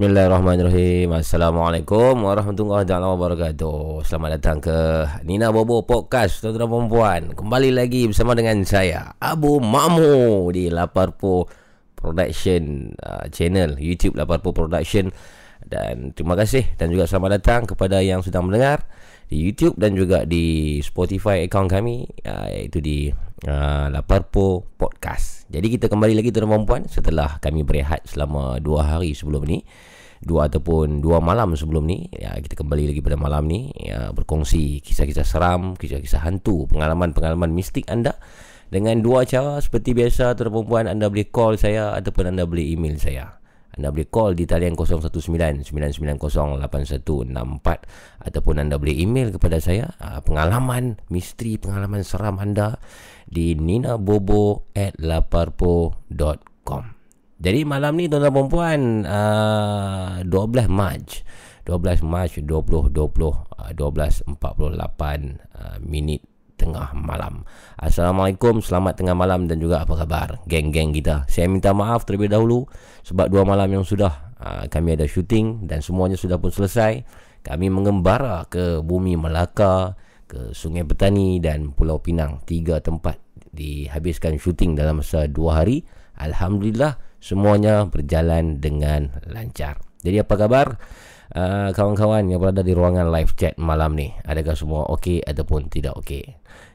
Bismillahirrahmanirrahim. Assalamualaikum warahmatullahi wabarakatuh. Selamat datang ke Nina Bobo Podcast Tuan-tuan dan puan Kembali lagi bersama dengan saya Abu Mamu Di Laparpo Production uh, Channel YouTube Laparpo Production. Dan terima kasih Dan juga selamat datang kepada yang sedang mendengar Di YouTube dan juga di Spotify account kami uh, Iaitu di uh, Laparpo Podcast jadi kita kembali lagi tuan-tuan puan setelah kami berehat selama dua hari sebelum ni. Dua ataupun dua malam sebelum ni. Ya, kita kembali lagi pada malam ni. Ya, berkongsi kisah-kisah seram, kisah-kisah hantu, pengalaman-pengalaman mistik anda. Dengan dua cara seperti biasa tuan-tuan puan anda boleh call saya ataupun anda boleh email saya. Anda boleh call di talian 019-990-8164 Ataupun anda boleh email kepada saya uh, Pengalaman, misteri, pengalaman seram anda Di ninabobo at laparpo.com Jadi malam ni tuan-tuan dan puan uh, 12 Mac 12 Mac 2020 uh, 12.48 uh, minit tengah malam. Assalamualaikum, selamat tengah malam dan juga apa khabar geng-geng kita. Saya minta maaf terlebih dahulu sebab dua malam yang sudah uh, kami ada syuting dan semuanya sudah pun selesai. Kami mengembara ke bumi Melaka, ke Sungai Petani dan Pulau Pinang. Tiga tempat dihabiskan syuting dalam masa dua hari. Alhamdulillah semuanya berjalan dengan lancar. Jadi apa khabar? Uh, kawan-kawan yang berada di ruangan live chat malam ni adakah semua okey ataupun tidak okey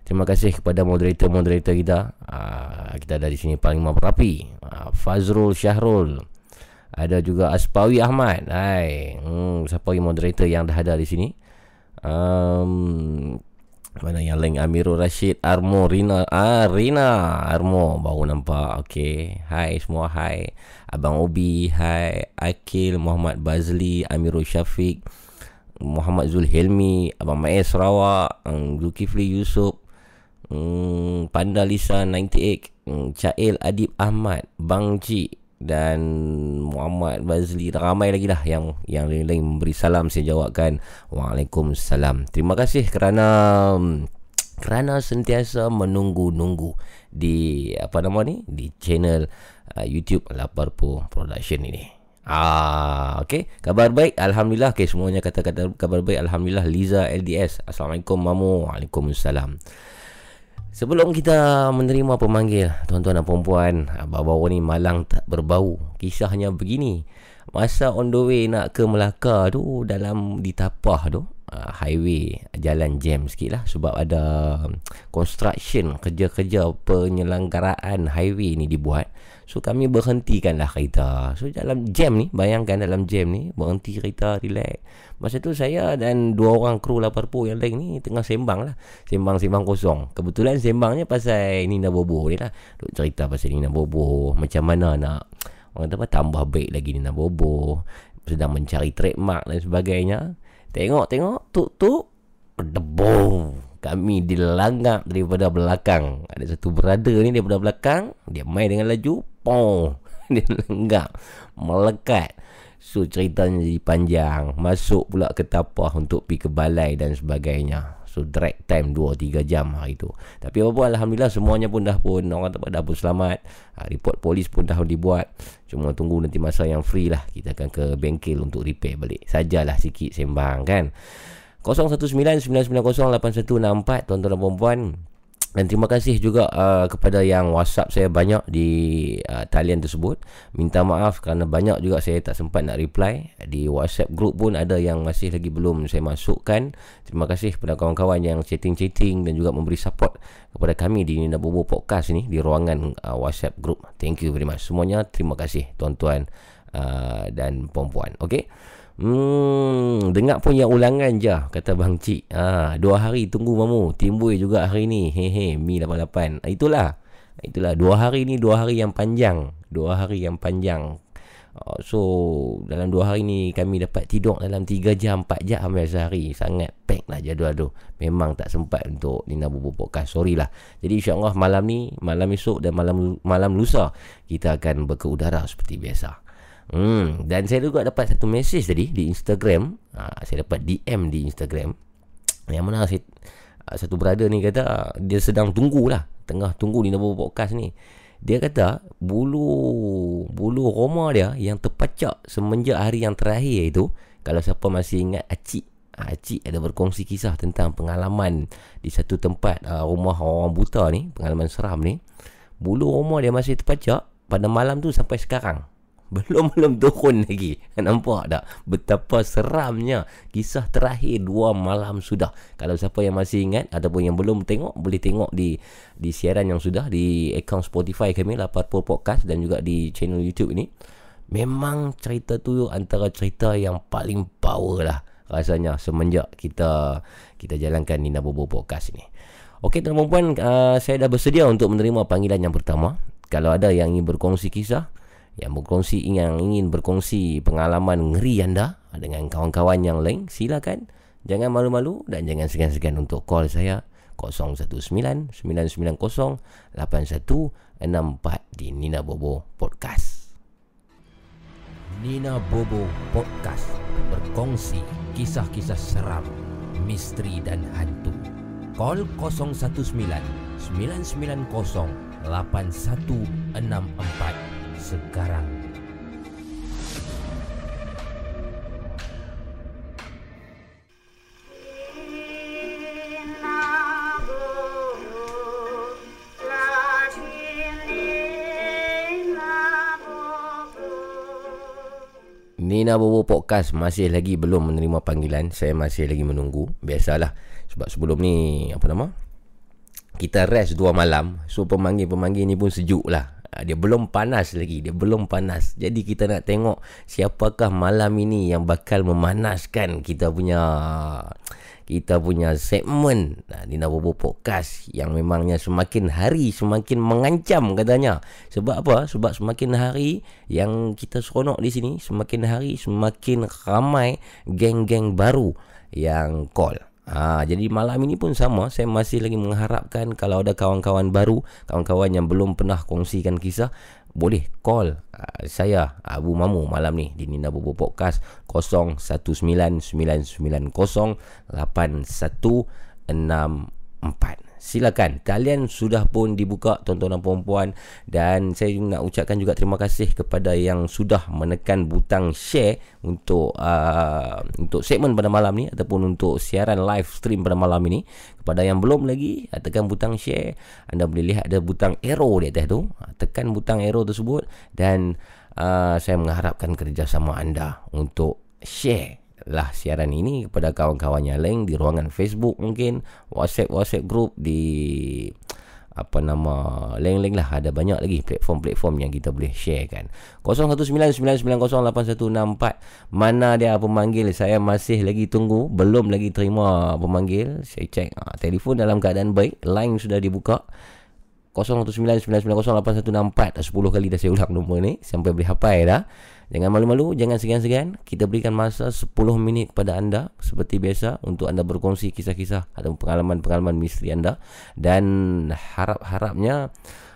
Terima kasih kepada moderator-moderator kita. Uh, kita ada di sini paling merapi. Uh, Fazrul Syahrul. Ada juga Aspawi Ahmad. Hai. Hmm, siapa yang moderator yang dah ada di sini? Um, mana yang lain? Amirul Rashid, Armo, Rina. Ah, Rina. Armo baru nampak. Okey. Hai semua. Hai. Abang Obi. Hai. Akil, Muhammad Bazli, Amirul Syafiq. Muhammad Zulhilmi, Abang Maiz Sarawak, um, Zulkifli Yusof, hmm, Panda Lisa 98 hmm, Cail Adib Ahmad Bang Cik dan Muhammad Bazli dan ramai lagi lah yang yang lain-lain memberi salam saya jawabkan Waalaikumsalam terima kasih kerana kerana sentiasa menunggu-nunggu di apa nama ni di channel uh, YouTube Laparpo Production ini Ah, okay. Kabar baik. Alhamdulillah. Okay, semuanya kata-kata kabar baik. Alhamdulillah. Liza LDS. Assalamualaikum, Mamu. Waalaikumsalam. Sebelum kita menerima pemanggil tuan-tuan dan puan-puan, baru-baru ni malang tak berbau. Kisahnya begini. Masa on the way nak ke Melaka tu dalam ditapah tu, uh, highway jalan jam sikit lah sebab ada construction kerja-kerja penyelenggaraan highway ni dibuat. So kami berhentikan lah kereta So dalam jam ni Bayangkan dalam jam ni Berhenti kereta Relax Masa tu saya dan Dua orang kru Laparpo yang lain ni Tengah sembang lah Sembang-sembang kosong Kebetulan sembangnya pasal Nina Bobo ni lah Duk cerita pasal Nina Bobo Macam mana nak Orang kata tambah baik lagi Nina Bobo Sedang mencari trademark dan sebagainya Tengok-tengok Tuk-tuk Debong kami dilangak daripada belakang. Ada satu brother ni daripada belakang. Dia main dengan laju. Pong. Dia lenggak. Melekat. So ceritanya jadi panjang. Masuk pula ke tapah untuk pergi ke balai dan sebagainya. So drag time 2-3 jam hari tu. Tapi apa pun Alhamdulillah semuanya pun dah pun. Orang tempat dah pun selamat. Ha, report polis pun dah dibuat. Cuma tunggu nanti masa yang free lah. Kita akan ke bengkel untuk repair balik. Sajalah sikit sembang kan. 0199908164 tuan-tuan dan puan-puan Dan terima kasih juga uh, kepada yang WhatsApp saya banyak di uh, talian tersebut. Minta maaf kerana banyak juga saya tak sempat nak reply. Di WhatsApp group pun ada yang masih lagi belum saya masukkan. Terima kasih kepada kawan-kawan yang chatting-chatting dan juga memberi support kepada kami di Nina Bobo Podcast ni di ruangan uh, WhatsApp group. Thank you very much. Semuanya terima kasih tuan-tuan uh, dan puan-puan. Okay. Hmm, dengar pun yang ulangan je kata bang cik. Ha, dua hari tunggu mamu. Timbul juga hari ni. Hehe, Mi 88. Ah, itulah. Itulah dua hari ni dua hari yang panjang. Dua hari yang panjang. Uh, so dalam dua hari ni kami dapat tidur dalam tiga jam, empat jam hampir sehari. Sangat pack lah jadual tu. Memang tak sempat untuk Nina Bubu Podcast. Sorry lah. Jadi insyaAllah malam ni, malam esok dan malam malam lusa kita akan berkeudara seperti biasa. Hmm, dan saya juga dapat satu message tadi di Instagram. Ha, saya dapat DM di Instagram. Yang mana saya, ah, satu brother ni kata dia sedang tunggu lah. Tengah tunggu di nama podcast ni. Dia kata bulu bulu roma dia yang terpacak semenjak hari yang terakhir itu. Kalau siapa masih ingat Acik. Ah, Acik ada berkongsi kisah tentang pengalaman di satu tempat rumah orang buta ni. Pengalaman seram ni. Bulu roma dia masih terpacak pada malam tu sampai sekarang. Belum belum turun lagi. Nampak tak? Betapa seramnya Kisah terakhir Dua malam sudah. Kalau siapa yang masih ingat Ataupun yang belum tengok Boleh tengok di Di siaran yang sudah Di akaun Spotify kami 80 Podcast Dan juga di channel YouTube ini. Memang cerita tu Antara cerita yang paling power lah Rasanya Semenjak kita Kita jalankan Nina Bobo Podcast ini. Okey tuan-tuan uh, Saya dah bersedia untuk menerima panggilan yang pertama. Kalau ada yang ingin berkongsi kisah yang berkongsi yang ingin berkongsi pengalaman ngeri anda dengan kawan-kawan yang lain silakan. Jangan malu-malu dan jangan segan-segan untuk call saya 019-990-8164 di Nina Bobo Podcast. Nina Bobo Podcast. Berkongsi kisah-kisah seram misteri dan hantu. Call 019 990 8164 sekarang. Nina Bobo Podcast masih lagi belum menerima panggilan. Saya masih lagi menunggu. Biasalah. Sebab sebelum ni Apa nama? Kita rest dua malam. So pemanggil-pemanggil ni pun sejuk lah Ah, dia belum panas lagi dia belum panas. Jadi kita nak tengok siapakah malam ini yang bakal memanaskan kita punya kita punya segmen. Di Nabobo Podcast yang memangnya semakin hari semakin mengancam katanya. Sebab apa? Sebab semakin hari yang kita seronok di sini semakin hari semakin ramai geng-geng baru yang call Ha, jadi malam ini pun sama. Saya masih lagi mengharapkan Kalau ada kawan-kawan baru Kawan-kawan yang belum pernah kongsikan kisah Boleh call uh, saya Abu Mamu malam ni Di Nina Bobo Podcast 0199908164 silakan. Talian sudah pun dibuka tuan-tuan dan puan-puan. Dan saya nak ucapkan juga terima kasih kepada yang sudah menekan butang share untuk uh, untuk segmen pada malam ni ataupun untuk siaran live stream pada malam ini. Kepada yang belum lagi uh, tekan butang share. Anda boleh lihat ada butang arrow di atas tu. Uh, tekan butang arrow tersebut. Dan uh, saya mengharapkan kerjasama anda untuk share lah siaran ini kepada kawan-kawan yang lain di ruangan Facebook mungkin WhatsApp WhatsApp group di apa nama lain-lain lah. Ada banyak lagi platform-platform yang kita boleh share kan. 0199908164 mana dia pemanggil? Saya masih lagi tunggu. Belum lagi terima pemanggil. Saya cek ha, telefon dalam keadaan baik. Line sudah dibuka. 0199908164 10 kali dah saya ulang nombor ni. Sampai boleh hafal dah Jangan malu-malu, jangan segan-segan. Kita berikan masa 10 minit kepada anda seperti biasa untuk anda berkongsi kisah-kisah atau pengalaman-pengalaman misteri anda dan harap-harapnya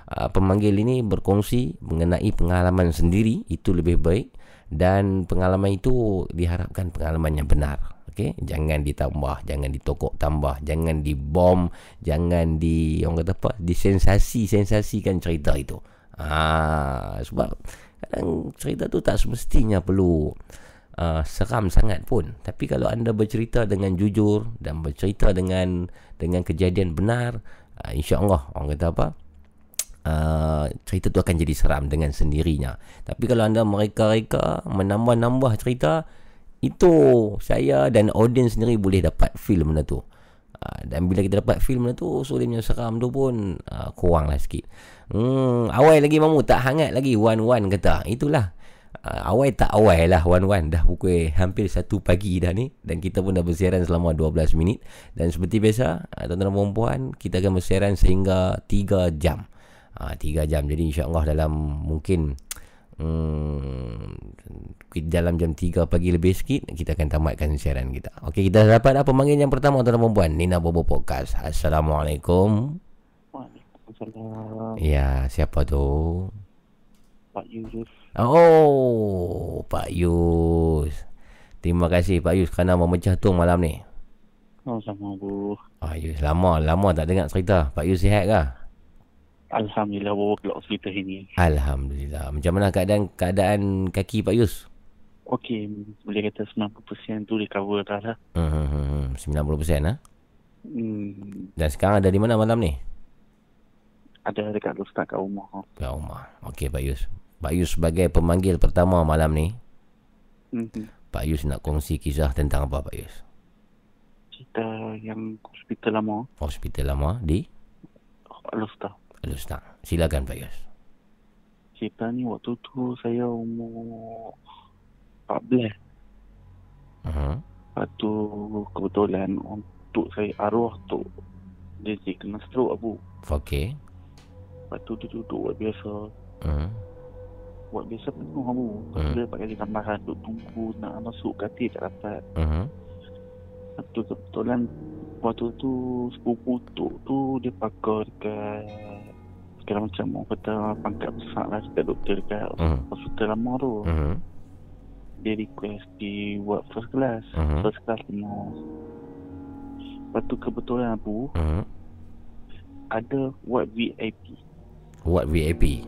uh, pemanggil ini berkongsi mengenai pengalaman sendiri itu lebih baik dan pengalaman itu diharapkan pengalaman yang benar. Okay? Jangan ditambah, jangan ditokok tambah, jangan dibom, jangan di orang kata apa, disensasi-sensasikan cerita itu. Ah, sebab Kadang cerita tu tak semestinya perlu uh, seram sangat pun. Tapi kalau anda bercerita dengan jujur dan bercerita dengan dengan kejadian benar, uh, InsyaAllah Orang kata apa? Uh, Cerita tu akan jadi seram Dengan sendirinya. Tapi kalau anda mereka-reka Menambah-nambah cerita Itu Saya dan audience sendiri Boleh dapat feel benda tu uh, Dan bila kita dapat feel benda tu So dia punya seram tu pun uh, Kurang lah sikit. Hmm, awal lagi mamu? Tak hangat lagi one-one kata. Itulah. Uh, awal tak awal lah wan-wan dah pukul hampir 1 pagi dah ni dan kita pun dah bersiaran selama 12 minit. Dan seperti biasa uh, tuan-tuan dan puan kita akan bersiaran sehingga 3 jam. Uh, 3 jam. Jadi insyaAllah dalam mungkin Hmm, dalam jam 3 pagi lebih sikit kita akan tamatkan siaran kita. Okey, kita dapat apa pemanggil yang pertama tuan-tuan dan puan. Nina Bobo Podcast. Assalamualaikum. Waalaikumsalam. Ya, siapa tu? Pak Yusuf. Oh, Pak Yus. Terima kasih Pak Yus kerana memecah tu malam ni. Oh, sama Bu. Ah, Yus lama lama tak dengar cerita. Pak Yus sihat ke? Alhamdulillah bawa keluar hospital ini. Alhamdulillah. Macam mana keadaan keadaan kaki Pak Yus? Okey, boleh kata 90% tu recover dah lah. Hmm, hmm, hmm, 90% ah. Hmm, Dan sekarang ada di mana malam ni? ada dekat ustaz kat rumah. Kat rumah. Okey Pak Yus. Pak Yus sebagai pemanggil pertama malam ni, Hmm, Pak Yus nak kongsi kisah tentang apa Pak Yus? cerita yang hospital lama. Hospital lama di Al-Ustaz. Alustang. Silakan Pak Yus. Cerita ni waktu tu saya umur 14. Uh-huh. Lepas tu kebetulan untuk saya arwah tu dia dia kena stroke abu. Okey. Lepas tu dia duduk buat biasa. Uh-huh. Buat biasa penuh abu. Lepas tu dia pakai tambahan duduk tunggu nak masuk katil tak dapat. Uh-huh. Lepas tu kebetulan waktu tu sepupu tu tu dia pakar dekat segala macam orang kata pangkat besar lah dekat doktor dekat Uh-huh. hospital lama tu. Uh-huh. Dia request di buat first class. Uh-huh. First class semua. Lepas tu kebetulan aku Uh-huh. ada buat VIP. What VIP?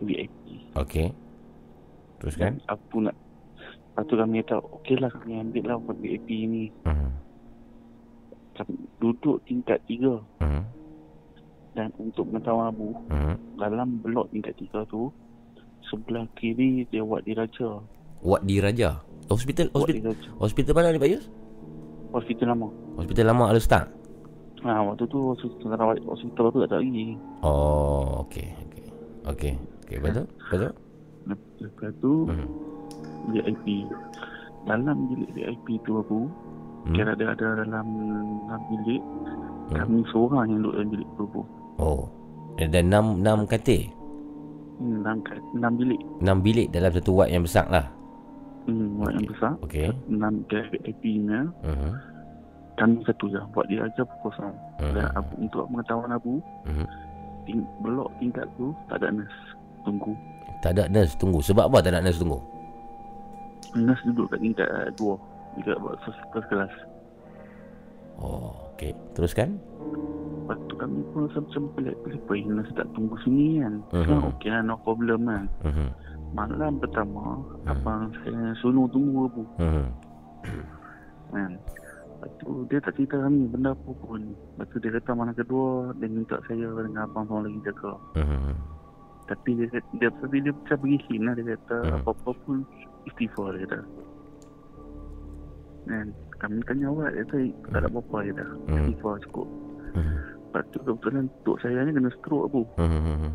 VIP. Okey. Teruskan. Dan aku nak Lepas tu kami kata okey lah kami ambil lah buat VIP ni. Uh-huh. Kami duduk tingkat tiga. Uh-huh. Dan untuk pengetahuan Abu, Uh-huh. dalam blok tingkat tiga tu, sebelah kiri dia buat diraja. Wat di Raja. Hospital hospital diraja. hospital mana ni Pak Yus? Hospital lama. Hospital lama Alustang. Ha, waktu tu hospital rawat hospital tu tak lagi. Oh, okey, okey. Okey. Okey, betul? Betul? Lep- Lepas tu, Hmm. VIP. Dalam bilik VIP tu aku, Hmm. kira ada ada dalam dalam bilik, Hmm. kami seorang yang duduk dalam bilik tu aku. Oh. Ada enam enam katil. Hmm, dalam, enam bilik. Enam bilik dalam satu ward yang besar lah. Hmm, okay. yang besar. Okey. Enam nya Uh-huh. kami satu je. Buat dia aja kosong. Mhm. Dan aku, untuk pengetahuan aku, Uh-huh. ting, blok tingkat tu tak ada nurse. Tunggu. Tak ada nurse tunggu. Sebab apa tak ada nurse tunggu? Nurse duduk kat tingkat uh, dua. Dekat buat first, class. Oh, okey. Teruskan. Lepas tu kami pun rasa macam pelik-pelik. Nurse tak tunggu sini kan? So, okey lah, no problem kan. Uh-huh. Malam pertama, Mhm. abang saya suruh tunggu aku. Uh-huh. Kan. Lepas tu dia tak cerita kami benda apa pun. Lepas tu dia kata malam kedua, dia minta saya dengan abang seorang lagi jaga. Uh-huh. Tapi dia kata, dia, tapi dia macam bagi hint lah. Dia kata Hmm. apa-apa pun istighfar dia kata. Kan. Kami tanya awak, dia kata tak ada apa-apa dia kata. Hmm. Istighfar cukup. Uh-huh. Lepas tu kebetulan tok saya ni kena stroke aku. Uh-huh.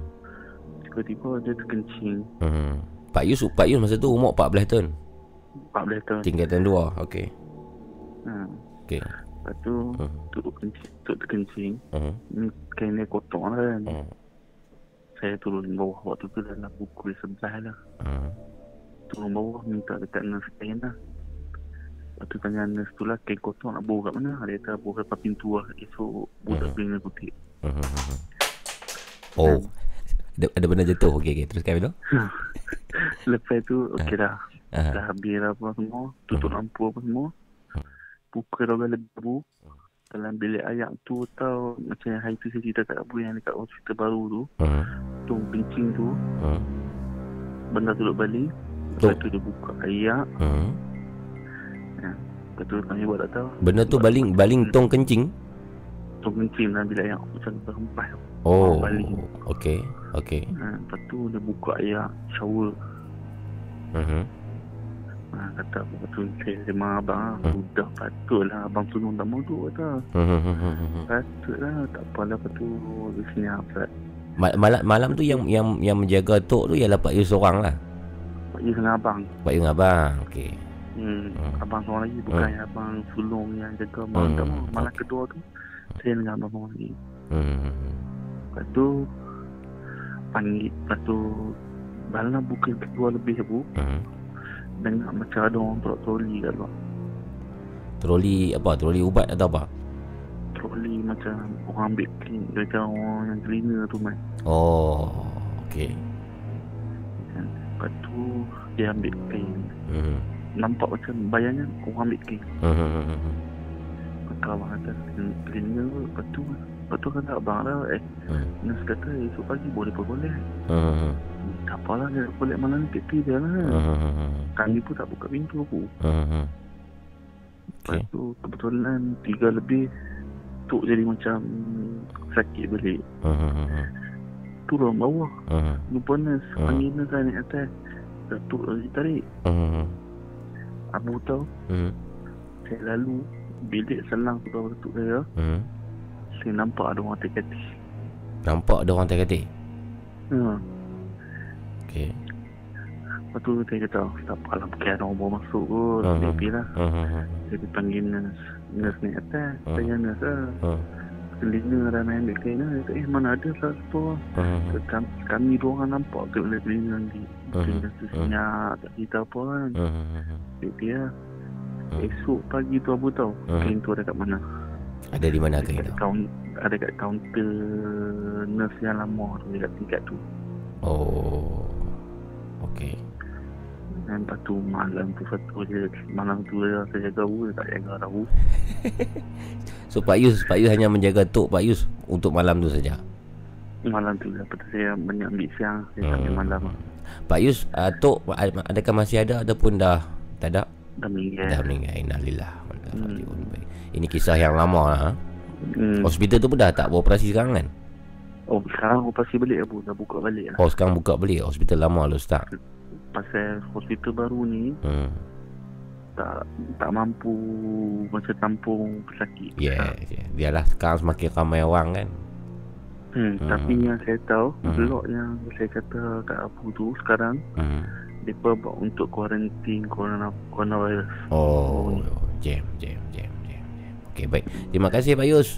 Tiba-tiba dia terkencing. Uh-huh. Pak Yus, Pak Yus masa tu umur 14 tahun. 14 tahun. Tingkatan 2. Okey. Ha. Okey. Lepas tu, tok kencing, tok terkencing. Uh-huh. Ni kain dia kotor lah kan. Uh-huh. Saya turun bawah waktu tu dalam pukul 11 lah. Uh-huh. Turun bawah minta dekat nurse kain lah. Lepas tu tanya nurse tu lah kain kotor nak bawa kat mana. Dia kata bawa depan pintu lah. Esok budak Mhm. boleh kena kutip. Uh-huh. Oh. Ada, ada benda jatuh. Okey, okey. Teruskan dulu. Lepas tu okey dah. Uh-huh. Dah habis lah apa semua. Tutup Mhm. lampu apa semua. Pukul 12 lebih bu. Dalam bilik ayak tu tau macam yang hari tu saya cerita kat Abu yang dekat hospital baru tu. Uh-huh. Tu kencing tu. Uh-huh. Benda tu duduk balik. Lepas tu dia buka ayak. Uh-huh. Lepas tu kami buat tak tahu. Benda tu baling baling tong kencing. tong kencing dalam bilik air macam terhempas. Oh. Balik. Okey. Okey. Ha, lepas tu dia buka air shower. Mhm. Ha, kata apa tu saya terima abang lah. Hmm. Sudah patutlah abang tolong tak mau tu kata. Mhm, mhm, mhm. Patutlah tak apalah lepas tu dia senyap Ustaz. Ma- malam malam tu yang yang yang menjaga tok tu ialah Pak Yus seorang lah. Pak Yus dengan abang. Pak Yus dengan abang. Okey. Hmm. Hmm. Abang seorang lagi bukan yang abang sulung yang jaga malam Hmm. Malam okey. kedua tu saya dengan abang seorang lagi. Mhm. Lepas tu panggil lepas tu malam bukan kedua lebih bu Mhm. dengar macam ada orang tolak troli kat luar. Troli apa? Troli ubat atau apa? Troli macam orang ambil clean macam orang yang cleaner tu man. Oh. Okey. Kan. Lepas tu dia ambil clean. Mhm. Nampak macam bayangkan orang ambil clean. Maka abang kata cleaner tu. Lepas tu Lepas tu kata abang lah eh Hmm. nurse kata esok pagi boleh pergolek. Mhm. Tak apalah dia boleh malam ni peti dia lah. Mhm. Kami pun tak buka pintu aku. Mhm. Lepas tu kebetulan tiga lebih Tok jadi macam sakit balik Mhm. Turun bawah Mhm. Jumpa nurse Hmm. Panggil nurse lah naik atas Datuk lagi tarik Mhm. Abu tahu Mhm. Saya lalu Bilik selang tu tahu datuk saya Mhm. Saya nampak ada orang terkati Nampak ada orang terkatik. ha. Okey. Lepas tu saya kata Tak apalah mungkin ada orang bawa masuk kot Hmm. Saya pergi lah Mhm. Saya pergi panggil nurse Nurse naik atas Hmm. Saya nurse lah Mhm. Cleaner dah main ambil cleaner Dia kata eh mana ada lah tu Mhm. kami, kami dua orang nampak ke oleh cleaner nanti Hmm. Cleaner tu senyap Tak cerita apa kan Mhm. Dia Hmm. Esok pagi tu Abu tahu Hmm. Kain tu ada kat mana Ada di mana Ada kain kat tu? kaun, Ada kat kaunter Nurse yang lama tu Dekat tingkat tu Oh. Okey. Dan lepas tu malam tu Satu je Malam tu dia Saya jaga Dia tak jaga tahu So Pak Yus, Pak Yus hanya menjaga tok Pak Yus untuk malam tu saja. Malam tu Lepas tu saya banyak ambil siang Saya tak ambil malam Pak Yus, uh, tok adakah masih ada ataupun dah tak ada? Dah meninggal Dah meninggal. Innalillah. Hmm. Ini kisah yang lama lah. Ha? hmm. Hospital tu pun dah tak beroperasi sekarang kan? Oh sekarang pasti balik Abu Dah buka balik lah Oh sekarang buka balik hospital lama lu start. Pasal hospital baru ni Hmm. tak tak mampu macam tampung pesakit. Yeah, yeah. Biarlah sekarang semakin ramai orang kan. Hmm, Hmm. Tapi yang saya tahu, Hmm. blok yang saya kata kat Abu tu sekarang, Hmm. mereka buat untuk kuarantin corona coronavirus. Oh, jam, jam, jam. Okey, baik. Terima kasih Pak Yus.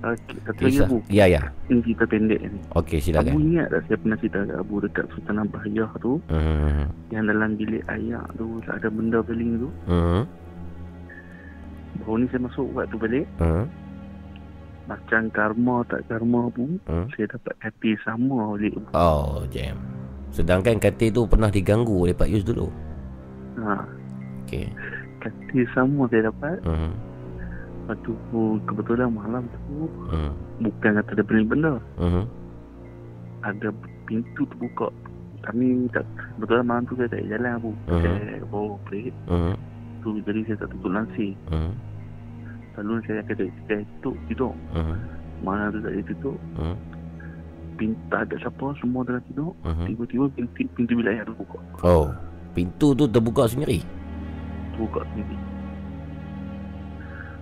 Okey, satu lagi Kisah. Abu, Ya, ya. ini cerita pendek ni. Okey, Abu silakan. ingat tak saya pernah cerita kat Abu dekat Sultan Abahiyah tu, Hmm. yang dalam bilik ayak tu ada benda beling tu. Hmm. Baru ni saya masuk buat tu balik, Hmm. macam karma tak karma pun, Hmm. saya dapat hati sama balik. Oh, jam. Sedangkan katil tu pernah diganggu oleh Pak Yus dulu. Ha, Okey. hati sama saya dapat. Hmm. Lepas tu kebetulan malam tu Hmm. bukan kata ada beli benda. Hmm. Ada pintu terbuka. Kami tak kebetulan malam tu saya tak jalan Abu. Mhm. Saya bawa break Hmm. tu jadi saya tak tutup langsir. Hmm. Selalu saya jadi saya tutup tidur. Hmm. Malam tu tak tutup. Hmm. Pintu tak ada siapa semua dalam tidur. Hmm. Tiba-tiba pintu, pintu bilik air tu buka. Oh, pintu tu terbuka sendiri. Terbuka sendiri.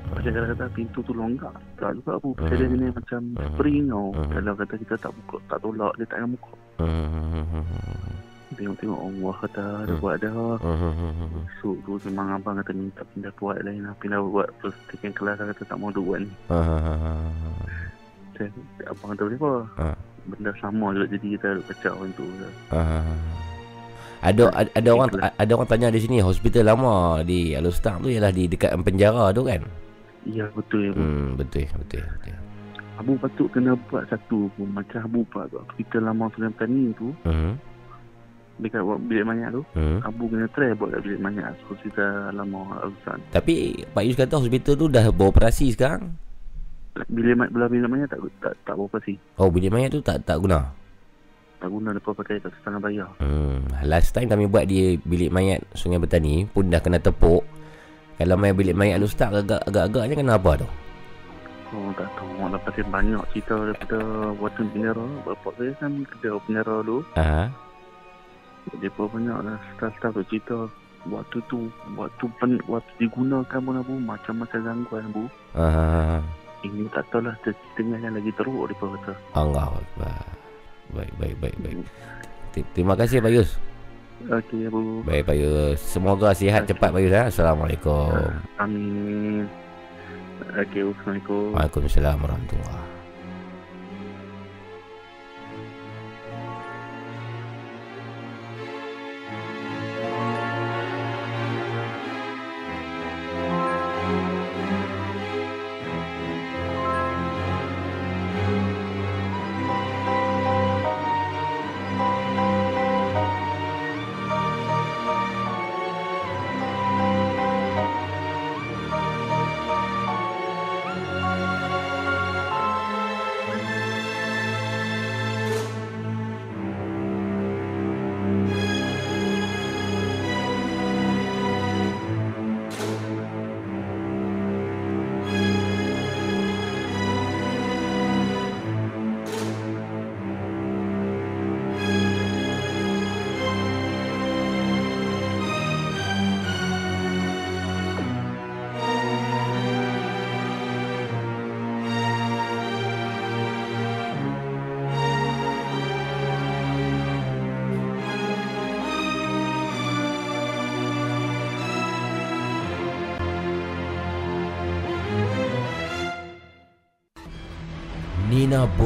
Macam kata-kata pintu tu longgar. Tak juga. Mhm. Saya ada jenis macam Mhm. spring tau. Mhm. Kalau kata kita tak buka, tak tolak, dia tak akan buka. Hmm. Tengok-tengok Allah kata ada Hmm. buat dah. Hmm. So tu memang abang kata minta pindah buat lain lah. Pindah buat first second class lah kata tak mau duk buat ni. Hmm. Saya, abang kata boleh apa? Ha. Benda sama juga jadi kita duk kacau macam tu. Ah. Ada ada, ada orang ada orang tanya di sini hospital lama di Alostar tu ialah di dekat penjara tu kan? Ya betul ya. Hmm. Betul betul betul. Abu patut kena buat satu pun. Macam Abu buat hospital lama Sudan Petani tu. Hmm. Dekat buat bilik mayat tu. Hmm. Abu kena try buat kat bilik mayat hospital lama Al-Husan. Tapi Pak Yus kata hospital tu dah beroperasi sekarang. Bilik mayat belah bilik mayat tak tak tak beroperasi. Oh bilik mayat tu tak tak guna. Tak guna lepas pakai kat setengah bayar. Hmm. Last time kami buat di bilik mayat Sungai Betani pun dah kena tepuk. Kalau main bilik mayat Alostar agak agak-agaknya kena apa tu? Oh tak tahu Mak dapat banyak cerita daripada Waktu penjara Bapak saya kan kerja penjara dulu Ah, Dia pun banyak lah Staff-staff tu cerita Waktu tu Waktu pen, waktu digunakan pun apa Macam-macam gangguan bu ah, Ini tak tahu lah Tengah yang lagi teruk Dia pun kata Allah Akbar. Baik, baik, baik, baik. Terima kasih Pak Yus. Okey bu Baik Pak Yus. Semoga sihat cepat Pak Yus. Ha? Assalamualaikum. Amin Okey Assalamualaikum Waalaikumsalam warahmatullahi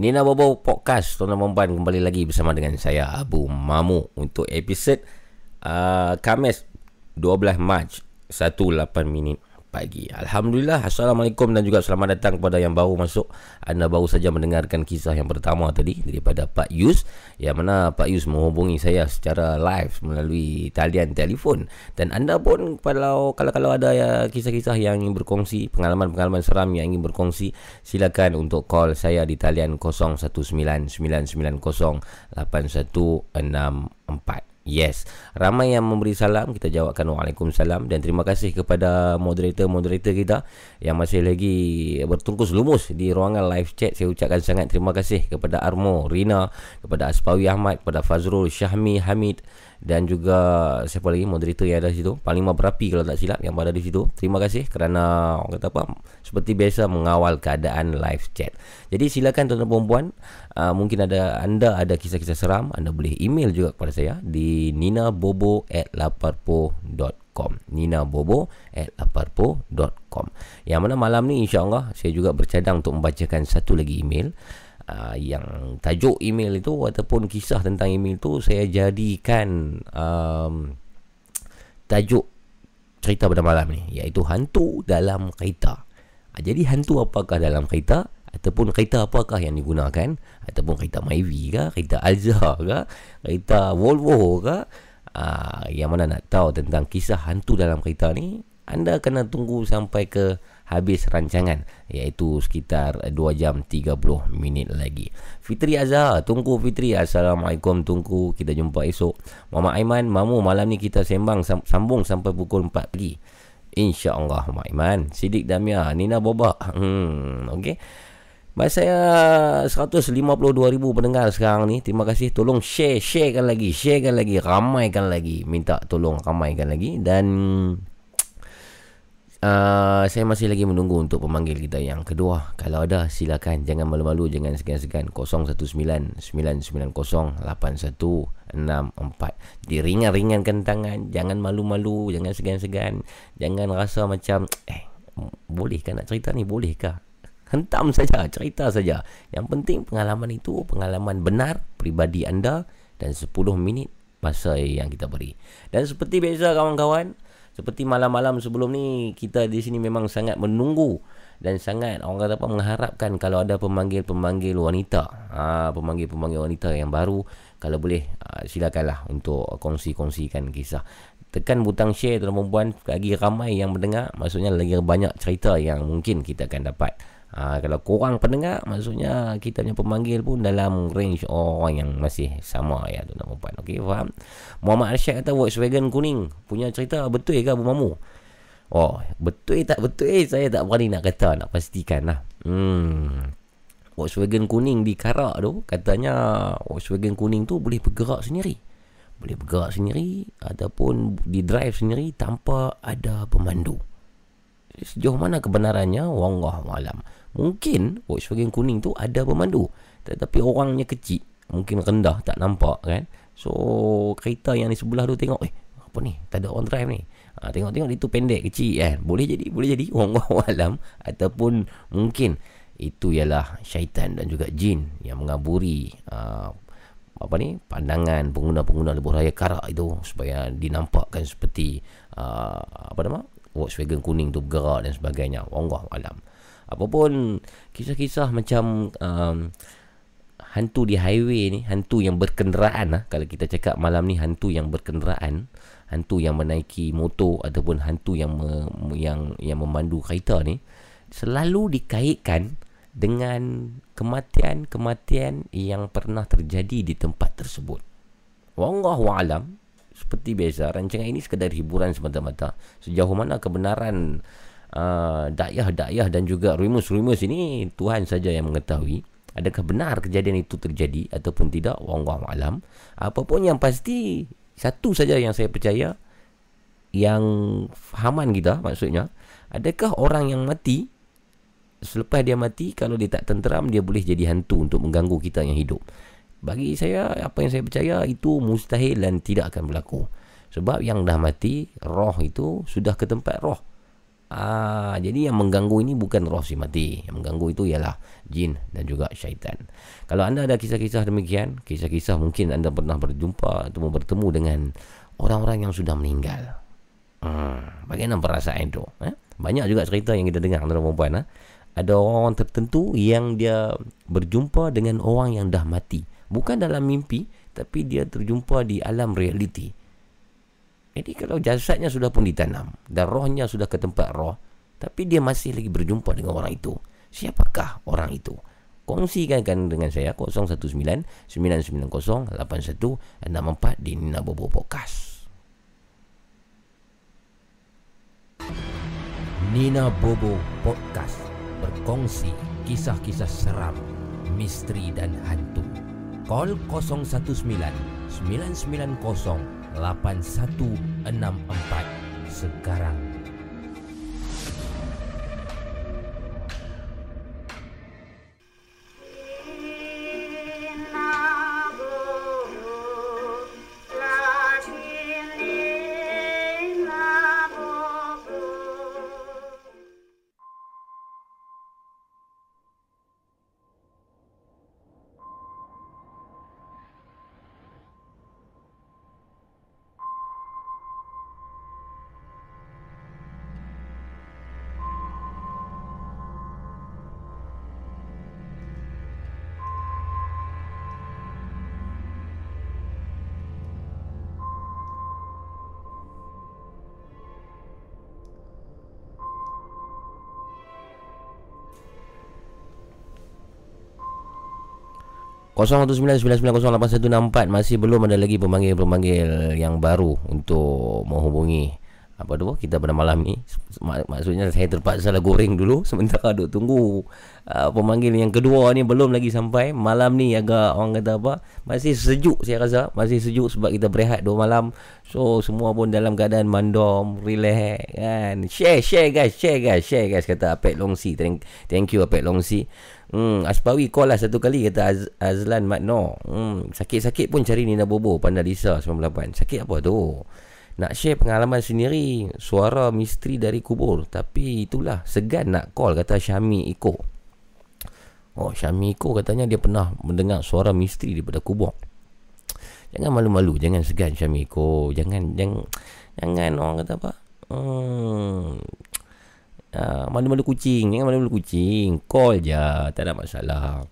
Nina Bobo Podcast Tuan-tuan puan kembali lagi bersama dengan saya Abu Mamu untuk episod uh, Kamis 12 Mac 18 minit pagi. Alhamdulillah. Assalamualaikum dan juga selamat datang kepada yang baru masuk. Anda baru saja mendengarkan kisah yang pertama tadi daripada Pak Yus yang mana Pak Yus menghubungi saya secara live melalui talian telefon dan anda pun kalau kalau kalau ada ya, kisah-kisah yang ingin berkongsi, pengalaman-pengalaman seram yang ingin berkongsi, silakan untuk call saya di talian 0199908164. Yes, ramai yang memberi salam, kita jawabkan waalaikumsalam dan terima kasih kepada moderator-moderator kita yang masih lagi bertungkus lumus di ruangan live chat. Saya ucapkan sangat terima kasih kepada Armo, Rina, kepada Aspawi Ahmad, kepada Fazrul, Syahmi, Hamid dan juga siapa lagi? Moderator yang ada di situ. Panglima Berapi kalau tak silap yang berada di situ. Terima kasih kerana orang kata apa? Seperti biasa mengawal keadaan live chat. Jadi silakan tuan-tuan dan puan uh, mungkin ada anda ada kisah-kisah seram anda boleh email juga kepada saya di ninabobo@laparpo.com ninabobo at laparpo.com yang mana malam ni insyaAllah saya juga bercadang untuk membacakan satu lagi email uh, yang tajuk email itu ataupun kisah tentang email itu saya jadikan um, tajuk cerita pada malam ni iaitu hantu dalam kereta. Uh, jadi hantu apakah dalam kereta ataupun kereta apakah yang digunakan? Ataupun kereta Myvi ke, kereta Alza ke, kereta Volvo ke uh, yang mana nak tahu tentang kisah hantu dalam kereta ni anda kena tunggu sampai ke habis rancangan iaitu sekitar 2 jam 30 minit lagi. Fitri Azhar, tunggu Fitri. Assalamualaikum, tunggu. Kita jumpa esok. Mama Aiman, mamu malam ni kita sembang sambung sampai pukul 4 pagi. InsyaAllah Mama Aiman. Sidik Damia, Nina Boba. Hmm, okey. Baik saya 152,000 pendengar sekarang ni. Terima kasih. Tolong share, sharekan lagi. Sharekan lagi. Ramaikan lagi. Minta tolong ramaikan lagi. Dan Uh, saya masih lagi menunggu untuk pemanggil kita yang kedua. Kalau ada silakan jangan malu-malu jangan segan-segan 0199908164. Diringan-ringankan tangan, jangan malu-malu, jangan segan-segan, jangan rasa macam eh bolehkah nak cerita ni bolehkah? Hentam saja, cerita saja. Yang penting pengalaman itu pengalaman benar pribadi anda dan 10 minit masa yang kita beri. Dan seperti biasa kawan-kawan, Seperti malam-malam sebelum ni kita di sini memang sangat menunggu dan sangat orang kata apa mengharapkan kalau ada pemanggil-pemanggil wanita. Ha, pemanggil-pemanggil wanita yang baru kalau boleh ha, silakanlah untuk kongsi-kongsikan kisah. Tekan butang share tuan perempuan lagi ramai yang mendengar maksudnya lagi banyak cerita yang mungkin kita akan dapat. Ha, kalau kurang pendengar maksudnya kita punya pemanggil pun dalam range orang yang masih sama ya tu nama puan. Okey faham? Muhammad Arsyad kata Volkswagen kuning punya cerita betul ke Abu Mamu? Oh, betul tak betul saya tak berani nak kata nak pastikan lah. Hmm. Volkswagen kuning di Karak tu katanya Volkswagen kuning tu boleh bergerak sendiri. Boleh bergerak sendiri ataupun di drive sendiri tanpa ada pemandu. Sejauh mana kebenarannya? Wallahu alam. Mungkin Volkswagen kuning tu ada pemandu. Tetapi orangnya kecil. Mungkin rendah tak nampak kan? So kereta yang di sebelah tu tengok Eh apa ni? Tak ada orang drive ni. Ha, Tengok-tengok dia tu pendek kecil kan? Boleh jadi boleh jadi. Orang alam Ataupun mungkin itu ialah syaitan dan juga jin yang mengaburi uh, apa ni? Pandangan pengguna-pengguna lebuh raya karak itu supaya dinampakkan seperti uh, apa nama? Volkswagen kuning tu bergerak dan sebagainya. Allah alam apapun kisah-kisah macam um, hantu di highway ni hantu yang berkenderaan lah kalau kita cakap malam ni hantu yang berkenderaan hantu yang menaiki motor ataupun hantu yang me, yang yang memandu kereta ni selalu dikaitkan dengan kematian-kematian yang pernah terjadi di tempat tersebut. Wallahu alam seperti biasa rancangan ini sekadar hiburan semata-mata. Sejauh mana kebenaran uh, dakyah-dakyah dan juga rumus-rumus ini Tuhan saja yang mengetahui. Adakah benar kejadian itu terjadi ataupun tidak? Wallahu alam. Apapun yang pasti satu saja yang saya percaya yang fahaman kita maksudnya adakah orang yang mati selepas dia mati kalau dia tak tenteram dia boleh jadi hantu untuk mengganggu kita yang hidup? Bagi saya apa yang saya percaya itu mustahil dan tidak akan berlaku. Sebab yang dah mati roh itu sudah ke tempat roh Ah, jadi yang mengganggu ini bukan roh si mati. Yang mengganggu itu ialah jin dan juga syaitan. Kalau anda ada kisah-kisah demikian, kisah-kisah mungkin anda pernah berjumpa atau bertemu dengan orang-orang yang sudah meninggal. Hmm, bagaimana perasaan itu? Eh? Banyak juga cerita yang kita dengar tuan perempuan. Eh? Ada orang tertentu yang dia berjumpa dengan orang yang dah mati. Bukan dalam mimpi, tapi dia terjumpa di alam realiti. Jadi kalau jasadnya sudah pun ditanam dan rohnya sudah ke tempat roh, tapi dia masih lagi berjumpa dengan orang itu. Siapakah orang itu? Kongsikan kan dengan saya 019 990 8164 di Nina Bobo Podcast. Nina Bobo Podcast berkongsi kisah-kisah seram, misteri dan hantu. Call 019 990 8164 sekarang. Masih belum ada lagi pemanggil-pemanggil yang baru untuk menghubungi apa tu kita pada malam ni. Mak, maksudnya saya terpaksa lah goreng dulu sementara duk tunggu uh, pemanggil yang kedua ni belum lagi sampai. Malam ni agak orang kata apa masih sejuk saya rasa masih sejuk sebab kita berehat dua malam. So semua pun dalam keadaan mandom relax kan. Share share guys share guys share guys kata Apek Longsi. Thank, thank you Apek Longsi Hmm, Aspawi call lah satu kali kata Az- Azlan Matno. Hmm, sakit-sakit pun cari Nina Bobo Panda Lisa 98. Sakit apa tu? Nak share pengalaman sendiri Suara misteri dari kubur Tapi itulah Segan nak call Kata Syami Iko Oh Syami Iko katanya Dia pernah mendengar Suara misteri daripada kubur Jangan malu-malu Jangan segan Syami Iko Jangan Jangan Jangan orang kata apa Hmm. Ah, malu-malu kucing. Jangan malu-malu kucing. Call je. Tak ada masalah.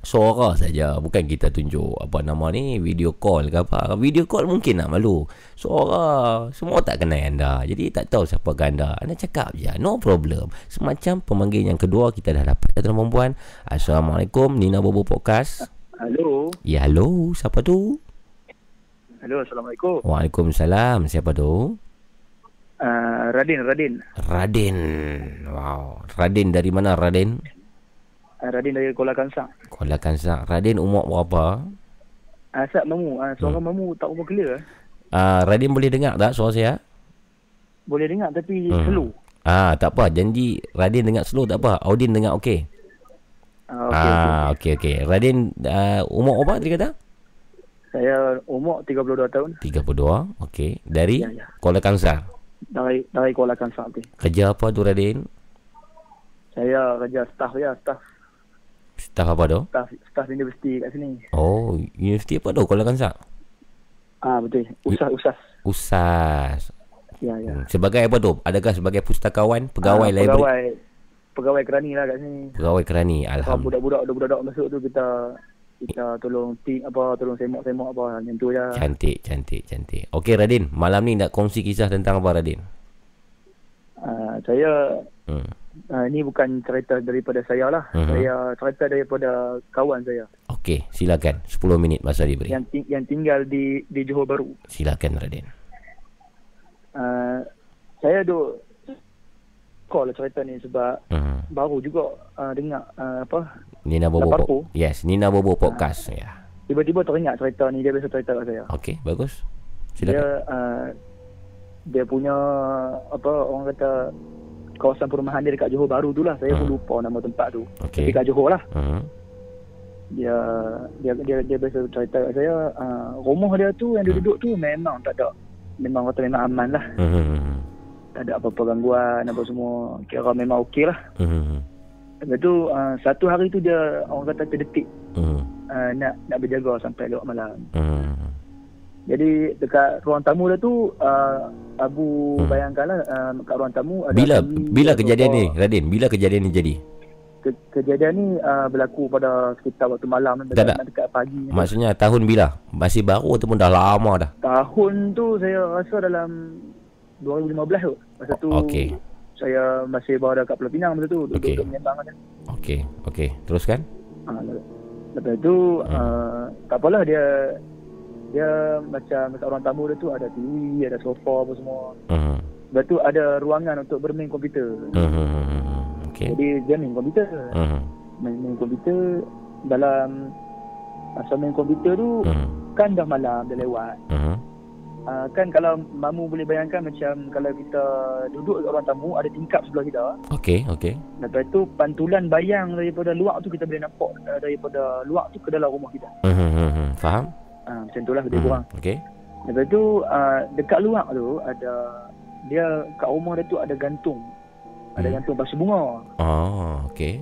Suara saja. Bukan kita tunjuk apa nama ni. Video call ke apa. Video call mungkin nak malu. Suara. Semua tak kenal anda. Jadi tak tahu siapa anda. Anda cakap je. No problem. Semacam pemanggil yang kedua. Kita dah dapat tuan perempuan. Assalamualaikum. Nina Bobo Podcast. Halo. Ya, halo. Siapa tu? Halo, Assalamualaikum. Waalaikumsalam. Siapa tu? Uh, Radin, Radin. Radin. Wow. Radin dari mana Radin? Uh, Radin dari Kuala Kansang. Kuala Kansang. Radin umur berapa? Asap mamu. Uh, suara hmm. mamu tak apa clear. Uh, Radin boleh dengar tak suara saya? Boleh dengar tapi hmm. slow. Ah, tak apa. Janji Radin dengar slow tak apa. Audin dengar okey. Uh, okay, ah, okey okey. Okay. Radin uh, umur berapa tadi kata? Saya umur 32 tahun. 32. Okey. Dari ya, ya. Kuala Kangsar. Dari dari Kuala Kangsar tu. Kerja apa tu Radin? Saya kerja staff ya, staff Staff apa tu? Staff, staff universiti kat sini. Oh, universiti apa tu? Kuala Kangsar? Ah, betul. Usas, usas. Usas. Ya, ya. Hmm. Sebagai apa tu? Adakah sebagai pustakawan, pegawai ah, library? Pegawai. Pegawai kerani lah kat sini. Pegawai kerani. Alhamdulillah. Budak-budak, budak-budak masuk tu kita kita tolong ti apa tolong semok-semok apa macam tu je. Cantik, cantik, cantik. Okey Radin, malam ni nak kongsi kisah tentang apa Radin? Uh, saya hmm. Uh, ini bukan cerita daripada saya lah. Uh-huh. Saya cerita daripada kawan saya. Okey, silakan. 10 minit masa diberi. Yang ting- yang tinggal di di Johor Bahru. Silakan Radin. Uh, saya duk call cerita ni sebab uh-huh. baru juga uh, dengar uh, apa? Nina Bobo. Po- yes, Nina Bobo podcast uh, ya. Tiba-tiba teringat cerita ni dia biasa cerita kat saya. Okey, bagus. Silakan. Dia uh, dia punya apa orang kata kawasan perumahan dia dekat Johor Baru tu lah. Saya hmm. pun lupa nama tempat tu. Okay. Dekat Johor lah. Hmm. Dia, dia dia dia biasa cerita kat saya, uh, rumah dia tu yang dia hmm. duduk tu memang tak ada. Memang kata memang aman lah. Hmm. Tak ada apa-apa gangguan, apa semua. Kira memang okey lah. Hmm. Lepas tu, uh, satu hari tu dia orang kata terdetik. Hmm. Uh, nak nak berjaga sampai lewat malam. Hmm. Jadi dekat ruang tamu dia tu uh, Abu hmm. bayangkanlah uh, kat ruang tamu ada Bila bila kejadian ni Radin? Bila kejadian ni jadi? Ke, kejadian ni uh, berlaku pada sekitar waktu malam dekat, tak, dekat pagi. Maksudnya tu. tahun bila? Masih baru ataupun dah lama dah? Tahun tu saya rasa dalam 2015 tu. Masa tu okay. Saya masih bawa dekat Pulau Pinang masa tu. Okey. Okey, okey. Teruskan? Uh, lepas tu hmm. uh, tak apalah dia dia macam macam orang tamu dia tu ada TV, ada sofa apa semua. Uh-huh. Lepas tu ada ruangan untuk bermain komputer. Uh-huh. Okay. Jadi dia main komputer. Uh-huh. Main, main komputer dalam masa main komputer tu uh-huh. kan dah malam dah lewat. Uh-huh. Uh, kan kalau mamu boleh bayangkan macam kalau kita duduk kat ruang tamu ada tingkap sebelah kita. Okey, okey. Lepas tu pantulan bayang daripada luar tu kita boleh nampak uh, daripada luar tu ke dalam rumah kita. Uh-huh. Faham? Ha, macam tu lah lebih hmm. kurang. Okay. Lepas tu uh, dekat luar tu ada dia kat rumah dia tu ada gantung. Ada hmm. gantung pasu bunga. Oh, okey.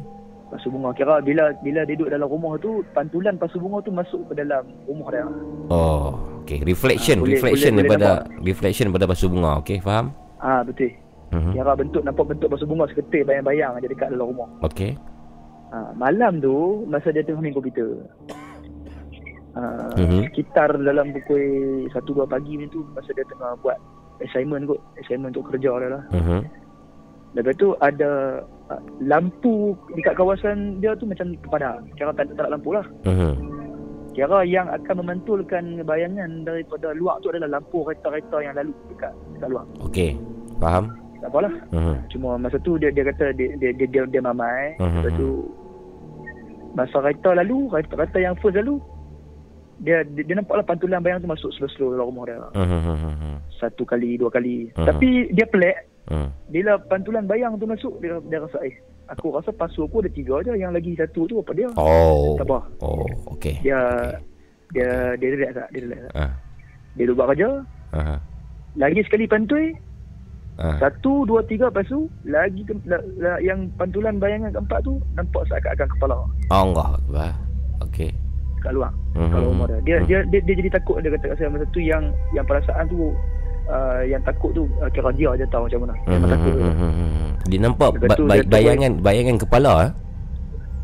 Pasu bunga kira bila bila dia duduk dalam rumah tu pantulan pasu bunga tu masuk ke dalam rumah dia. Oh, okey. Reflection, ha, boleh, reflection boleh, daripada boleh reflection daripada pasu bunga. Okey, faham? Ah, ha, betul. Uh-huh. Kira bentuk nampak bentuk pasu bunga seketul bayang-bayang ada dekat dalam rumah. Okey. Ha, malam tu masa dia tengah main komputer uh-huh. sekitar dalam pukul 1-2 pagi ni tu masa dia tengah buat assignment kot assignment untuk kerja dia lah uh-huh. lepas tu ada lampu dekat kawasan dia tu macam kepada kira tak, tak ada lampu lah uh-huh. kira yang akan memantulkan bayangan daripada luar tu adalah lampu kereta-kereta yang lalu dekat, dekat luar Okey, faham tak apalah uh-huh. cuma masa tu dia dia kata dia dia dia, dia, dia mamai uh-huh. lepas tu masa kereta lalu kereta yang first lalu dia, dia dia nampaklah pantulan bayang tu masuk slow-slow dalam rumah dia. Uh-huh. Satu kali, dua kali. Uh-huh. Tapi dia pelik. Uh-huh. Bila pantulan bayang tu masuk dia dia rasa eh aku rasa pasu aku ada tiga aja yang lagi satu tu apa dia? Oh. Tak apa. Oh, okey. Dia okay. dia dia relax tak? Dia relax. Uh. Dia duduk kerja. Uh-huh. Lagi sekali pantui. Uh. Satu, dua, tiga pasu. Lagi ke, la, la, yang pantulan bayangan keempat tu nampak seakan-akan kepala. Allah Akbar. Okey kat luar uh-huh. kalau rumah dia. Dia, uh-huh. dia dia dia jadi takut dia kata saya masa tu yang yang perasaan tu uh, yang takut tu uh, kira dia je tahu macam mana. Hmm, Memang takut. hmm, tu. hmm, hmm, hmm. Dia nampak ba- tu ba- dia tu bayangan bayangan kepala eh?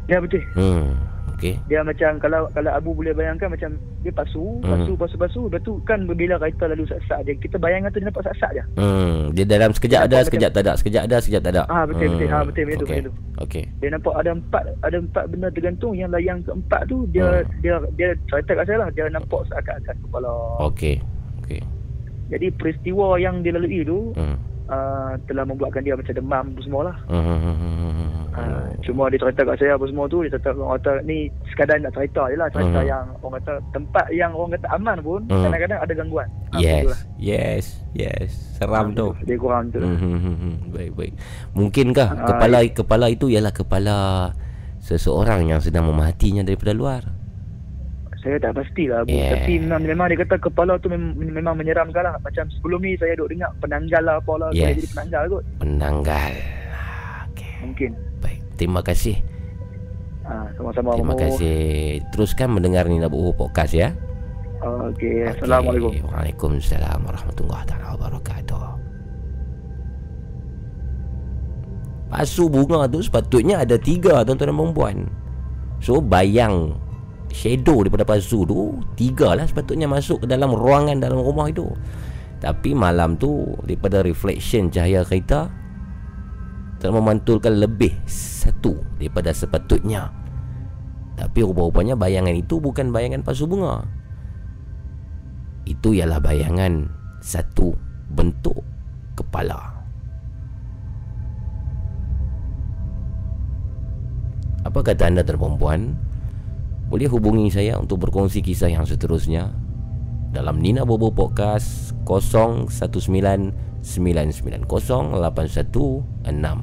Ya betul. Hmm. Okey. Dia macam kalau kalau Abu boleh bayangkan macam dia pasu, Hmm. pasu, pasu, pasu. Lepas tu kan bila kereta lalu sat-sat dia. Kita bayangkan tu dia nampak sat-sat je. Hmm, dia dalam sekejap Dia ada, nampak sekejap tak ada, sekejap ada, sekejap tak ada. Ah, betul, betul. Ah, betul, macam tu, Okey. macam tu. Okey. Dia nampak ada empat ada empat benda tergantung yang layang keempat tu dia Hmm. dia dia cerita kat saya lah dia nampak seakan-akan kepala. Okey. Okey. Jadi peristiwa yang dia lalui tu Hmm. uh, telah membuatkan dia macam demam apa semua lah. Hmm, hmm, hmm, hmm. Uh, cuma dia cerita kat saya apa semua tu dia kata orang kata ni sekadar nak cerita je lah cerita Hmm. yang orang kata tempat yang orang kata aman pun Hmm. kadang-kadang ada gangguan. Ah, Yes. lah. Yes. Yes. Seram Ah, tu. Dia kurang tu. Hmm. Baik, baik. Mungkinkah Ah, kepala kepala itu ialah kepala seseorang yang sedang memahatinya daripada luar? Saya tak pastilah Abu. Yeah. Tapi memang, memang dia kata kepala tu mem- memang menyeramkan lah. Macam sebelum ni saya duk dengar penanggal lah apalah. Saya Yes. jadi penanggal kot. Penanggal. Okey. Mungkin. Baik. Terima kasih. Ah, sama-sama. Terima Momo. kasih. Teruskan mendengar Nina Bu podcast ya. Okey. Assalamualaikum. Waalaikumsalam warahmatullahi taala wabarakatuh. Pasu bunga tu sepatutnya ada tiga tuan-tuan dan perempuan. So bayang shadow daripada pasu tu tiga lah sepatutnya masuk ke dalam ruangan dalam rumah itu. Tapi malam tu daripada reflection cahaya kereta telah memantulkan lebih satu daripada sepatutnya. Tapi rupa-rupanya bayangan itu bukan bayangan pasu bunga. Itu ialah bayangan satu bentuk kepala. Apa kata anda tuan perempuan? Boleh hubungi saya untuk berkongsi kisah yang seterusnya dalam Nina Bobo Podcast 0199908164. Nina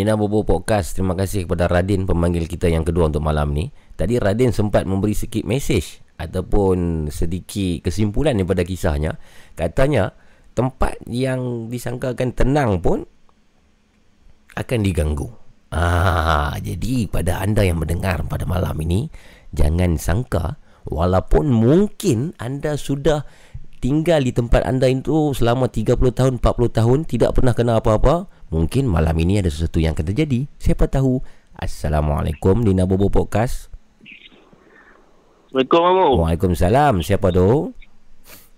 Nina Bobo Podcast. Terima kasih kepada Radin Pemanggil kita yang kedua untuk malam ni. Tadi Radin sempat memberi sikit mesej Ataupun sedikit kesimpulan daripada kisahnya. Katanya Tempat yang disangkakan tenang pun Akan diganggu. Ah, Jadi pada anda yang mendengar pada malam ini Jangan sangka Walaupun mungkin anda sudah tinggal di tempat anda itu selama 30 tahun, 40 tahun tidak pernah kena apa-apa, mungkin malam ini ada sesuatu yang akan terjadi. Siapa tahu. Assalamualaikum Dina Bobo Podcast. Assalamualaikum Mamu. Waalaikumsalam. Siapa tu?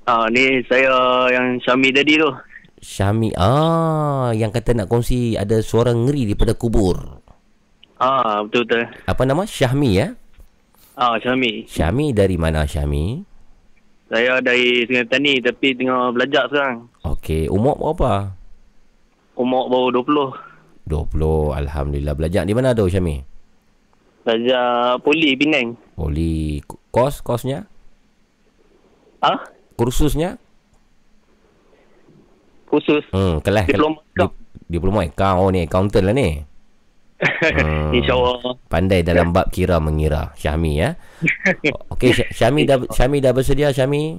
Ah ni saya yang Syami tadi tu. Syami. Ah, yang kata nak kongsi ada suara ngeri daripada kubur. Ah betul betul. Apa nama? Syahmi ya? Ah Syami. Syami dari mana Syami? Saya dari Sungai Petani tapi tengah belajar sekarang. Okey, umur berapa? Umur baru 20. 20. Alhamdulillah. Belajar di mana tu Syami? Belajar poli Penang. Poli kos kosnya? Ah Kursusnya? khusus Hmm, kelas Diploma Di, diploma account oh, ni, accountant lah ni. Hmm. InsyaAllah. Pandai dalam bab kira mengira Syami ya. Okey Sy- Syami dah Syami dah bersedia Syami?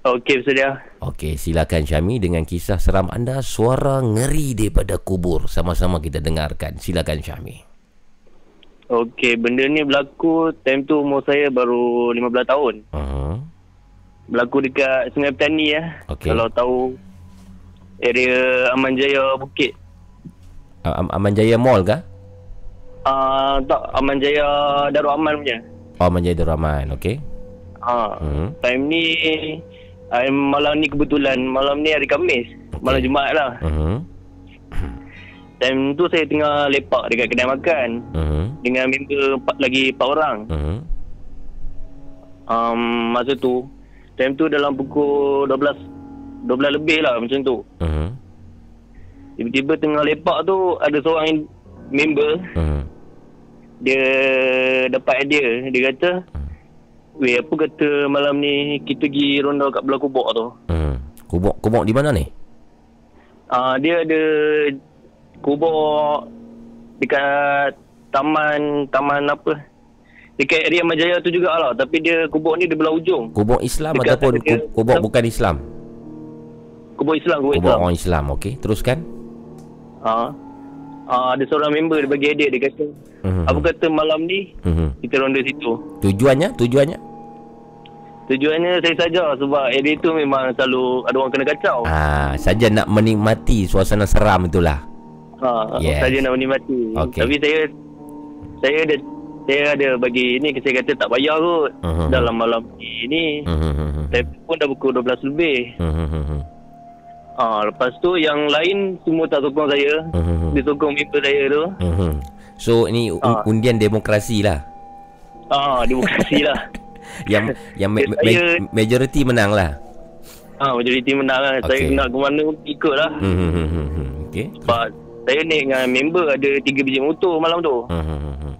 Okey bersedia. Okey silakan Syami dengan kisah seram anda suara ngeri daripada kubur sama-sama kita dengarkan. Silakan Syami. Okey benda ni berlaku time tu umur saya baru 15 tahun. Uh-huh. Berlaku dekat Sungai Petani ya. Okey. Kalau tahu area Aman Jaya Bukit. Am- Aman Jaya Mall kah? Ah tak Aman Jaya Darul Aman punya. Oh Aman Jaya Darul Rahman, okey. Ha. Hmm. Time ni uh, malam ni kebetulan malam ni hari Khamis. Malam Jumaat lah. Hmm. Time tu saya tengah lepak dekat kedai makan Hmm. dengan member empat, lagi empat orang. Hmm. Um, masa tu time tu dalam pukul 12 12 lebih lah macam tu. Hmm. Tiba-tiba tengah lepak tu ada seorang member Hmm. dia dapat idea. Dia kata, "Weh, apa kata malam ni kita pergi ronda kat belah kubur tu?" Hmm. Kubur kubur di mana ni? Ah, dia ada kubur dekat taman taman apa? Dekat area Majaya tu jugalah tapi dia kubur ni di belah ujung. Kubur Islam Dekat ataupun ada- ku- kubur bukan Islam? Kubur Islam, kubur, Kubur Islam. orang Islam. Okey, teruskan. Ah. Ah, ada seorang member dia bagi idea dia kata, Mhm. "Apa kata malam ni Hmm. kita ronda situ?" Tujuannya? Tujuannya? Tujuannya saya saja sebab area tu memang selalu ada orang kena kacau. Ah, saja nak menikmati suasana seram itulah. Ha, Yes. saja nak menikmati. Okey. Tapi saya saya ada saya ada bagi ni saya kata tak payah kot. Mhm. Dalam malam ni Hmm. Hmm. saya pun dah pukul 12 lebih. Hmm. Ha, lepas tu yang lain semua tak sokong saya. Hmm. Dia sokong member saya tu. Hmm. So ini Ah. undian demokrasi lah. Ha, demokrasi lah. Yang yang ma- ma- Saya- majority menang lah. Ha, majoriti menang lah. Saya Okey. nak ke mana pun ikut lah. Hmm. Hmm. Hmm. Hmm. Okey. Sebab saya naik dengan member ada tiga biji motor malam tu. Hmm. Hmm. Hmm.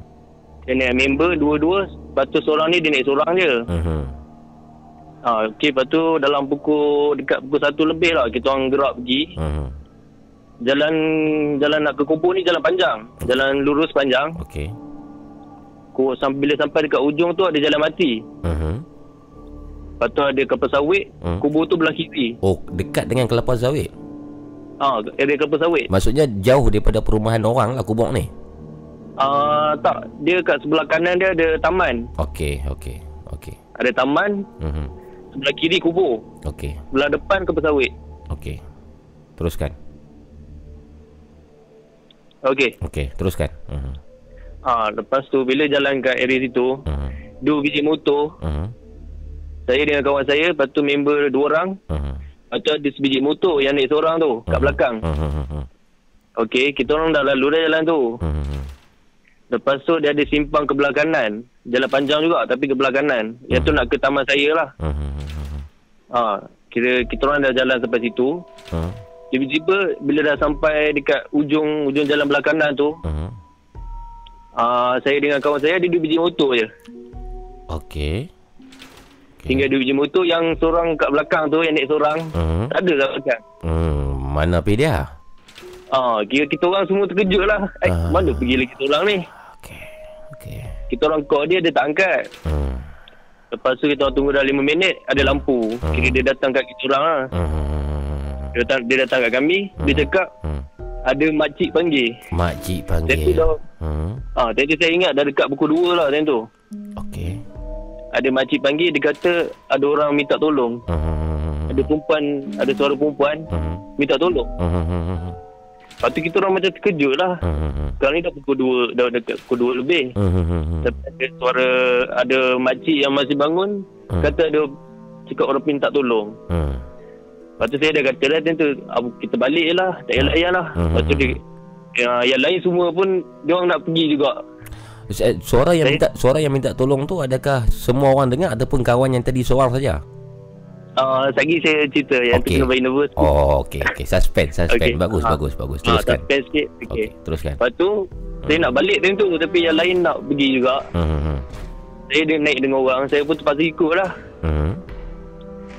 Saya naik member dua-dua. Lepas tu seorang ni dia naik seorang je. Hmm. Ha, okey, lepas tu dalam pukul dekat pukul satu lebih lah kita orang gerak pergi. Hmm. Jalan jalan nak ke kubur ni jalan panjang. Jalan lurus panjang. Okey. Ku sampai bila sampai dekat ujung tu ada jalan mati. Hmm. Lepas tu ada kapal sawit. Hmm. Kubur tu belah kiri. Oh, dekat dengan kelapa sawit. Ha, area kapal sawit. Maksudnya jauh daripada perumahan orang lah kubur ni. Ah tak, dia kat sebelah kanan dia ada taman. Okey, okey. Okey. Ada taman, Hmm. sebelah kiri kubur. Okey. Sebelah depan kapal sawit. Okey. Teruskan. Okey. Okey, teruskan. Ha, lepas tu bila jalan kat area situ, Hmm. dua biji motor, Hmm. saya dengan kawan saya, lepas tu member dua orang, Hmm. lepas tu ada sebiji motor yang naik seorang tu kat belakang. Hmm. Okey, kita orang dah lalu dah jalan tu. Hmm. Lepas tu dia ada simpang ke belah kanan. Jalan panjang juga tapi ke belah kanan. Yang tu nak ke taman saya lah. Hmm. Ha, kira kita orang dah jalan sampai situ. Hmm. Tiba-tiba bila dah sampai dekat ujung ujung jalan belah kanan tu, Hmm. Uh, saya dengan kawan saya ada dua biji motor je. Okey. Tinggal dua biji motor yang seorang kat belakang tu yang naik seorang. Hmm. Tak ada kat belakang. Hmm. Mana pergi dia? Ah, kira kita orang semua terkejut lah. Eh, Ah. mana pergi lagi seorang ni? Okey. Okey. Kita orang call dia, dia tak angkat. Hmm. Lepas tu kita orang tunggu dah 5 minit, ada lampu. Hmm. Kira dia datang kat kita orang lah. Hmm. Dia datang, dia datang kat kami, dia cakap, Hmm. Ada makcik panggil. Makcik panggil. dah, Hmm. ah, time tu saya ingat dah dekat pukul 2 lah time tu. Okey. Ada makcik panggil, dia kata ada orang minta tolong. Hmm. Ada perempuan, ada suara perempuan Hmm. minta tolong. Hmm. Lepas tu kita orang macam terkejut lah. Hmm. Sekarang ni dah pukul 2, dah dekat pukul 2 lebih. Hmm. Tapi ada suara, ada makcik yang masih bangun, Hmm. kata ada cakap orang minta tolong. Hmm. Lepas tu saya dah kata dah tentu "Abu, kita balik je lah. Tak payah lah. Hmm. Lepas tu dia, yang, yang lain semua pun dia orang nak pergi juga. Eh, Suara yang Saya- minta suara yang minta tolong tu adakah semua orang dengar ataupun kawan yang tadi seorang saja? Uh, lagi saya cerita yang okay. tu kena nervous. Oh, okey okey. Suspense, suspense. Okey. Bagus, Ah. bagus, bagus. Ah, Teruskan. suspense sikit. Okey, Okay. teruskan. Lepas tu saya nak balik time tu tapi yang lain nak pergi juga. Hmm. hmm, Saya dia naik dengan orang, saya pun terpaksa ikut lah. Hmm.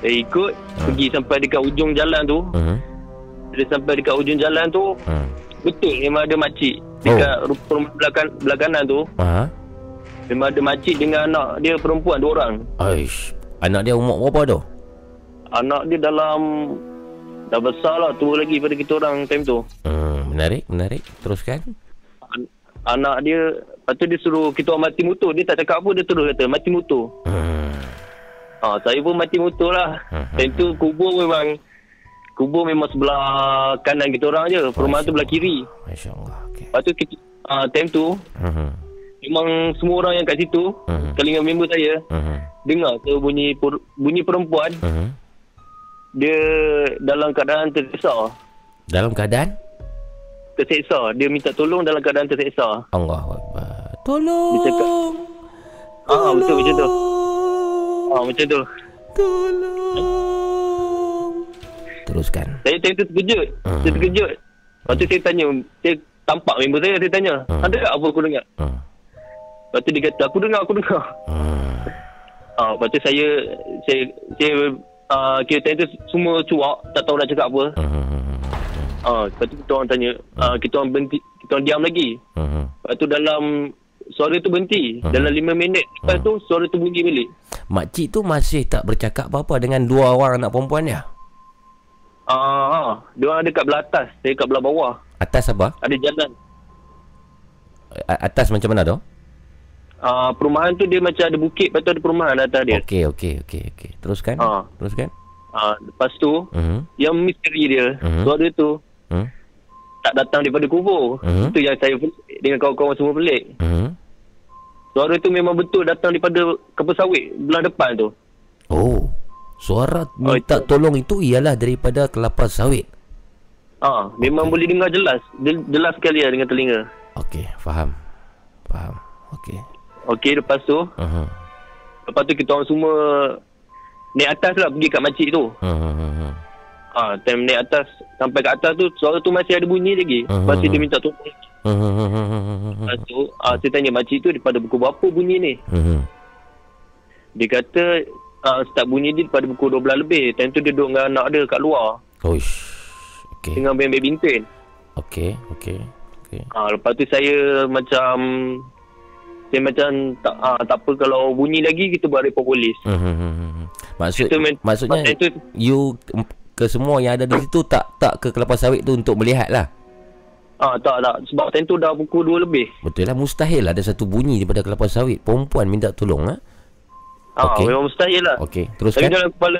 Saya ikut pergi sampai dekat ujung jalan tu. Hmm. Bila sampai dekat ujung jalan tu, Hmm. betul memang ada makcik dekat oh. rumah belah, kan, belah kanan tu. Ha? Memang ada makcik dengan anak dia perempuan dua orang. Aish. Anak dia umur berapa tu? Anak dia dalam dah besar lah tua lagi pada kita orang time tu. Hmm, menarik, menarik. Teruskan. An- anak dia lepas tu dia suruh kita orang mati motor. Dia tak cakap apa dia terus kata mati motor. Hmm. Ha, saya pun mati motor lah. Hmm. Time tu kubur memang kubur memang sebelah kanan kita orang je. Perumahan tu belah kiri. Masya-Allah. Okey. Lepas tu kita, ha, time tu Hmm. memang semua orang yang kat situ, Mhm. kalangan member saya, Mhm. dengar tu bunyi per, bunyi perempuan, Mhm. dia dalam keadaan terseksa. Dalam keadaan Terseksa. Dia minta tolong dalam keadaan terseksa. Allah Akbar. Tolong. Dia cakap, Ah, betul macam tu. Ah, macam tu. Tolong. Teruskan. Saya time tu terkejut. Mhm. Saya terkejut. Lepas tu saya tanya, saya tampak member saya, saya tanya, Mhm. ada tak apa aku dengar? Hmm. Lepas tu dia kata, aku dengar, aku dengar. Hmm. Ah, lepas tu saya, saya, saya, ah, kira time tu semua cuak, tak tahu nak cakap apa. Hmm. Ah, lepas tu kita orang tanya, ah, kita orang berhenti, kita orang diam lagi. Hmm. Lepas tu dalam, suara tu berhenti. Mhm. Dalam lima minit. Lepas tu suara tu bunyi balik. Makcik tu masih tak bercakap apa-apa dengan dua orang anak perempuan dia. Ah, ah, dia orang ada kat belah atas, saya kat belah bawah. Atas apa? Ada jalan. Atas macam mana tu? Ah, perumahan tu dia macam ada bukit, lepas tu ada perumahan atas dia. Okey, okey, okey, okey. Teruskan. Ah. Teruskan. Ah, lepas tu, Hmm. yang misteri dia, Mhm. suara tu Hmm. tak datang daripada kubur. Mhm. Itu yang saya pelik dengan kawan-kawan semua pelik. Hmm. Suara tu memang betul datang daripada kapal sawit belah depan tu. Oh. Suara Oh, minta itu. tolong itu ialah daripada kelapa sawit. Ah, memang boleh dengar jelas. Jel- Jelas sekali lah dengan telinga. Okey, faham. Faham. Okey. Okey, lepas tu, Uh-huh. lepas tu kita orang semua naik atas lah pergi kat makcik tu. Uh-huh. Ah, time naik atas, sampai kat atas tu, suara tu masih ada bunyi lagi. Lepas tu dia minta tolong. Uh-huh. Lepas tu, ah, saya tanya makcik tu daripada pukul berapa bunyi ni? Uh-huh. Dia kata, ah, start bunyi dia daripada pukul 12 lebih. Time tu dia duduk dengan anak dia kat luar. Oish. Okey. Dengan main badminton. Okey, okey. Okey. Ah, lepas tu saya macam saya macam tak ah, tak apa kalau bunyi lagi kita buat report polis. Hmm. Maksud men- maksudnya maksudnya you ke semua yang ada di situ tak tak ke kelapa sawit tu untuk melihat lah. Ah tak tak sebab time tu dah pukul 2 lebih. Betul lah mustahil ada satu bunyi daripada kelapa sawit. Perempuan minta tolong ah. Ah Okey. memang mustahil lah. Okey, Tapi teruskan. dalam kepala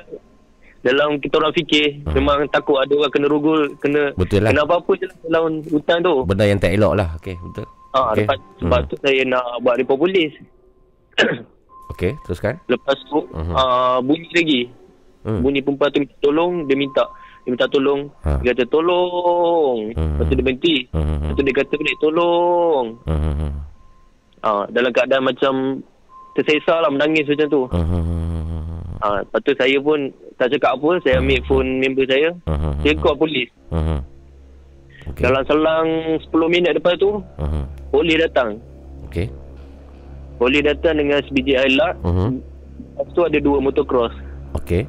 dalam kita orang fikir Hmm. memang takut ada orang kena rogol, kena Betul lah. kena apa-apa je lah dalam hutan tu. Benda yang tak elok lah. Okey, betul. Ah Okey. lepas sebab Hmm. tu saya nak buat report polis. Okey, teruskan. Lepas tu Mhm. ah bunyi lagi. Hmm. Bunyi perempuan tu minta tolong, dia minta dia minta tolong. Ha. Dia kata tolong. Hmm. Lepas tu dia berhenti. Hmm. Lepas tu dia kata balik tolong. Hmm. Ah, dalam keadaan macam terseksa lah menangis macam tu. Hmm. Ah, lepas tu saya pun tak cakap apa. Saya ambil phone member saya. Hmm. Saya call polis. Hmm. Okey. Dalam selang 10 minit lepas tu, Hmm. polis datang. Okey. Polis datang dengan sebiji alat. Hmm. Lepas tu ada dua motocross. Okey.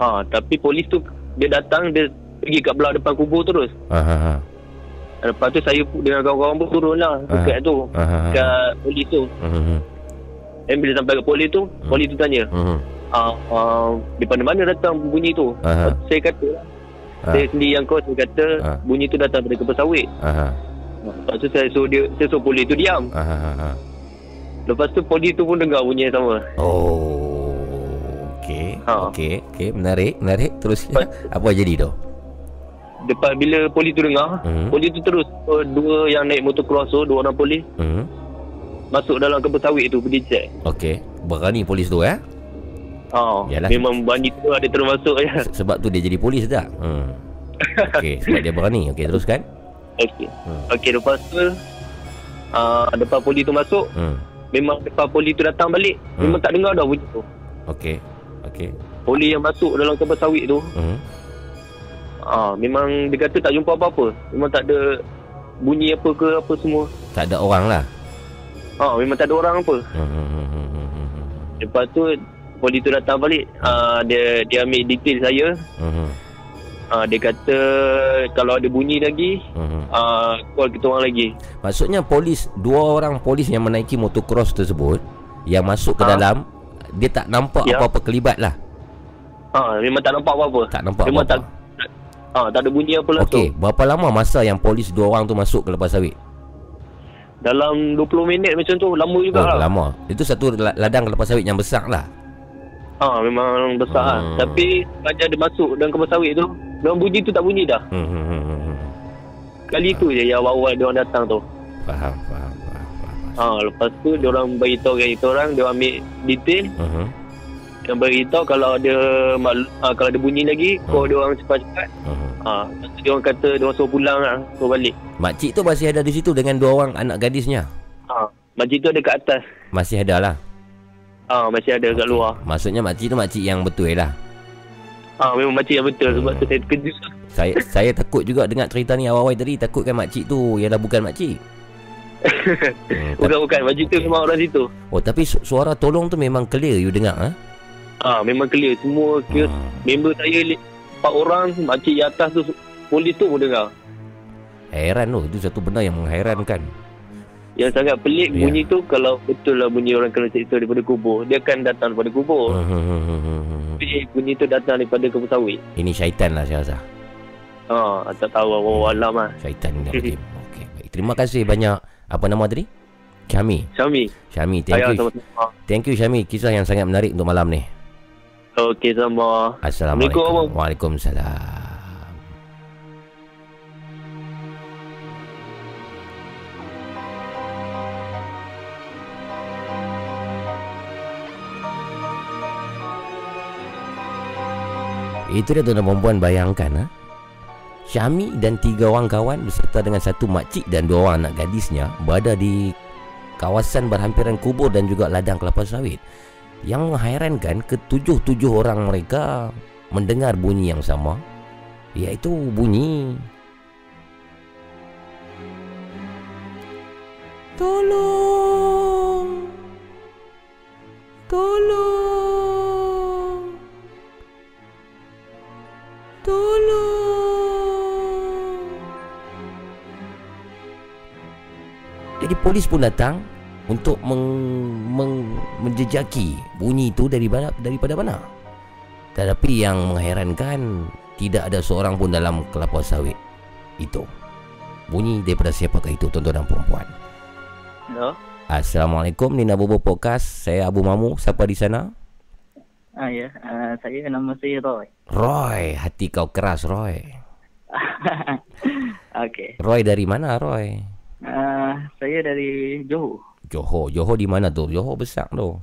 Ah, tapi polis tu dia datang dia pergi kat belah depan kubur terus. Ha ha ha. Lepas tu saya dengan kawan-kawan pun turun lah dekat tu. Ah, ah, ah. Kat polis tu. Dan bila sampai ke polis tu, polis tu tanya. Hmm. Ah, ah, daripada mana datang bunyi tu? Aha. Saya kata. Ah. Saya sendiri yang kau saya kata Ah. bunyi tu datang dari kapal sawit. Ha ha. Lepas tu saya suruh dia, saya suruh polis tu diam. Ha ha ha. Lepas tu polis tu pun dengar bunyi yang sama. Oh. Okey. Ha. Okey. Okey, menarik, menarik. Terus apa jadi tu? Lepas bila polis tu dengar, Hmm. polis tu terus uh, dua yang naik motocross tu, dua orang polis Hmm. masuk dalam kapal sawit tu pergi check. Okey. Berani polis tu eh? Ha, Yalah. memang bunyi tu ada terus masuk ya. Se- Sebab tu dia jadi polis tak? Hmm. Okey, sebab dia berani. Okey, teruskan. Okey. Hmm. Okey, lepas tu uh, depan polis tu masuk, Hmm. memang depan polis tu datang balik, Hmm. memang tak dengar dah bunyi tu. Okey. Okey. Polis yang masuk dalam kapal sawit tu, Hmm. Ah, memang dia kata tak jumpa apa-apa. Memang tak ada bunyi apa ke apa semua. Tak ada orang lah. Ah, memang tak ada orang apa. Hmm. hmm, hmm, hmm, Lepas tu polis tu datang balik. Ah, dia dia ambil detail saya. hmm, Ah, dia kata kalau ada bunyi lagi, hmm. ah, call kita orang lagi. Maksudnya polis Dua orang polis yang menaiki motocross tersebut Yang masuk ke Ha? dalam Dia tak nampak Ya. apa-apa kelibat lah Ah, memang tak nampak apa-apa. Tak nampak memang apa-apa. tak Ah, tak ada bunyi apa lah Okey, berapa lama masa yang polis dua orang tu masuk ke lepas sawit? Dalam 20 minit macam tu lama juga Oh, lah. lama. Itu satu la- ladang kelapa sawit yang besar lah. Ah, memang besar lah. Hmm. Tapi sepanjang dia masuk dalam kapal sawit tu, memang bunyi tu tak bunyi dah. Hmm, hmm, hmm, hmm, hmm. Kali tu je yang awal-awal dia orang datang tu. Faham, faham. Ha, lepas tu dia orang beritahu kita orang, dia ambil detail, Uh-huh. dia beritahu kalau ada maklu, ha, kalau ada bunyi lagi, call dia orang cepat-cepat. Uh-huh. Ha, lepas tu dia orang kata dia orang suruh pulang lah, suruh balik. Makcik tu masih ada di situ dengan dua orang anak gadisnya. Ha, makcik tu ada kat atas. Masih ada lah. Ha, masih ada kat luar. Maksudnya makcik tu makcik yang betul lah. Ha, memang makcik yang betul sebab tu saya terkejut. Saya saya takut juga dengar cerita ni awal-awal tadi takutkan makcik tu ialah bukan makcik. Hmm, tapi- Bukan-bukan, makcik tu memang orang situ. Oh tapi su- suara tolong tu memang clear you dengar ha? Ha, memang clear. Semua Hmm. member saya empat orang, makcik di atas tu, polis tu pun dengar. Heran tu, itu satu benda yang menghairankan. Yang sangat pelik Ya. bunyi tu kalau betul lah bunyi orang kena seksa daripada kubur. Dia akan datang daripada kubur. Hmm. Tapi bunyi tu datang daripada kebun sawit. Ini syaitan lah saya rasa. Ha, tak tahu Allah alam lah. Syaitan ni. Okey, baik. Terima kasih banyak. Apa nama tadi? Syami. Syami. Syami, thank Ayah you. sama-sama. Thank you Syami. Kisah yang sangat menarik untuk malam ni. Okey sama. Assalamualaikum. Waalaikumsalam. Itu dia tuan-tuan perempuan bayangkan ha? Syami dan tiga orang kawan beserta dengan satu makcik dan dua orang anak gadisnya berada di kawasan berhampiran kubur dan juga ladang kelapa sawit. Yang menghairankan ketujuh-tujuh orang mereka mendengar bunyi yang sama iaitu bunyi Tolong! Tolong! Tolong Jadi polis pun datang untuk meng, meng, menjejaki bunyi itu dari mana, daripada mana. Tetapi yang mengherankan tidak ada seorang pun dalam kelapa sawit itu. Bunyi daripada siapakah itu tuan-tuan dan perempuan. Hello. Assalamualaikum Nina Bobo Podcast. Saya Abu Mamu. Siapa di sana? Ah ya, uh, saya nama saya Roy. Roy. Hati kau keras Roy. Okey. Roy dari mana Roy? Uh, saya dari Johor. Johor. Johor di mana tu? Johor besar tu.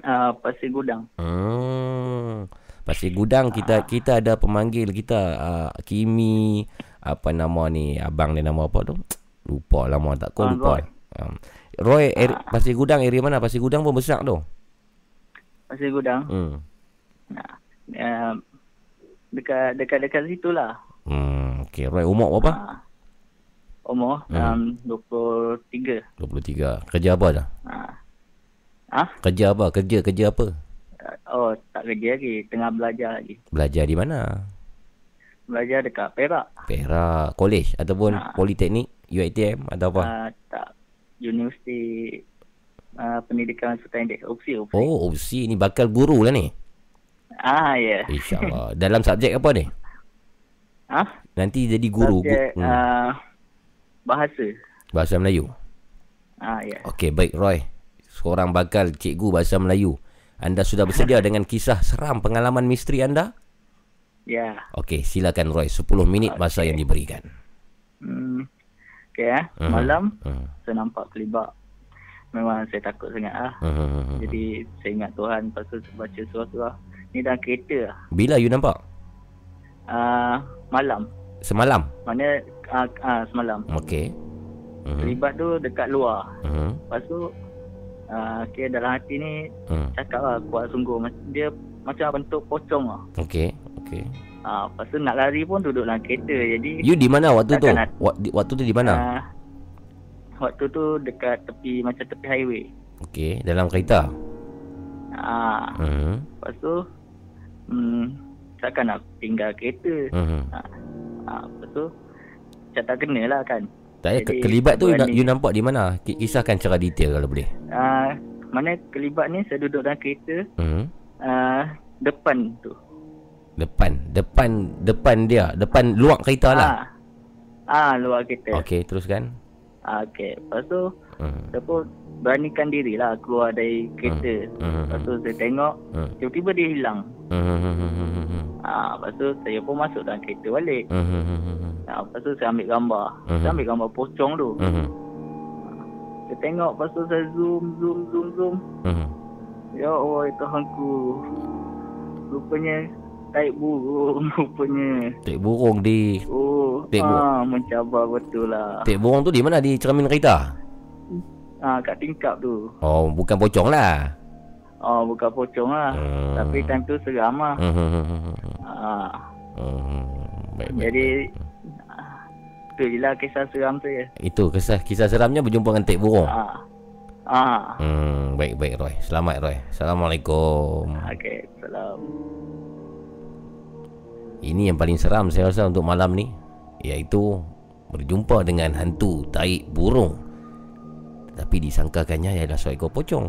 Uh, Pasir Gudang. Hmm. Pasir Gudang kita kita ada pemanggil kita uh, Kimi apa nama ni abang dia nama apa tu? Lupa lama tak kau Ah, lupa. Roy. Um, Roy eri, Pasir Gudang area mana? Pasir Gudang pun besar tu. Pasir Gudang. Hmm. Nah, uh, dekat dekat dekat situ lah. Hmm, okey. Roy umur berapa? Uh, umur Hmm. um, 23. 23. Kerja apa dah? Uh, ah? Kerja apa? Kerja kerja apa? Oh, tak kerja lagi. Tengah belajar lagi. Belajar di mana? Belajar dekat Perak. Perak, college ataupun Ah. politeknik, UiTM atau apa? Uh, tak. Universiti uh, Pendidikan Sustainable. UPSI. UPSI. Oh, OC ni bakal guru lah ni. Ah, ya. Yeah. InsyaAllah. Dalam subjek apa ni? Ah? Nanti jadi guru. Subjek hmm. uh, bahasa. Bahasa Melayu. Ah, ya. Okey, baik Roy. Seorang bakal cikgu bahasa Melayu. Anda sudah bersedia dengan kisah seram pengalaman misteri anda? Ya. Okey, silakan Roy. 10 minit masa yang diberikan. Hmm. Okay, eh. Mhm. Malam, Hmm. saya nampak kelibak. Memang saya takut sangat lah. Hmm. Jadi, saya ingat Tuhan. Lepas tu saya baca surah-surah. Ni dalam kereta lah. Bila you nampak? Uh, malam. Semalam. Mana uh, uh, semalam. Okey. Hmm. Kelibat tu dekat luar. Hmm. Lepas tu, uh, okay, dalam hati ni Hmm. cakap lah kuat sungguh. Dia macam bentuk pocong lah. Okey. Okey. Uh, lepas tu nak lari pun duduk dalam kereta. Jadi, You di mana waktu tu? Nak- Waktu tu di mana? Uh, waktu tu dekat tepi macam tepi highway. Okey, dalam kereta. Ah, Hmm. lepas tu hmm, takkan nak tinggal kereta. Hmm. Ah, lepas tu macam tak kena lah kan. Tak ke- Jadi, kelibat tu berani. you nampak di mana? Ki- Kisahkan secara detail kalau boleh. Ah, mana kelibat ni saya duduk dalam kereta Hmm. ah, depan tu. Depan, depan, depan dia, depan luar kereta lah. Ah, ah luar kereta. Okey, teruskan. Ah, okey. Lepas tu Hmm. saya pun beranikan diri lah keluar dari kereta. Hmm. Lepas tu saya tengok Hmm. tiba-tiba dia hilang. Hmm. Ah, lepas tu saya pun masuk dalam kereta balik. Hmm. Ah, lepas tu saya ambil gambar. Mhm. Saya ambil gambar pocong tu. Hmm. Saya tengok lepas tu saya zoom, zoom, zoom, zoom. Mhm. Ya Allah, ya Tuhanku. Rupanya taik burung rupanya. Tek burung di Oh, Taik burung. ah, mencabar betul lah. Tek burung tu di mana di cermin kereta? Ah, kat tingkap tu. Oh, bukan pocong lah. Oh, bukan pocong lah. Hmm. Tapi time tu seram lah. Ah, Mhm. Baik, baik. jadi, tu je lah kisah seram saya. Itu kisah kisah seramnya berjumpa dengan tek burung. Ah, ah. Hmm, baik baik Roy. Selamat Roy. Assalamualaikum. Okay, salam. Ini yang paling seram saya rasa untuk malam ni iaitu berjumpa dengan hantu taik burung. Tapi disangkakannya ialah seekor pocong.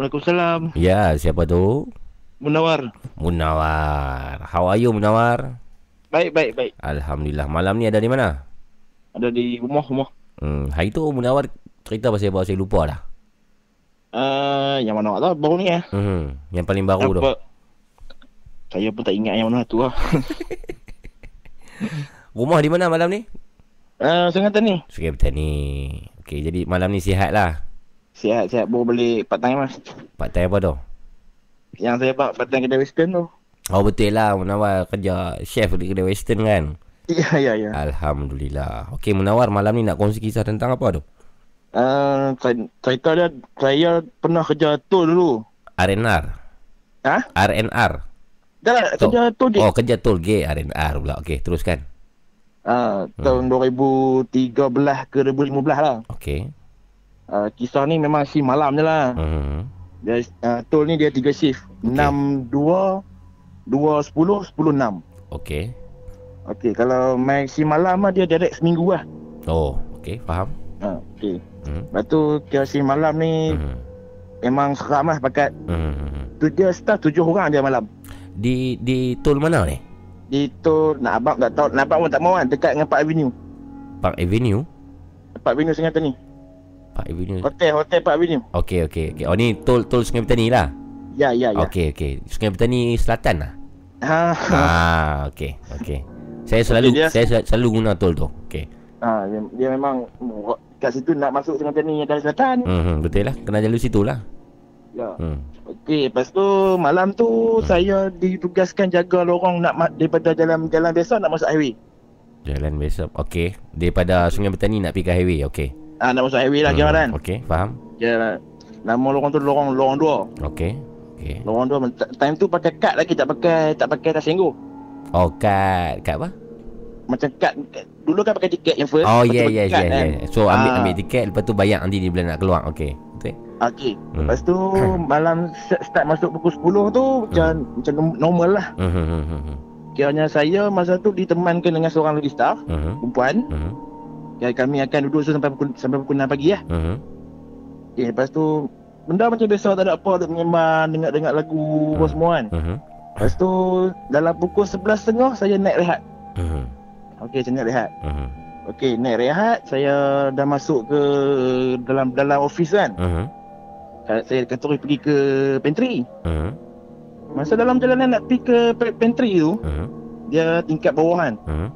Waalaikumsalam. Ya, siapa tu? Munawar. Munawar. How are you Munawar? Baik, baik, baik. Alhamdulillah. Malam ni ada di mana? Ada di rumah, rumah. Hmm, hari tu Munawar cerita pasal apa saya lupa dah. Uh, yang mana tak baru ni eh. Hmm, yang paling baru tu. Saya pun tak ingat yang mana tu lah. Rumah di mana malam ni? Uh, saya kata ni. Sungai Petani. Okey, jadi malam ni sihat lah. Sihat, sihat. Baru balik part time mas. Part time apa tu? Yang saya buat part time kedai western tu. Oh betul lah Munawar kerja chef di kedai western kan? Ya, ya, ya. Alhamdulillah. Okey Munawar malam ni nak kongsi kisah tentang apa tu? Uh, cerita dia, saya pernah kerja tol dulu. RNR. Ha? RNR. Dah lah, kerja tol je. Oh kerja tol gate RNR pula. Okey, teruskan. Uh, tahun 2013 ke 2015 lah. Okey. Uh, kisah ni memang si malam je lah. Hmm. Dia, uh, tol ni dia tiga shift. Okey. Enam dua, dua sepuluh, sepuluh enam. Okey. Okey, kalau main si malam lah dia direct seminggu lah. Oh, okey, faham. Ha, okey. Hmm. Lepas tu kira si malam ni Hmm. memang seram lah pakat Hmm. tu dia staff tujuh orang dia malam. Di di tol mana ni? Di tu nak abang tak tahu, nak abang pun tak mau kan dekat dengan Park Avenue. Park Avenue. Park Avenue Sengatan ni. Park Avenue. Hotel, hotel Park Avenue. Okey, okey, okey. Oh ni tol tol Sungai Petani lah. Ya, ya, ya. Okey, okey. Sungai Petani Selatan lah. Ha, ha. ah, okey, okey. Saya selalu dia- saya sel- selalu guna tol tu. Okey. ha dia, dia memang kat situ nak masuk Sengatan ni dari selatan. Hmm, betul lah. Kena jalur situ lah. Ya. Hmm. Okey, lepas tu malam tu saya ditugaskan jaga lorong nak ma- daripada jalan jalan biasa nak masuk highway. Jalan biasa. Okey. Daripada Sungai Petani nak pergi ke highway. Okey. Ah nak masuk highway lah kira kan. Okey, faham? Ya. Nama lorong tu lorong lorong dua. Okey. Okey. Lorong dua time tu pakai kad lagi tak pakai tak pakai tas senggo. Oh, kad. Kad apa? Macam kad dulu kan pakai tiket yang first. Oh, ya, kad ya, kan. ya. So, ambil Ah. ambil tiket. Lepas tu bayar nanti dia bila nak keluar. Okey. Betul? Okey. Hmm. Lepas tu malam start masuk pukul 10 tu macam macam normal lah. Hmm, hmm, hmm, hmm, hmm. Kiranya saya masa tu ditemankan dengan seorang lagi staff Hmm, perempuan. hmm, Ya, kami akan duduk tu sampai pukul sampai pukul 6 pagi lah. hmm. Okay, lepas tu benda macam biasa tak ada apa duk menyembang dengar-dengar lagu apa Hmm. semua kan. Hmm, Lepas tu dalam pukul 11.30 saya naik rehat. hmm, Okey, saya naik rehat. hmm, Okey, naik rehat, saya dah masuk ke dalam dalam office kan. hmm, Saya kata pergi ke pantry. hmm, Masa dalam perjalanan nak pergi ke pantry tu, hmm, dia tingkat bawah kan. hmm,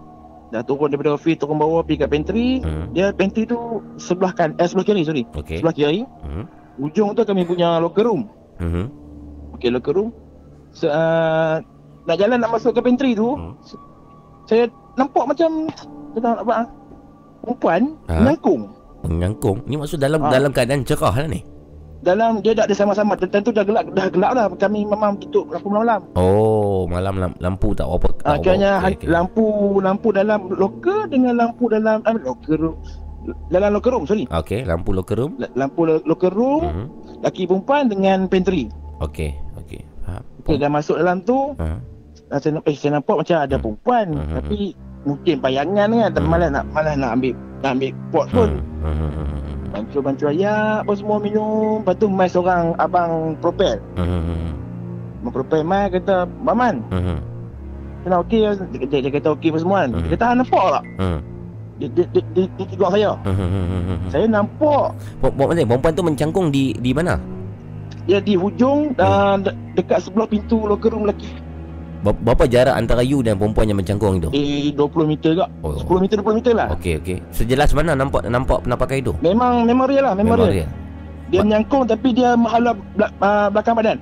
Dah turun daripada office turun bawah pergi kat pantry. hmm. Dia pantry tu sebelah kan eh sebelah kiri sorry. Okey. Sebelah kiri. Hmm, Ujung tu kami punya locker room. hmm, Okey, locker room. So, uh, nak jalan nak masuk ke pantry tu, Hmm. saya nampak macam kita nak apa? ah, Perempuan Ha? menyangkung. Menyangkung. Ni maksud dalam Ah. dalam keadaan cerah lah ni. Dalam dia tak ada sama-sama. Tentu dah gelap dah gelap dah. Kami memang tutup lampu malam. Oh, malam lam- lampu tak apa. Ah, tak kiranya apa. okay, lampu lampu dalam loker dengan lampu dalam ah, loker room. Dalam locker room, sorry. Okey, lampu locker room. La- Lampu lo- locker room, Hmm. laki perempuan dengan pantry. Okey, okey. Faham. Okey, dah masuk dalam tu, ah, saya, eh, saya nampak macam ada Hmm. perempuan. Hmm. Tapi mungkin bayangan kan tapi Hmm. malas nak malas nak ambil nak ambil pot pun. Hmm. Bantu-bantu ayah apa semua minum. Lepas tu mai seorang abang propel. Hmm. Propel mai kata, "Maman, Hmm. kena okey." Dia, dia, dia kata okey apa semua kan. Hmm. Dia kata, "Ah, nampak tak?" Hmm. Dia dia dia, dia, dia tengok saya. Hmm. Saya nampak Perempuan perempuan tu mencangkung di di mana? dia di hujung dan de- dekat sebelah pintu locker room lelaki. Ber- Berapa jarak antara you dan perempuan yang mencangkung itu? Eh 20 meter kak. Oh. 10 meter 20 meter lah. Okey okey. Sejelas mana nampak nampak penampakan itu? Memang memang real lah, memang, real. real. Dia menyangkung tapi dia menghalau belak, belakang badan.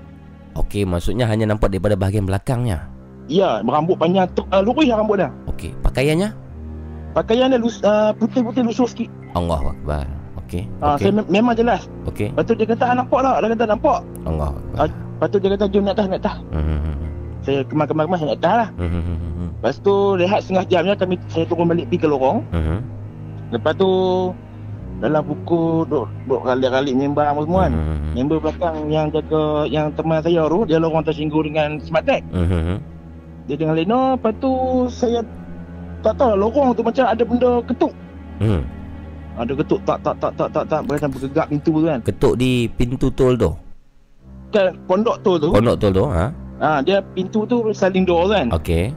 Okey, maksudnya hanya nampak daripada bahagian belakangnya. Ya, berambut panjang tu uh, lurus lah rambut dia. Okey, pakaiannya? Pakaian dia lus, uh, putih-putih lusuh sikit. Allahu akbar. Okey. Ah, Okey. saya me- memang jelas. Okey. Lepas tu dia kata, ah, nampak tak? Dia kata, nampak. Allahu akbar. Ah, Lepas tu dia kata, jom naik atas, naik atas. Hmm. Saya kemar-kemar-kemar, saya naik atas lah. Hmm. Lepas tu, rehat setengah jamnya, kami saya turun balik pergi ke lorong. Hmm. Lepas tu, dalam buku, duk, duk kali-kali member apa semua kan. Member belakang yang jaga, yang teman saya tu, dia lorong tersinggung dengan smart tag. Hmm. Dia dengan Leno, lepas tu saya tak tahu lah, lorong tu macam ada benda ketuk. Hmm. Ada ketuk tak tak tak tak tak tak macam bergegak pintu tu kan. Ketuk di pintu tol tu. Kan pondok tu tu. Pondok tol tu, ha? Ha, dia pintu tu sliding door kan. Okey.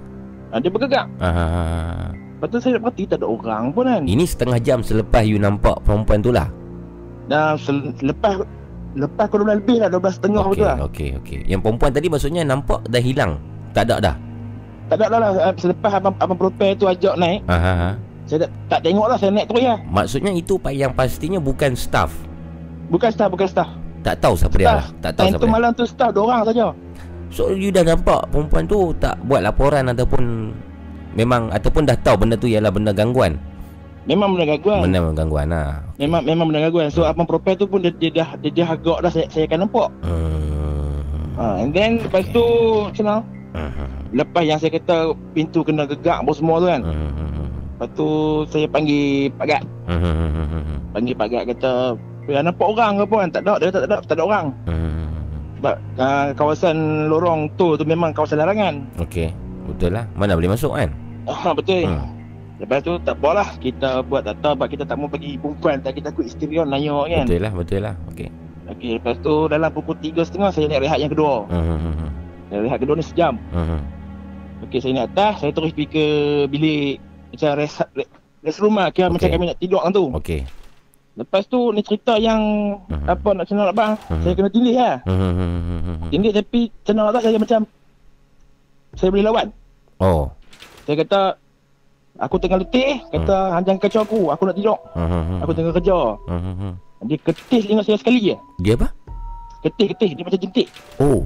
Ha, dia bergegak. Ah. Lepas tu saya perhati tak ada orang pun kan. Ini setengah jam selepas you nampak perempuan tu lah. Dan sel- lepas lepas kurang lebih lah 12 setengah Okey, betul lah. okey, okey. Yang perempuan tadi maksudnya nampak dah hilang. Tak ada dah. Tak ada lah, lah selepas abang abang propel tu ajak naik, Ha ha ha. saya tak, tak tengok lah saya naik terus ya. Maksudnya itu yang pastinya bukan staff. Bukan staff, bukan staff. Tak tahu siapa dia Staff. lah. Tak tahu Time siapa tu dia. malam tu staff dua orang saja. So you dah nampak perempuan tu tak buat laporan ataupun memang ataupun dah tahu benda tu ialah benda gangguan. Memang benda gangguan. Benda gangguan lah. Memang memang benda gangguan. So abang propel tu pun dia, dia dah dia, dia agak dah saya, saya akan nampak. Hmm. Ha, and then lepas tu macam mana? Hmm. Lepas yang saya kata pintu kena gegak apa semua tu kan. Hmm. Lepas tu saya panggil Pak Gat. Hmm. Panggil Pak Gat kata, "Ya nampak orang ke apa kan?" Tak ada, dia kata tak ada, tak ada orang. Hmm. Sebab uh, kawasan lorong tu tu memang kawasan larangan. Okey. Betul lah. Mana boleh masuk kan? Ah betul. Hmm. Lepas tu tak apalah kita buat tak tahu sebab kita tak mau bagi perempuan tak kita takut isteri orang nanya kan. Betul lah, betul lah. Okey. Okey, lepas tu dalam pukul 3.30 saya naik rehat yang kedua. Hmm. Dan rehat kedua ni sejam. Hmm. Okey, saya naik atas, saya terus pergi ke bilik macam rest, rest room lah. Kira Okey. macam kami nak tidur kan tu. Okey. Lepas tu ni cerita yang Mhm. apa nak cenal abang. Mhm. Saya kena tindih lah. Hmm. Tindih tapi cenal tak saya macam saya boleh lawan. Oh. Saya kata aku tengah letih, kata hang jangan kacau aku, aku nak tidur. Hmm. Aku tengah kerja. Hmm. Dia ketih telinga saya sekali je. Dia apa? Ketih-ketih dia macam jentik. Oh.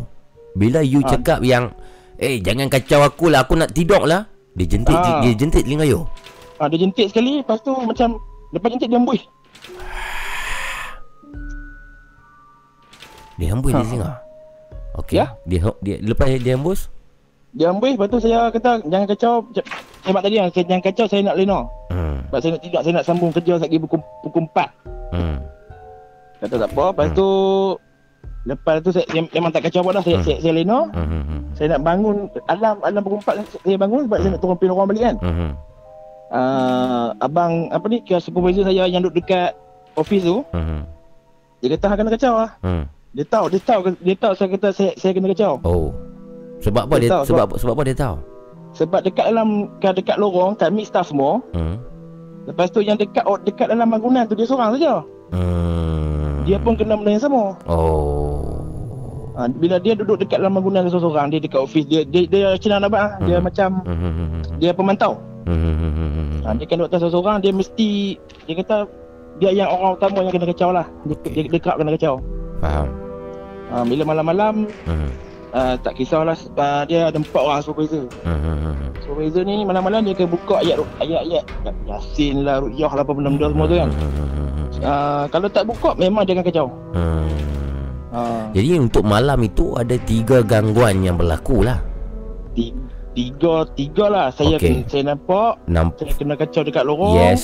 Bila you Ah. cakap yang eh jangan kacau aku lah, aku nak tidur lah. Dia jentik Ah. dia jentik telinga you. Ha, dia jentik sekali, lepas tu macam lepas jentik dia embus. Dia hembus Ha. singa. Okey. Ya. Dia dia lepas dia hembus. Dia embus, lepas tu saya kata jangan kacau. Macam- Hemat tadi saya jangan kacau, saya nak lena. Hmm. Sebab saya nak tidur, saya nak sambung kerja lagi pukul, pukul 4. Hmm. Kata tak apa, lepas Hmm. tu Lepas tu saya, memang tak kacau apa dah, saya, Hmm. saya, saya lena. Hmm. Hmm. Saya nak bangun, alam alam pukul 4 saya bangun sebab saya nak turun pin orang balik kan. Hmm. Uh, abang, apa ni, kira supervisor saya yang duduk dekat office tu, Hmm. dia kata hang kena kacau lah. Hmm. Dia tahu, dia tahu, dia tahu saya kata saya, saya kena kacau. Oh. Sebab apa Dia dia, tahu, sebab apa sebab apa dia tahu? Sebab dekat dalam, kat dekat lorong, meet staff semua, Hmm. lepas tu yang dekat oh, dekat dalam bangunan tu dia seorang saja. Hmm. Dia pun kena benda yang sama. Oh. Ha, bila dia duduk dekat dalam bangunan dia seorang, dia dekat office, dia dia, dia macam mana abang? Dia Hmm. macam Hmm. dia pemantau. Hmm. Ha, dia kan duduk atas seorang, dia mesti dia kata dia yang orang utama yang kena kacau lah. Dia, Okey. dia, dia kerap kena kacau. Faham. Ha, bila malam-malam Hmm. uh, tak kisahlah uh, dia ada empat orang supervisor. Hmm. Supervisor ni malam-malam dia akan buka ayat ayat-ayat Yasin lah, Ruqyah lah apa benda-benda semua tu kan. Uh, kalau tak buka memang dia akan kacau. Hmm. Ha, Jadi untuk malam itu ada tiga gangguan yang berlaku lah. Ti- tiga tiga lah saya Okey. kena, saya nampak Nampak. saya kena kacau dekat lorong. Yes.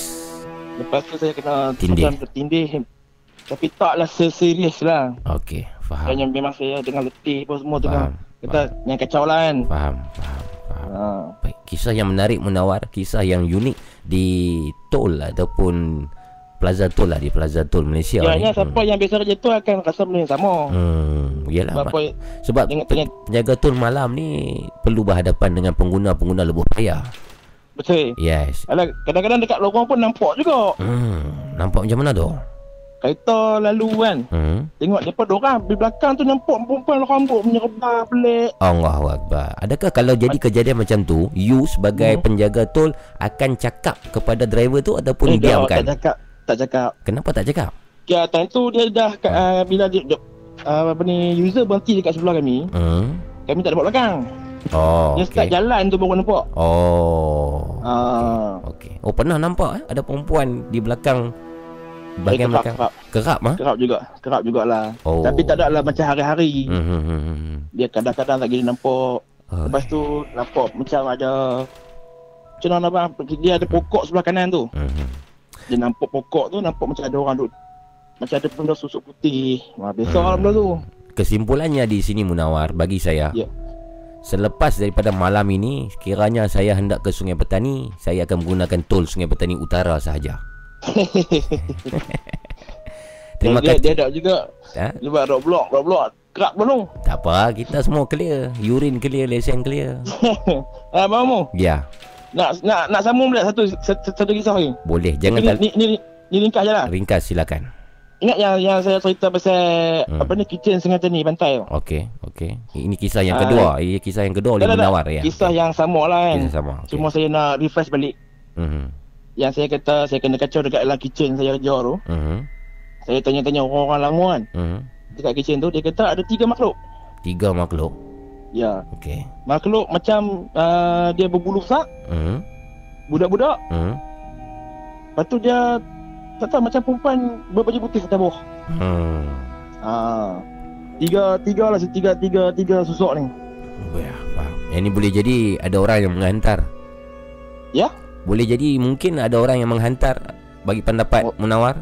Lepas tu saya kena Tindih. macam tertindih. Tapi taklah serius lah. Okey, faham. Hanya memang saya dengan letih apa semua tu kan. Faham. Kata yang kacau lah kan. Faham, faham, faham. Ha. Baik, kisah yang menarik menawar, kisah yang unik di tol ataupun Plaza Tol lah di Plaza Tol Malaysia Ya, ni. ya, siapa yang biasa kerja tu akan rasa benda yang sama. Hmm, yalah. Sebab mak- sebab Dengan- pen- penjaga tol malam ni perlu berhadapan dengan pengguna-pengguna lebuh payah. betul. Yes. Alah, kadang-kadang dekat lorong pun nampak juga. Hmm, nampak macam mana tu? Kereta lalu kan. Hmm. Tengok depa dorang di belakang tu nampak perempuan rambut menyerba pelik. Allahu Akbar. Adakah kalau jadi kejadian macam tu, you sebagai Hmm. penjaga tol akan cakap kepada driver tu ataupun Eh, diamkan? Tak cakap, tak cakap. Kenapa tak cakap? Ya, time tu dia dah uh, bila dia, uh, apa ni user berhenti dekat sebelah kami, Hmm. kami tak dapat belakang. Oh, dia start okey. jalan tu baru nampak. Oh. Ah. Okey. Oh, pernah nampak eh ada perempuan di belakang Eh, bahagian kerap, belakang. kerap, Kerap ah? kerap juga, kerap jugalah. Oh. Tapi tak ada lah macam hari-hari. Hmm. hmm, hmm, hmm. Dia kadang-kadang tak gini nampak. Oh. Lepas tu nampak macam ada macam mana bang dia ada pokok sebelah kanan tu. Hmm, hmm. Dia nampak pokok tu nampak macam ada orang duduk macam ada benda susuk putih. Wah, biasa Hmm. lah benda tu. Kesimpulannya di sini Munawar bagi saya. Ya. Selepas daripada malam ini, sekiranya saya hendak ke Sungai Petani, saya akan menggunakan tol Sungai Petani Utara sahaja. Terima dia, kasih. dia ada juga Ha? dia buat roadblock, roadblock. Kerap belum. Tak apa, kita semua clear. Urine clear, lesen clear. ah, mamu. Ya, Nak nak nak sambung pula satu satu, satu kisah ni. boleh. Jangan Ni, tak ni, ni, ni ringkas je lah. ringkas silakan. Ingat yang yang saya cerita pasal Hmm. apa ni kitchen Sengaja ni pantai tu. Okey, okey. Ini kisah yang Ah, kedua. Ini kisah yang kedua oleh. Munawar ya. Kisah yang sama lah kan. Kisah sama. Okay. Cuma saya nak refresh balik. Mhm. Yang saya kata saya kena kacau dekat dalam kitchen saya kerja tu. Mhm. Saya tanya-tanya orang-orang lama kan. Mhm. Dekat kitchen tu dia kata ada tiga makhluk. Tiga makhluk. Ya. Okey. Makhluk macam uh, dia berbulu sak, Mhm. budak-budak. Mhm. Lepas tu dia tak tahu macam perempuan berbaju putih atas bawah. Hmm. Ha. Tiga tiga lah tiga tiga tiga susuk ni. Oh, ya, faham. Yang ni boleh jadi ada orang yang menghantar. Ya? Boleh jadi mungkin ada orang yang menghantar bagi pendapat Oh. Munawar.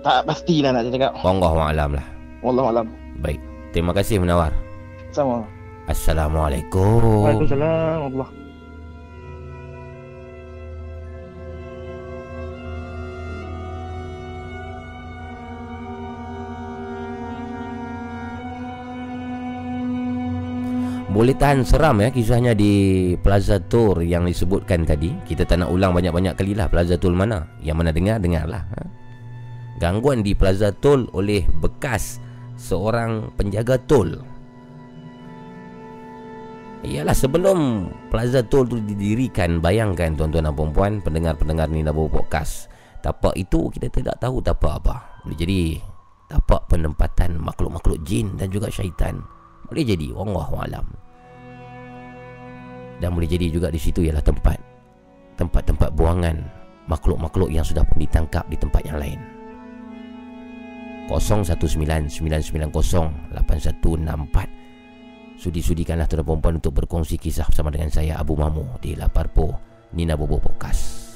Tak pastilah nak cakap. Allah alam lah. Wallahu alam. Baik. Terima kasih Munawar. Sama. Assalamualaikum. Waalaikumsalam. Allah. Boleh tahan seram ya kisahnya di Plaza Tour yang disebutkan tadi. Kita tak nak ulang banyak-banyak kali lah Plaza Tour mana. Yang mana dengar, dengarlah. Ha? Gangguan di Plaza Tol oleh bekas seorang penjaga tol. Iyalah sebelum Plaza Tol tu didirikan Bayangkan tuan-tuan dan perempuan Pendengar-pendengar ni Nabu Podcast Tapak itu kita tidak tahu tapak apa. Boleh jadi Tapak penempatan makhluk-makhluk jin dan juga syaitan. Boleh jadi Wallahualam Dan boleh jadi juga di situ ialah tempat Tempat-tempat buangan Makhluk-makhluk yang sudah pun ditangkap di tempat yang lain. 0199908164 Sudi-sudikanlah tuan perempuan untuk berkongsi kisah bersama dengan saya Abu Mamu di Laparpo Nina Bobo Podcast.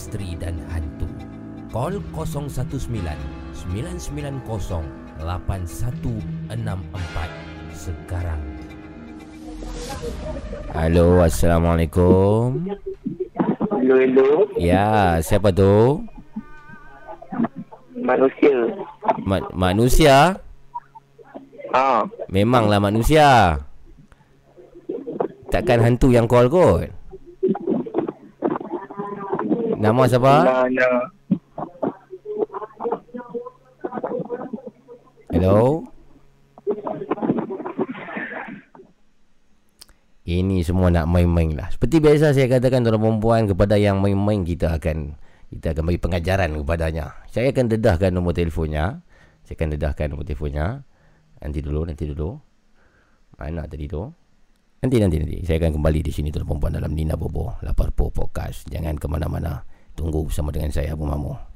Misteri dan hantu. Call 019 990 8164 sekarang. Halo, Assalamualaikum. Hello, hello. Ya, siapa tu? Manusia. Ma- manusia? Ah, Memanglah manusia. Takkan hantu yang call kot. Nama siapa? Hello. Ini semua nak main-main lah. Seperti biasa saya katakan tuan perempuan kepada yang main-main kita akan kita akan bagi pengajaran kepadanya. Saya akan dedahkan nombor telefonnya. Saya akan dedahkan nombor telefonnya. Nanti dulu, nanti dulu. Mana tadi tu? Nanti, nanti, nanti. Saya akan kembali di sini tuan perempuan dalam Nina Bobo. Lapar Po Podcast. Jangan ke mana-mana. Tunggu bersama dengan saya, Abu Mamu.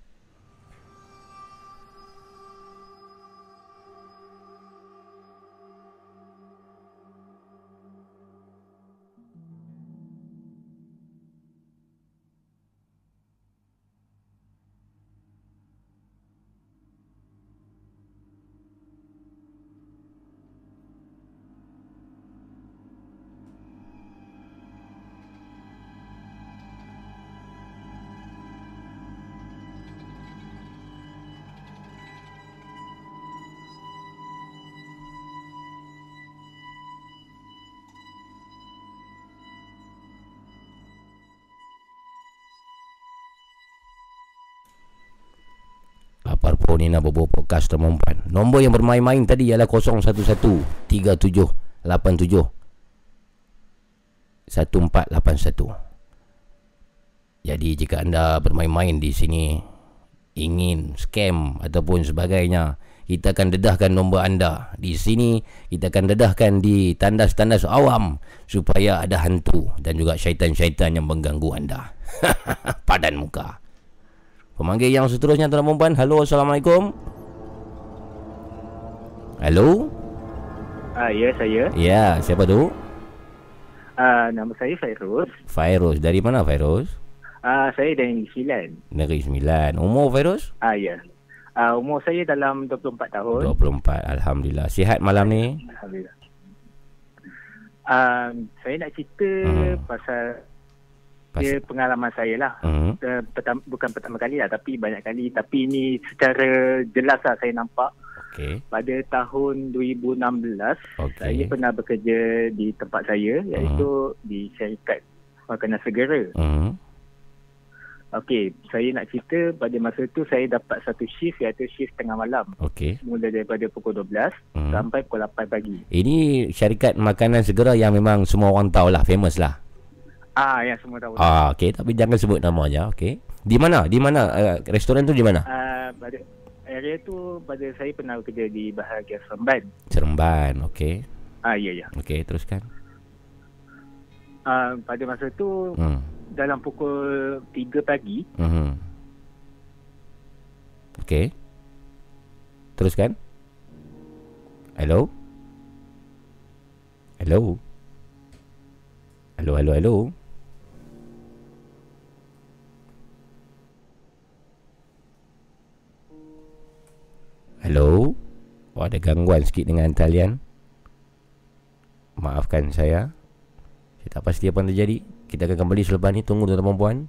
Po Nina Bobo Podcast nombor 4 Nombor yang bermain-main tadi ialah 011 37 87 1481 Jadi jika anda bermain-main di sini Ingin scam ataupun sebagainya Kita akan dedahkan nombor anda. Di sini kita akan dedahkan di tandas-tandas awam Supaya ada hantu dan juga syaitan-syaitan yang mengganggu anda. Padan muka Pemanggil yang seterusnya tuan dan puan. Halo, Assalamualaikum. Halo. Ah, ya, saya. Ya, siapa tu? Ah, nama saya Fairuz. Fairuz. Dari mana Fairuz? Ah, saya dari Negeri Sembilan. Negeri Sembilan. Umur Fairuz? Ah, ya. Ah, umur saya dalam 24 tahun. 24. Alhamdulillah. Sihat malam ni? Alhamdulillah. Ah, saya nak cerita Hmm. pasal Pas- dia pengalaman saya lah. Hmm. Uh, pertama, bukan pertama kali lah tapi banyak kali tapi ini secara jelas lah saya nampak Okey. pada tahun 2016 Okey. saya pernah bekerja di tempat saya iaitu di syarikat makanan segera. Hmm. Okey, saya nak cerita pada masa tu saya dapat satu shift iaitu shift tengah malam. Okey. Mula daripada pukul 12 Hmm. sampai pukul 8 pagi. Ini syarikat makanan segera yang memang semua orang tahu lah. Famous lah. Ah, yang semua tahu. Ah, okey. Tapi jangan sebut nama aja. Okey. Di mana? Di mana? Uh, restoran tu di mana? Ah, pada area tu pada saya pernah bekerja di bahagian Seremban. Seremban. Okey. Ah, ya ya. Okey, teruskan. Ah, pada masa tu Hmm. dalam pukul 3 pagi Mhm. Okey. Teruskan. Hello? Hello? Hello, hello, hello? Hello? Oh, ada gangguan sikit dengan talian. Maafkan saya. Saya tak pasti apa yang terjadi. Kita akan kembali selepas ni. Tunggu tuan-tuan dan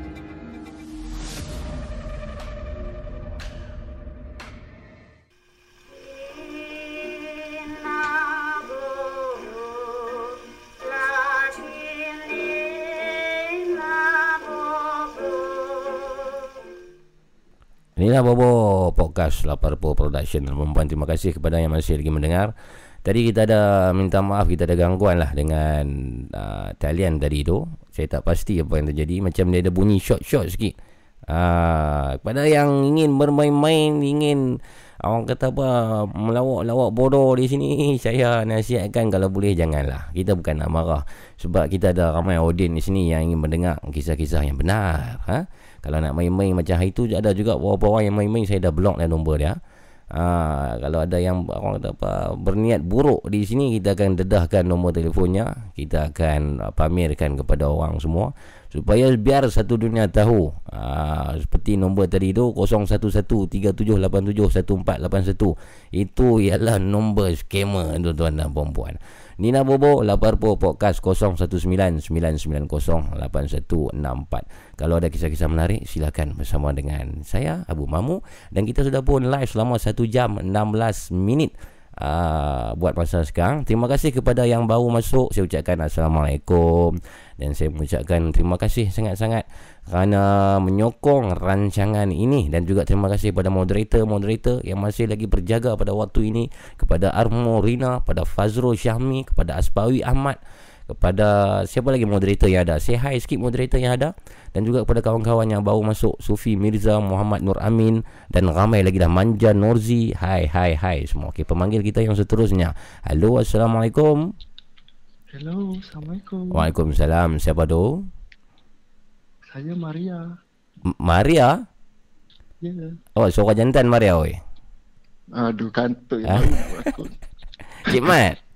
Inilah Bobo Podcast Lapar Po Production. Perempuan terima kasih kepada yang masih lagi mendengar. Tadi kita ada minta maaf kita ada gangguan lah dengan uh, talian tadi tu. Saya tak pasti apa yang terjadi. Macam dia ada bunyi short-short sikit. Uh, Kepada yang ingin bermain-main Ingin Orang kata apa Melawak-lawak bodoh di sini Saya nasihatkan Kalau boleh janganlah. Kita bukan nak marah. Sebab kita ada ramai audiens di sini Yang ingin mendengar Kisah-kisah yang benar ha? Kalau nak main-main macam hari tu Ada juga beberapa orang yang main-main Saya dah block dah nombor dia. Ha, kalau ada yang orang kata apa berniat buruk di sini kita akan dedahkan nombor telefonnya. Kita akan uh, pamerkan kepada orang semua supaya biar satu dunia tahu. Ha, seperti nombor tadi tu 011378711481 itu ialah nombor scammer tuan-tuan dan puan-puan Nina Bobo Laparpo Podcast 0199908164 Kalau ada kisah-kisah menarik silakan bersama dengan saya Abu Mamu. Dan kita sudah pun live selama 1 jam 16 minit uh, buat masa sekarang. Terima kasih kepada yang baru masuk. Saya ucapkan Assalamualaikum. Dan saya mengucapkan terima kasih sangat-sangat kerana menyokong rancangan ini. Dan juga terima kasih kepada moderator-moderator yang masih lagi berjaga pada waktu ini. Kepada Armo Rina, kepada Fazrul Syahmi, kepada Aspawi Ahmad kepada siapa lagi moderator yang ada? Say hi sikit moderator yang ada. Dan juga kepada kawan-kawan yang baru masuk. Sufi Mirza Muhammad Nur Amin. Dan ramai lagi dah. Manja Norzi. Hai hai hai semua. Okey pemanggil kita yang seterusnya. Halo assalamualaikum. Hello, Assalamualaikum. Waalaikumsalam. Siapa tu? Saya Maria. M- Maria? Ya. Yeah. oh suara jantan Maria oi. Aduh, kantuk. Berlakon. Cik Mat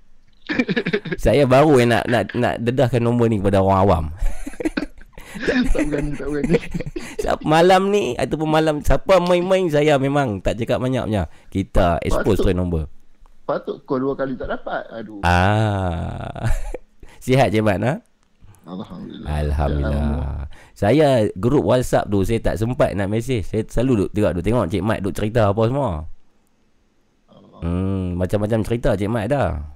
saya baru yang nak nak nak dedahkan nombor ni kepada orang awam tak berani, tak berani. Malam ni ataupun malam siapa main-main saya memang tak cakap banyaknya. Kita expose tu Patut. nombor. Patut kau dua kali tak dapat. Aduh. Ah. Sihat je Mat ha? Alhamdulillah. Alhamdulillah. Saya grup WhatsApp tu saya tak sempat nak mesej. Saya selalu duk tengok duk tengok Cik Mat duk cerita apa semua. Hmm, macam-macam cerita Cik Mat dah.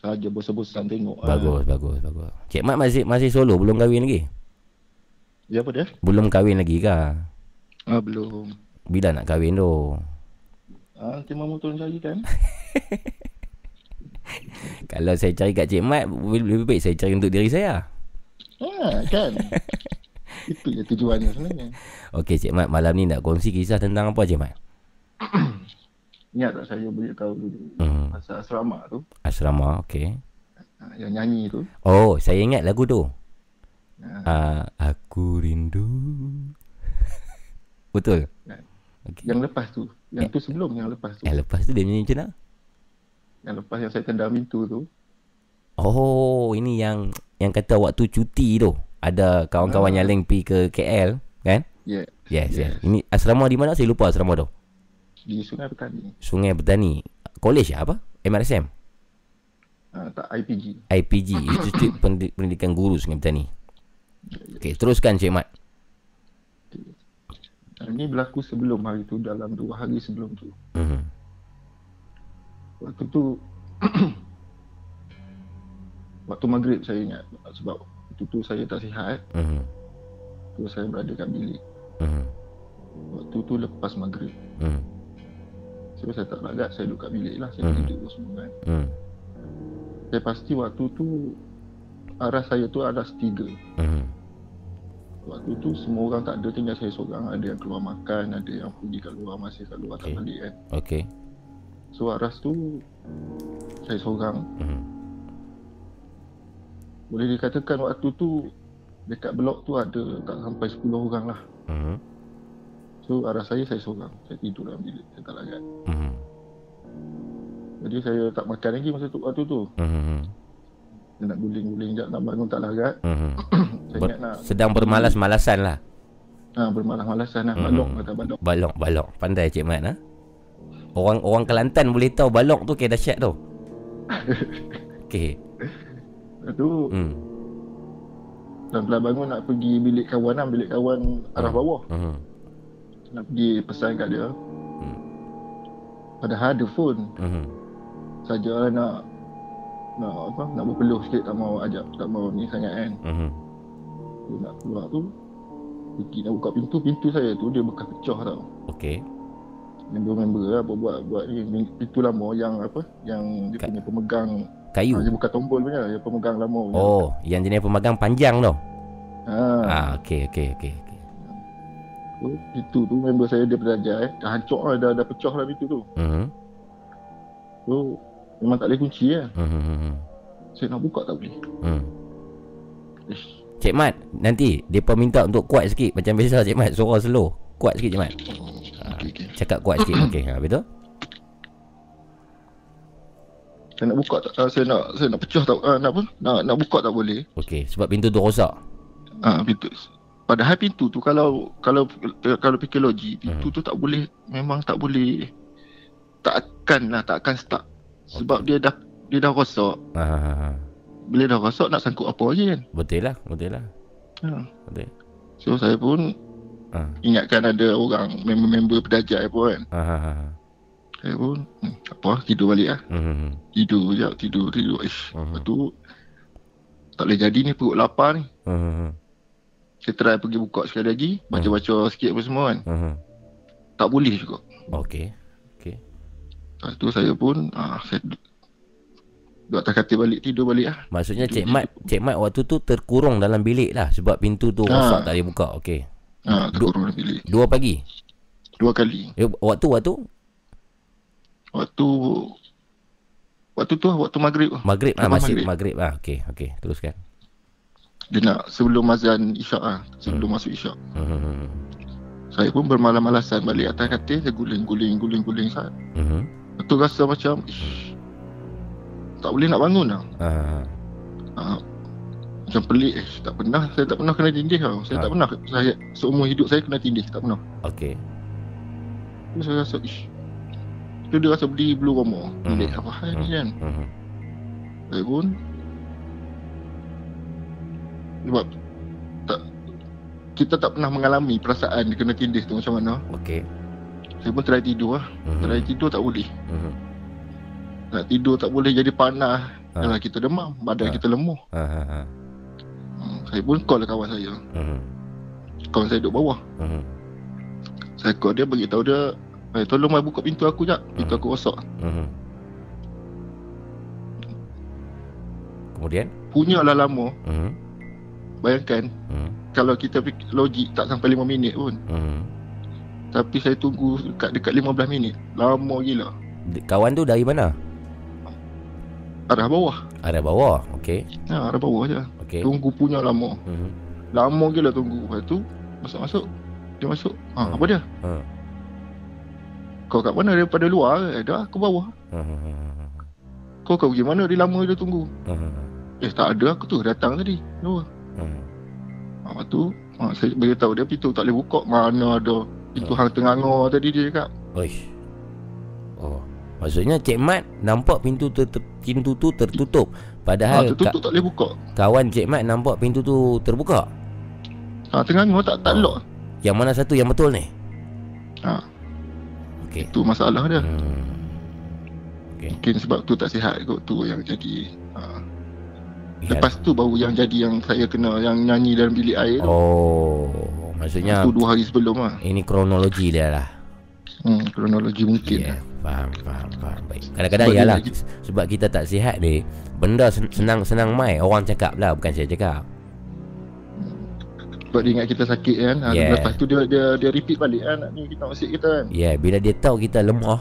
Saja bosan-bosan tengok. Bagus, bagus, bagus. Cik Mat masih masih solo belum kahwin lagi? Ya apa dia? Belum kahwin lagi ke? Ah, belum. Bila nak kahwin tu? Ah, nanti mamu tolong cari kan? Kalau saya cari kat Cik Mat, lebih baik saya cari untuk diri saya. Ha, kan? Itu je tujuannya sebenarnya. Okey Cik Mat, malam ni nak kongsi kisah tentang apa Cik Mat? Ingat tak saya beritahu dulu Hmm. pasal asrama tu, Asrama, okey. ha, yang nyanyi tu. Oh, saya ingat lagu tu. Ha, Uh, aku rindu. Betul. Kan. Okey. yang lepas tu, yang tu sebelum yang lepas tu. Yang lepas tu dia nyanyi macam mana? Yang lepas yang saya tendang pintu tu. Oh, ini yang yang kata waktu cuti tu. Ada kawan-kawan yang link pergi ke KL, kan? Yeah. Yes, yes. Ini asrama di mana? Saya lupa asrama tu. Di Sungai Petani. Sungai Petani. College apa? MRSM? Ha, tak IPG. IPG, Institut Pendi- Pendidikan Guru Sungai Petani. Okey, teruskan Cik Mat. Ha, ini berlaku sebelum hari tu, dalam dua hari sebelum tu. Mhm. Waktu tu Waktu maghrib saya ingat Sebab waktu tu saya tak sihat Mhm. Tu saya berada kat bilik Mhm. Waktu tu lepas maghrib Mhm. So saya tak lagat Saya duduk kat bilik lah Saya Mhm. tidur semua kan Mhm. Saya pasti waktu tu Arah saya tu arah tiga Mhm. Waktu tu semua orang tak ada Tinggal saya seorang Ada yang keluar makan Ada yang pergi kat luar Masih kat luar Okay. tak balik kan Okey. So aras tu Saya seorang Mhm. Boleh dikatakan waktu tu Dekat blok tu ada Tak sampai 10 orang lah Mhm. So arah saya saya seorang Saya tidur dalam bilik Saya tak lagat Mhm. Jadi saya tak makan lagi masa tu waktu tu Mhm. Saya nak guling-guling sekejap Nak bangun tak lagat Mhm. Saya Ber- nak Sedang bermalas-malasan lah. ha, Bermalas-malasan lah Mhm. Balok kata balok Balok, balok. Pandai Cik Mat ha? Orang orang Kelantan boleh tahu balok tu kayak dahsyat tu. Okey. Lepas tu Hmm. Pelan-pelan bangun nak pergi bilik kawan lah Bilik kawan arah bawah Mhm. Nak pergi pesan kat dia Hmm. Padahal ada phone Mhm. Saja nak nak apa nak berpeluh sikit tak mau ajak tak mau ni sangat kan Mhm. tu nak keluar tu pergi nak buka pintu pintu saya tu dia bekas pecah tau Okey. member-member lah buat buat, buat ni pintu lama yang apa yang dia Kat- punya pemegang Kayu. ha, dia bukan tombol punya dia pemegang lama punya Oh, yang jenis pemagang panjang tu. ha, Ah, okey okey okey So, pintu tu member saya dia belajar eh. Dah hancur lah, dah, dah pecah lah pintu tu. Mhm. So, memang tak boleh kunci lah. Mhm. Saya nak buka tak boleh. Hmm. Ish. Cik Mat, nanti depa minta untuk kuat sikit macam biasa Cik Mat, suara slow. Kuat sikit Cik Mat. Okay, okay. Cakap kuat sikit. Okey, ha betul? Saya nak buka tak, uh, saya nak saya nak pecah tak, uh, nak apa? Nak, nak buka tak boleh. Okey, sebab pintu tu rosak. Ah pintu. Padahal pintu tu kalau kalau kalau fikir logik, pintu Hmm. tu tak boleh memang tak boleh tak akan lah, tak akan start. Sebab dia dah dia dah rosak. Ha, ha, ha, ha. Bila dah rosak nak sangkut apa lagi kan? Betul lah, betul lah. Ha. Betul. So saya pun Ha. ingatkan ada orang member-member pedagang apa kan. Ha ha ha. Saya pun hmm, apa tidur balik lah. Mhm. Tidur je, tidur, tidur. Ish. Mhm. Lepas tu tak boleh jadi ni perut lapar ni. Mhm. Saya try pergi buka sekali lagi, baca-baca sikit apa semua kan. Mhm. Tak boleh juga. Okey. Okey. Lepas tu saya pun ah, saya duduk atas katil balik tidur balik lah. Maksudnya Cik Mat, Cik Mat waktu tu terkurung dalam bilik lah sebab pintu tu rosak Ha. tak boleh buka. Okey. Ha, terkurung dalam bilik. Dua pagi. Dua kali. Eh, waktu waktu Waktu waktu tu waktu maghrib maghrib ah Lepas masih maghrib. maghrib ah. Okey, okey. Teruskan. Dia nak sebelum azan isyak ah, sebelum masuk isyak. Mhm. Saya pun bermalam-malasan balik atas katil, saya guling-guling guling-guling sat. Mhm. Betul rasa macam ish, tak boleh nak bangun lah. Ah. Ha, macam pelik eh, tak pernah saya tak pernah kena tindih tau. Saya Ha. tak pernah saya seumur hidup saya kena tindih, tak pernah. Okey. Terus saya rasa ish. Tu dia rasa beli blue romo. Hmm. Apa hal ni kan. Mhm. Saya pun sebab tak kita tak pernah mengalami perasaan kena tindih tu macam mana. Okey. Saya pun try tidur lah. Mhm. Try tidur tak boleh. Mhm. Nak tidur tak boleh jadi panas. Ha. Yalah kita demam, badan Ha. kita lemah. Ha ha ha. Hmm, saya pun call kawan saya. Mhm. Kawan saya duduk bawah. Mhm. Saya call dia bagi tahu dia, "Eh tolong mai buka pintu aku jap. Pintu Hmm. aku rosak." Mhm. Kemudian? Punyalah lama. Mhm. Bayangkan Mhm. kalau kita fikir logik tak sampai 5 minit pun. Mhm. Tapi saya tunggu dekat dekat 15 minit. Lama gila. Kawan tu dari mana? Arah bawah. Arah bawah. Okey. Ha, arah bawah je. Okey. Tunggu punya lama. Mhm. Lama gila tunggu. Lepas tu masuk-masuk. Dia masuk. Ha, Hmm. apa dia? Ha. Kau kat mana daripada luar? Eh, dah ke bawah. Mhm. Kau kau pergi mana? Dia lama dia tunggu. Mhm. Eh, tak ada aku tu datang tadi. Luar. Ha, lepas tu ha, saya beritahu dia pintu tak boleh buka. Mana ada pintu hang tengah tadi dia cakap. Oish. Oh. Maksudnya Cik Mat nampak pintu tu ter, pintu tu tertutup. Ha, Padahal tertutup ka, tak boleh buka. kawan Cik Mat nampak pintu tu terbuka. Ha, tengah tak tak lock. Yang mana satu yang betul ni? Ha, Okey. tu masalah dia. Hmm. Okey. Mungkin sebab tu tak sihat kot tu yang jadi. Ha. Ya. Lepas tu baru yang jadi yang saya kena yang nyanyi dalam bilik air tu. Oh, maksudnya Tu dua hari sebelum lah. ini kronologi dia lah. Hmm, kronologi mungkin Ya, lah. faham, faham, faham. Baik. Kadang-kadang Sebab ialah lagi- sebab kita tak sihat ni, benda sen- senang-senang mai. Orang cakap lah, bukan saya cakap. Sebab dia ingat kita sakit kan. Ha, Yeah. Lepas tu dia dia dia repeat balik kan. Nak ni kita masuk kita kan. Ya, yeah, bila dia tahu kita lemah,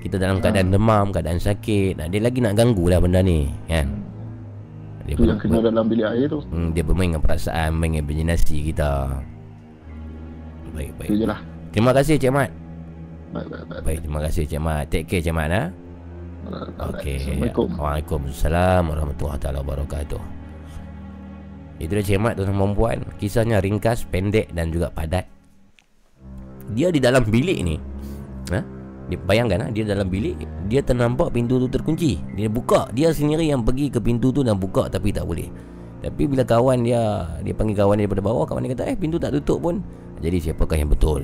kita dalam keadaan demam, keadaan sakit, dia lagi nak ganggu lah benda ni, kan? Dia, yang kena dalam bilik air tu. hmm, dia bermain dengan perasaan, bermain dengan imajinasi kita. Baik, baik. Tu je lah. Terima kasih Cik Mat. Baik, baik, baik. Baik, terima kasih Cik Mat. Take care Cik Mat, ha? Okey. Assalamualaikum. Waalaikumsalam warahmatullahi taala wabarakatuh. Itu dia Cik Mat tuan perempuan. Kisahnya ringkas, pendek dan juga padat. Dia di dalam bilik ni. Ha? Dia bayangkan ha? dia dalam bilik, dia ternampak pintu tu terkunci. Dia buka, dia sendiri yang pergi ke pintu tu dan buka tapi tak boleh. Tapi bila kawan dia dia panggil kawan dia daripada bawah, kawan dia kata, "Eh, pintu tak tutup pun." Jadi siapakah yang betul?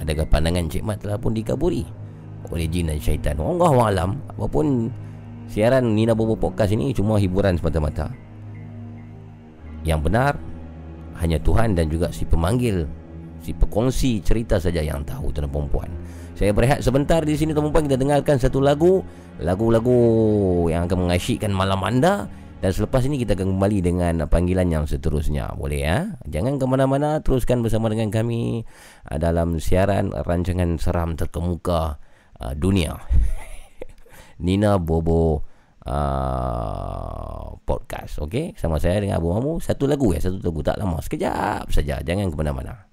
Adakah pandangan Cik Mat telah pun dikaburi oleh jin dan syaitan? Allah alam. Apapun siaran Nina Bobo Podcast ini cuma hiburan semata-mata. Yang benar hanya Tuhan dan juga si pemanggil, si pekongsi cerita saja yang tahu tuan dan perempuan. Saya berehat sebentar di sini perempuan kita dengarkan satu lagu, lagu-lagu yang akan mengasyikkan malam anda Dan selepas ini kita akan kembali dengan panggilan yang seterusnya. Boleh ya? Jangan ke mana-mana, teruskan bersama dengan kami uh, dalam siaran rancangan seram terkemuka uh, dunia. Nina Bobo uh, podcast. Okey, sama saya dengan Abu Mamu. Satu lagu ya, satu lagu tak lama. Sekejap saja. Jangan ke mana-mana.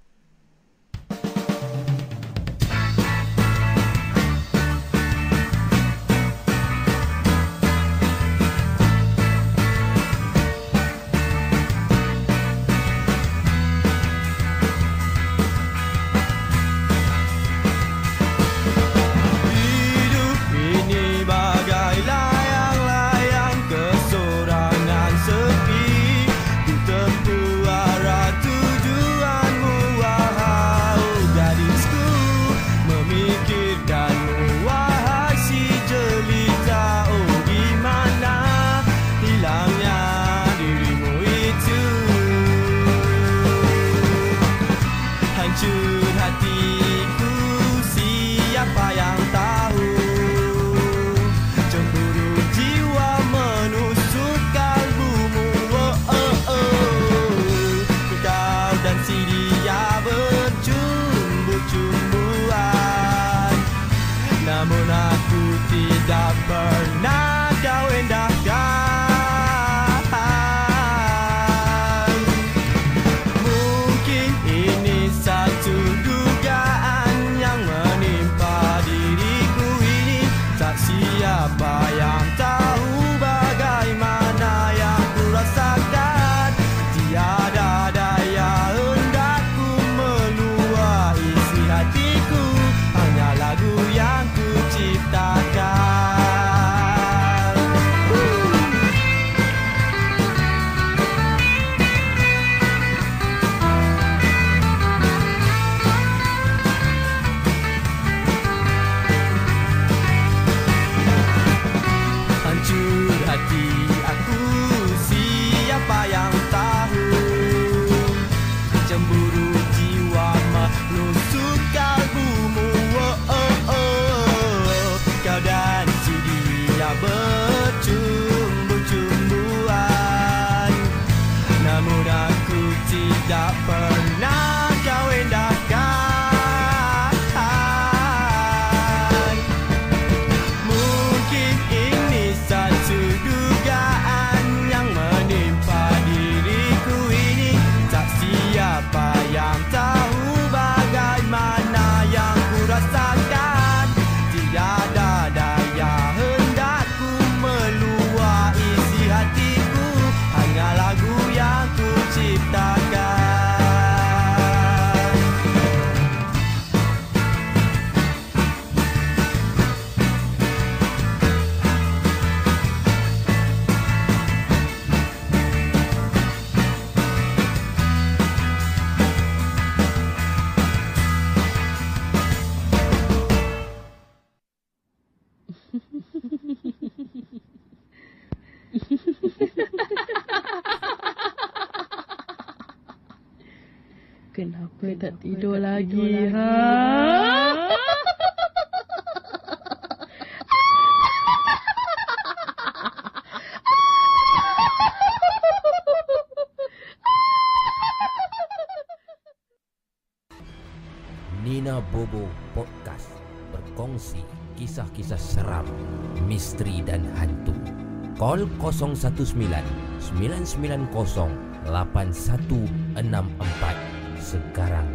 019 990 8164 sekarang.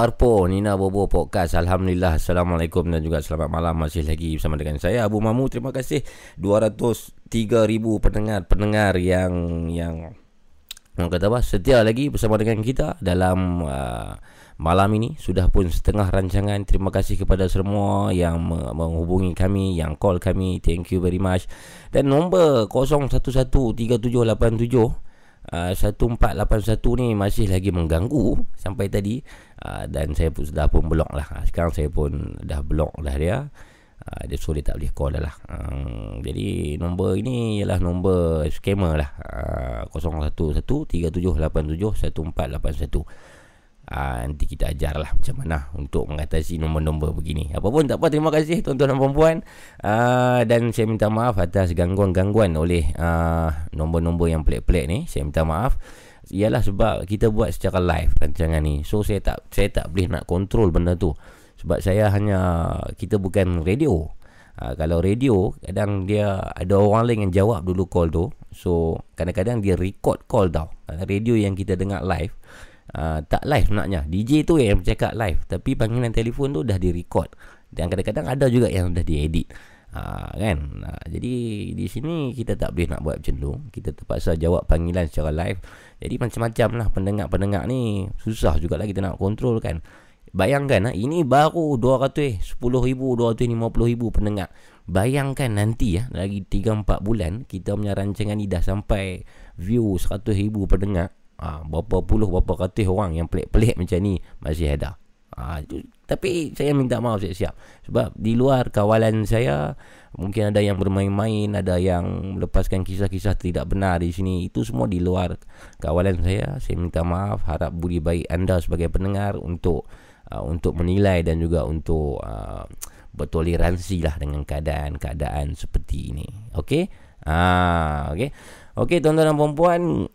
Apa arpo Nina Bobo Podcast. Alhamdulillah Assalamualaikum dan juga selamat malam. Masih lagi bersama dengan saya Abu Mamu Terima kasih. 203,000 pendengar-pendengar yang yang orang kata apa setia lagi bersama dengan kita dalam uh, malam ini. Sudah pun setengah rancangan. Terima kasih kepada semua yang me- menghubungi kami yang call kami. Thank you very much. Dan nombor 01138787 Uh, 1481 ni masih lagi mengganggu sampai tadi. Uh, dan saya pun sudah pun block lah. Sekarang saya pun dah block dah dia. Uh, dia so dia tak boleh call dah lah. Uh, jadi nombor ini ialah nombor scammer lah. Uh, 0113878141 Uh, nanti kita ajar lah macam mana untuk mengatasi nombor-nombor begini. Apa pun tak apa, terima kasih tuan-tuan dan puan-puan. Uh, dan saya minta maaf atas gangguan-gangguan oleh uh, nombor-nombor yang pelik-pelik ni. Saya minta maaf. Ialah sebab kita buat secara live rancangan ni. So saya tak saya tak boleh nak kontrol benda tu. Sebab saya hanya kita bukan radio. Uh, kalau radio kadang dia ada orang lain yang jawab dulu call tu. So kadang-kadang dia record call tau. Radio yang kita dengar live Uh, tak live sebenarnya. DJ tu yang bercakap live Tapi panggilan telefon tu dah di-record. Dan kadang-kadang ada juga yang dah diedit. Uh, Kan? Uh, Jadi di sini kita tak boleh nak buat macam tu Kita terpaksa jawab panggilan secara live. Jadi macam-macam lah pendengar-pendengar ni. Susah juga lah kita nak kontrol kan? Bayangkan ini baru 200 10,000 250,000 pendengar. Bayangkan nanti ya Lagi 3-4 bulan Kita punya rancangan ni dah sampai View 100,000 pendengar ha, Berapa puluh Berapa ratus orang Yang pelik-pelik macam ni Masih ada ha, itu, Tapi saya minta maaf siap-siap Sebab di luar kawalan saya Mungkin ada yang bermain-main Ada yang melepaskan kisah-kisah tidak benar di sini Itu semua di luar kawalan saya Saya minta maaf Harap budi baik anda sebagai pendengar Untuk uh, untuk menilai dan juga untuk uh, bertoleransi lah dengan keadaan-keadaan seperti ini. Okey? Ah, okey. Okey tuan-tuan dan puan-puan,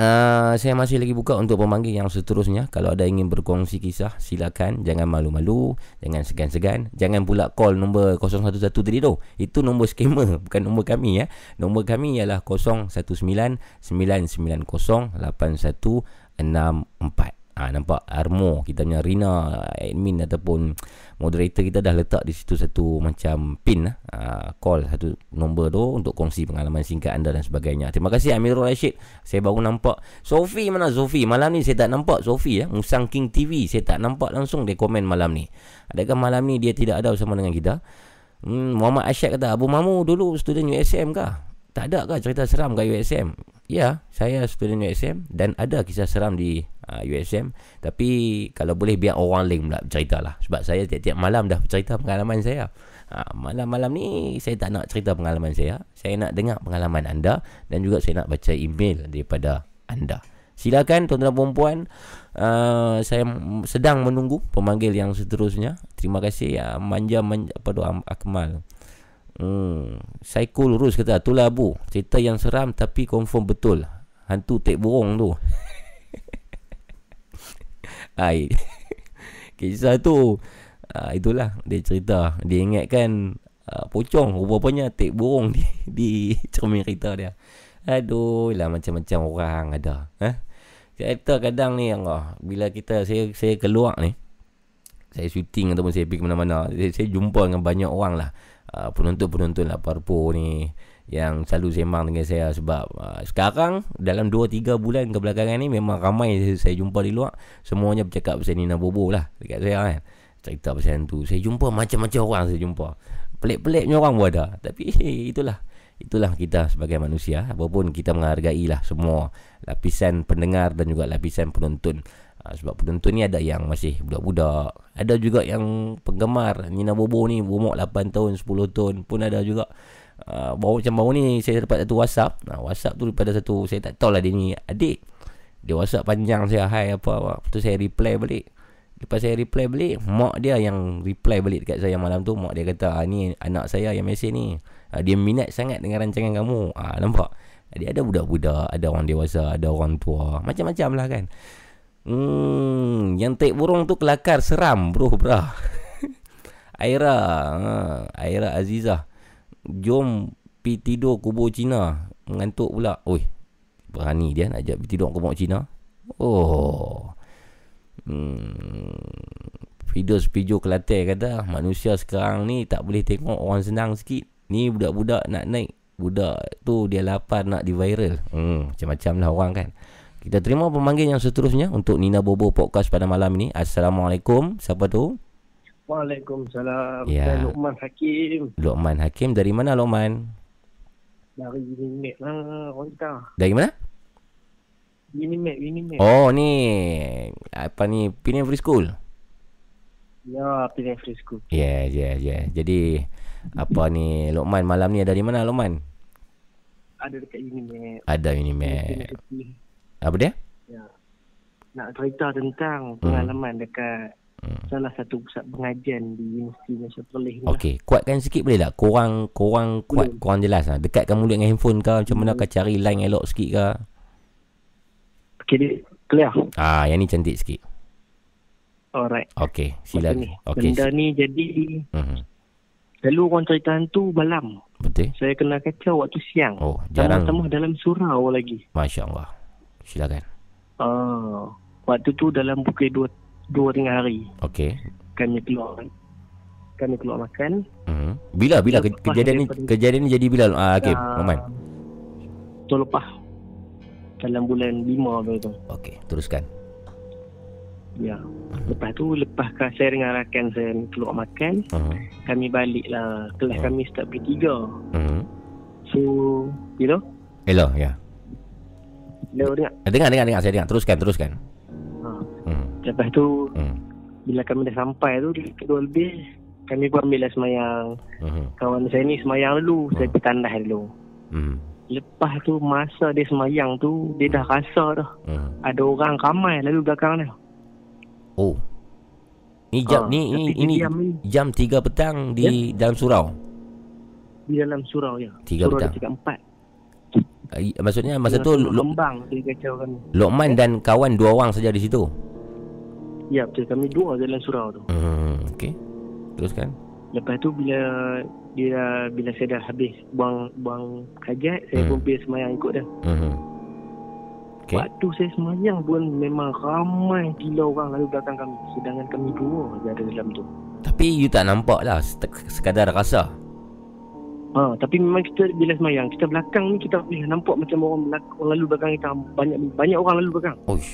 Uh, saya masih lagi buka untuk pemanggil yang seterusnya. Kalau ada ingin berkongsi kisah Silakan. Jangan malu-malu Jangan segan-segan. Jangan pula call nombor 011 tadi tu. Itu nombor scammer Bukan nombor kami ya. Nombor kami ialah 019-990-8164 Ha, nampak Armo kita punya Rina admin ataupun moderator kita dah letak di situ satu macam pin lah. Ha, call satu nombor tu untuk kongsi pengalaman singkat anda dan sebagainya. Terima kasih Amirul Rashid. Saya baru nampak Sofi mana Sofi? Malam ni saya tak nampak Sofi ya. Musang King TV saya tak nampak langsung dia komen malam ni. Adakah malam ni dia tidak ada bersama dengan kita? Hmm, Muhammad Asyad kata Abu Mamu dulu student USM kah? Tak ada kah cerita seram kat USM? Ya, saya student USM dan ada kisah seram di uh, USM Tapi kalau boleh biar orang lain pula bercerita lah Sebab saya tiap-tiap malam dah bercerita pengalaman saya. Uh, Malam-malam ni saya tak nak cerita pengalaman saya. Saya nak dengar pengalaman anda Dan juga saya nak baca email daripada anda. Silakan tuan-tuan dan puan uh, Saya sedang menunggu pemanggil yang seterusnya. Terima kasih ya manja, manja apa tu Akmal Hmm, Saikul Rus kata Itulah Abu Cerita yang seram Tapi confirm betul Hantu tek burung tu Hai. Kisah tu uh, itulah dia cerita. Dia ingatkan uh, pocong rupanya tek burung di, di cermin kereta dia. Aduh lah macam-macam orang ada. Eh? Kereta kadang ni Allah, bila kita saya saya keluar ni saya syuting ataupun saya pergi ke mana-mana saya, saya jumpa dengan banyak orang lah penonton-penonton lah parpo ni yang selalu sembang dengan saya sebab uh, sekarang dalam 2-3 bulan kebelakangan ni memang ramai saya jumpa di luar. Semuanya bercakap pasal Nina Bobo lah dekat saya kan. Cerita pasal tu saya jumpa macam-macam orang saya jumpa. Pelik-peliknya orang pun ada. Tapi itulah. Itulah kita sebagai manusia. Apapun kita menghargai lah semua lapisan pendengar dan juga lapisan penonton uh, sebab penonton ni ada yang masih budak-budak ada juga yang penggemar Nina Bobo ni umur 8 tahun 10 tahun pun ada juga uh, baru macam baru ni saya dapat satu WhatsApp. Nah, WhatsApp tu daripada satu saya tak tahu lah dia ni adik. Dia WhatsApp panjang saya hai apa apa. Lepas saya reply balik. Lepas saya reply balik, mak dia yang reply balik dekat saya malam tu. Mak dia kata, ah, ni anak saya yang mesej ni. Ah, dia minat sangat dengan rancangan kamu. Ah, nampak? Dia ada budak-budak, ada orang dewasa, ada orang tua. Macam-macam lah kan. Hmm, yang tek burung tu kelakar seram bro, bro. Aira, ha, Aira Azizah jom pi tidur kubur Cina. Mengantuk pula. Oi berani dia nak ajak pi tidur kubur Cina? Oh. Hmm Fidos Pijo Kelantan kata manusia sekarang ni tak boleh tengok orang senang sikit. Ni budak-budak nak naik. Budak tu dia lapar nak di viral. Hmm macam-macam lah orang kan kita terima pemanggil yang seterusnya untuk Nina Bobo Podcast pada malam ini. Assalamualaikum. Siapa tu? Waalaikumsalam. Ya. Saya Luqman Hakim. Luqman Hakim dari mana Luqman? Dari Unimed lah orang kita. Dari mana? Unimed, Unimed. Oh ni apa ni Pinion Free School? Ya, pilih frisku. Yeah, yeah, yeah. Jadi apa ni Lokman malam ni ada di mana Lokman? Ada dekat ini, Mek. Ada Unimap. Apa dia? Ya. Nak cerita tentang pengalaman dekat salah satu pusat pengajian di Universiti Malaysia Perlis ni. lah. Okey, kuatkan sikit boleh tak? Korang korang kuat, korang jelas ah. Dekatkan mulut dengan handphone ke macam mana ke cari line elok sikit ke? Okey, dia clear. Ah, yang ni cantik sikit. Alright. Okey, Macam sila. ni. Okey. Benda ni jadi Mhm. Lalu orang cerita hantu malam. Betul? Saya kena kacau waktu siang. Oh, jarang. Tengah-tengah dalam surau lagi. Masya-Allah. Silakan. Ah, waktu tu dalam pukul dua dua tengah hari Okey. kami keluar kami keluar makan. Mhm. Bila bila ke- kejadian ni kejadian ni jadi bila? Ah, okey, Ah, Lokman. Tu lepas dalam bulan lima apa tu. Okey, teruskan. Ya. Lepas tu lepas saya dengan rakan saya keluar makan, Mhm. kami balik lah. Kelas Hmm. kami start pukul tiga. Mhm. So, you know, Hello, ya. dia dengar. Eh, Dengar dengar dengar saya dengar. Teruskan, teruskan. Ha. Mhm. Lepas tu Mhm. bila kami dah sampai tu di kedua lebih kami pun ambil lah semayang. Mhm. Kawan saya ni semayang dulu, saya pergi tandas dulu. Mhm. Lepas tu masa dia semayang tu dia dah rasa dah Mhm. ada orang ramai lalu belakang dia. Oh. Ni jam Ah, ni ini ini jam 3 petang di dalam surau. Di dalam surau ya. Tiga surau petang. dia cakap empat. Eh, Maksudnya masa tu Lo- Lembang kacau kami. Lokman dan kawan dua orang saja di situ. Ya betul kami dua dalam surau tu. Hmm, okey. Teruskan. Lepas tu bila dia bila saya dah habis buang buang hajat, saya Hmm. pun pergi semayang ikut dia. Mhm. Okey. Waktu saya semayang pun memang ramai gila orang lalu belakang kami. Sedangkan kami dua je ada dalam tu. Tapi you tak nampak lah sek- sekadar rasa. Ha, tapi memang kita bila semayang, kita belakang ni kita boleh nampak macam orang, belak- orang lalu belakang kita. Banyak banyak orang lalu belakang. Oish.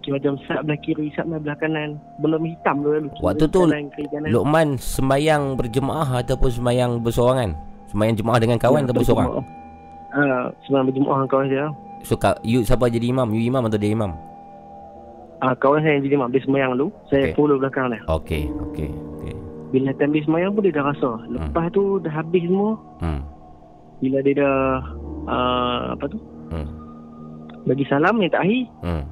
Kira macam sat belah kiri, sat belah kanan. Benda hitam tu lalu. Waktu tu kanan, kiri kanan. Lokman sembayang berjemaah ataupun sembayang bersorangan? Sembayang jemaah dengan kawan Ya, ataupun seorang? Ha, sebenarnya berjemaah dengan kawan saya. So ka- you siapa jadi imam? You imam atau dia imam? Ah, kawan saya yang jadi imam. Dia semayang dulu. Saya Okey. follow belakang dia. Okey, okey. Bila time dia semayang pun dia dah rasa. Lepas tu dah habis semua. Hmm. Bila dia dah uh, apa tu? Hmm. Bagi salam yang tak akhir, Hmm.